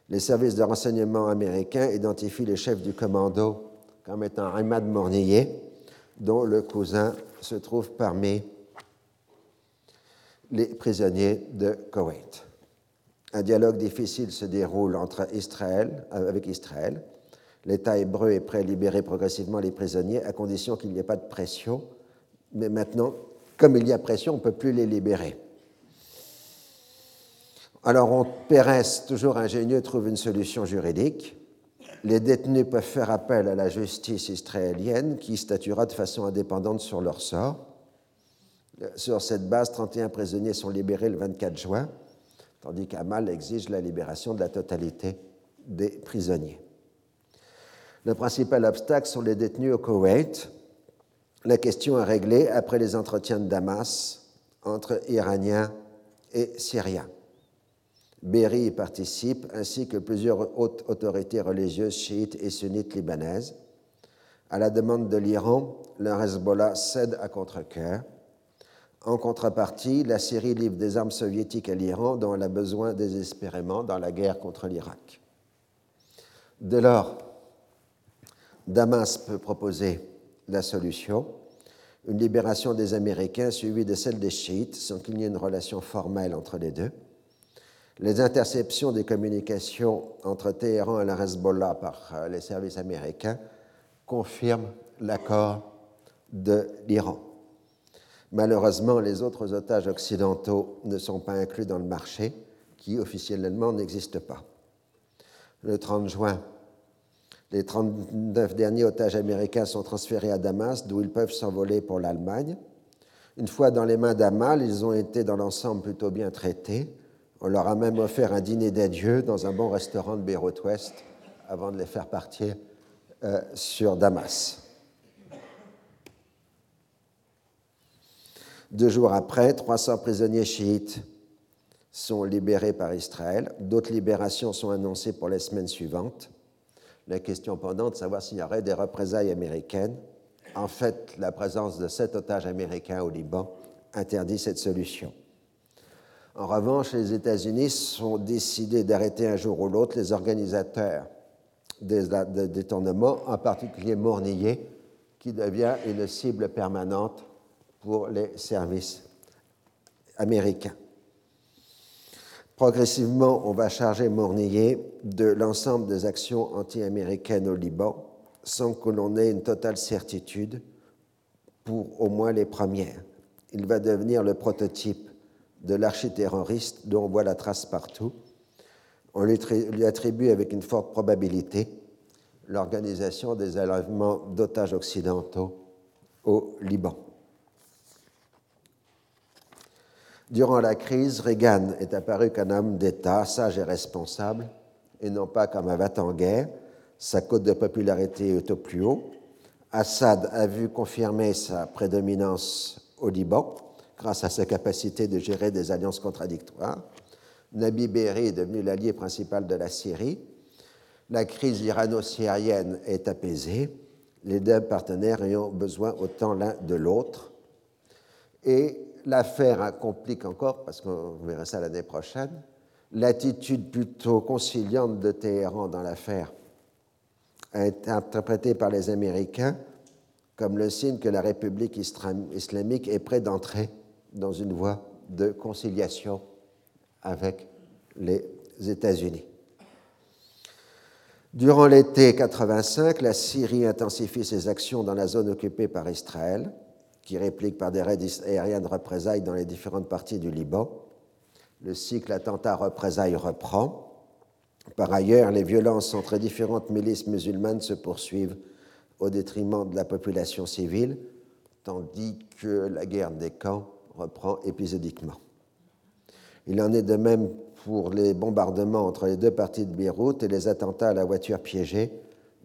Speaker 2: Les services de renseignement américains identifient le chef du commando comme étant Ahmad Mornier, dont le cousin se trouve parmi les prisonniers de Koweït. Un dialogue difficile se déroule entre Israël, euh, avec Israël. L'État hébreu est prêt à libérer progressivement les prisonniers à condition qu'il n'y ait pas de pression. Mais maintenant, comme il y a pression, on ne peut plus les libérer. Alors, on, Pérez, toujours ingénieux, trouve une solution juridique. Les détenus peuvent faire appel à la justice israélienne qui statuera de façon indépendante sur leur sort. Sur cette base, 31 prisonniers sont libérés le 24 juin tandis qu'Amal exige la libération de la totalité des prisonniers. Le principal obstacle sont les détenus au Koweït. La question est réglée après les entretiens de Damas entre Iraniens et Syriens. Berry y participe, ainsi que plusieurs hautes autorités religieuses chiites et sunnites libanaises. À la demande de l'Iran, le Hezbollah cède à contre-cœur en contrepartie, la Syrie livre des armes soviétiques à l'Iran dont elle a besoin désespérément dans la guerre contre l'Irak. Dès lors, Damas peut proposer la solution, une libération des Américains suivie de celle des chiites sans qu'il n'y ait une relation formelle entre les deux. Les interceptions des communications entre Téhéran et la Hezbollah par euh, les services américains confirment l'accord de l'Iran. Malheureusement, les autres otages occidentaux ne sont pas inclus dans le marché, qui officiellement n'existe pas. Le 30 juin, les 39 derniers otages américains sont transférés à Damas, d'où ils peuvent s'envoler pour l'Allemagne. Une fois dans les mains d'Amal, ils ont été dans l'ensemble plutôt bien traités. On leur a même offert un dîner d'adieu dans un bon restaurant de Beyrouth-Ouest avant de les faire partir euh, sur Damas. Deux jours après, 300 prisonniers chiites sont libérés par Israël. D'autres libérations sont annoncées pour les semaines suivantes. La question pendante de savoir s'il y aurait des représailles américaines. En fait, la présence de sept otages américains au Liban interdit cette solution. En revanche, les États-Unis sont décidés d'arrêter un jour ou l'autre les organisateurs des détournements, en particulier Mornillet, qui devient une cible permanente pour les services américains. Progressivement, on va charger Mornillet de l'ensemble des actions anti-américaines au Liban, sans que l'on ait une totale certitude pour au moins les premières. Il va devenir le prototype de l'architerroriste dont on voit la trace partout. On lui attribue avec une forte probabilité l'organisation des enlèvements d'otages occidentaux au Liban. Durant la crise, Reagan est apparu comme un homme d'État sage et responsable, et non pas comme un va en guerre. Sa cote de popularité est au plus haut. Assad a vu confirmer sa prédominance au Liban grâce à sa capacité de gérer des alliances contradictoires. Nabi Berri est devenu l'allié principal de la Syrie. La crise irano-syrienne est apaisée, les deux partenaires ayant besoin autant l'un de l'autre. L'affaire complique encore, parce qu'on verra ça l'année prochaine, l'attitude plutôt conciliante de Téhéran dans l'affaire a été interprétée par les Américains comme le signe que la République islamique est prête d'entrer dans une voie de conciliation avec les États-Unis. Durant l'été 85, la Syrie intensifie ses actions dans la zone occupée par Israël qui réplique par des raids aériens de représailles dans les différentes parties du Liban. Le cycle attentat-représailles reprend. Par ailleurs, les violences entre différentes milices musulmanes se poursuivent au détriment de la population civile, tandis que la guerre des camps reprend épisodiquement. Il en est de même pour les bombardements entre les deux parties de Beyrouth et les attentats à la voiture piégée,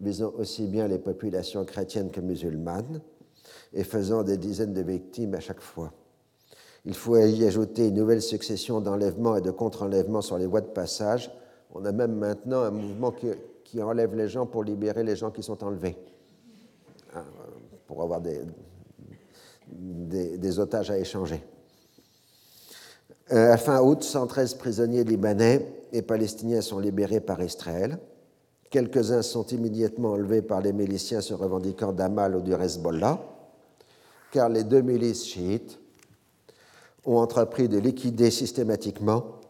Speaker 2: visant aussi bien les populations chrétiennes que musulmanes et faisant des dizaines de victimes à chaque fois. Il faut y ajouter une nouvelle succession d'enlèvements et de contre-enlèvements sur les voies de passage. On a même maintenant un mouvement qui, enlève les gens pour libérer les gens qui sont enlevés, hein, pour avoir des, des, otages à échanger. Euh, à fin août, 113 prisonniers libanais et palestiniens sont libérés par Israël. Quelques-uns sont immédiatement enlevés par les miliciens se revendiquant d'Amal ou du Hezbollah car les deux milices chiites ont entrepris de liquider systématiquement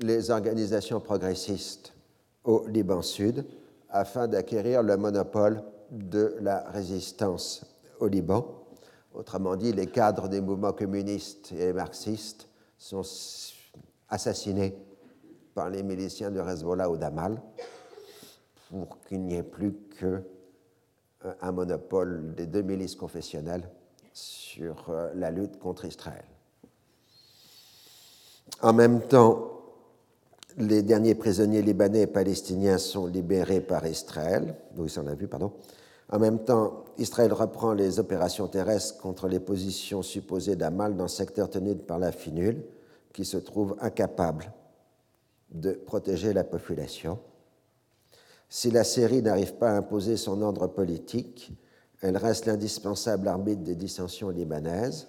Speaker 2: les organisations progressistes au Liban Sud afin d'acquérir le monopole de la résistance au Liban. Autrement dit, les cadres des mouvements communistes et marxistes sont assassinés par les miliciens de Hezbollah ou d'Amal pour qu'il n'y ait plus qu'un monopole des deux milices confessionnelles sur euh, la lutte contre Israël. En même temps, les derniers prisonniers libanais et palestiniens sont libérés par Israël. Oui, ça vu, pardon. En même temps, Israël reprend les opérations terrestres contre les positions supposées d'Amal dans le secteur tenu par la finule, qui se trouve incapable de protéger la population. Si la Syrie n'arrive pas à imposer son ordre politique, elle reste l'indispensable arbitre des dissensions libanaises.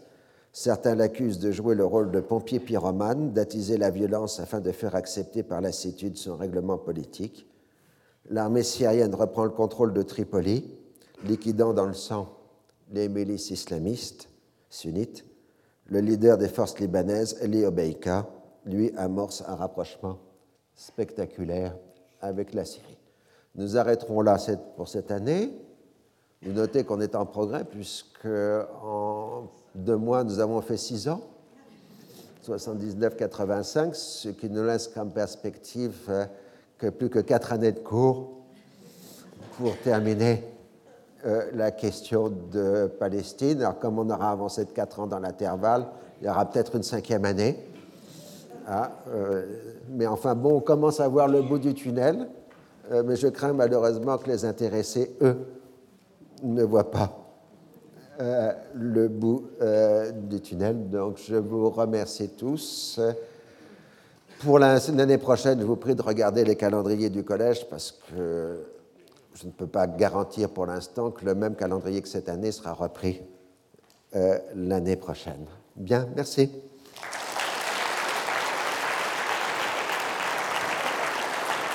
Speaker 2: Certains l'accusent de jouer le rôle de pompier pyromane, d'attiser la violence afin de faire accepter par lassitude son règlement politique. L'armée syrienne reprend le contrôle de Tripoli, liquidant dans le sang les milices islamistes sunnites. Le leader des forces libanaises, Eli Obeika, lui amorce un rapprochement spectaculaire avec la Syrie. Nous arrêterons là pour cette année. Notez qu'on est en progrès puisque en deux mois, nous avons fait six ans, 79-85, ce qui nous laisse comme perspective euh, que plus que quatre années de cours pour terminer euh, la question de Palestine. Alors, comme on aura avancé de quatre ans dans l'intervalle, il y aura peut-être une cinquième année. Ah, euh, mais enfin, bon, on commence à voir le bout du tunnel, mais je crains malheureusement que les intéressés, eux, ne voient pas le bout du tunnel. Donc je vous remercie tous. Pour l'année prochaine, je vous prie de regarder les calendriers du collège parce que je ne peux pas garantir pour l'instant que le même calendrier que cette année sera repris l'année prochaine. Bien, merci.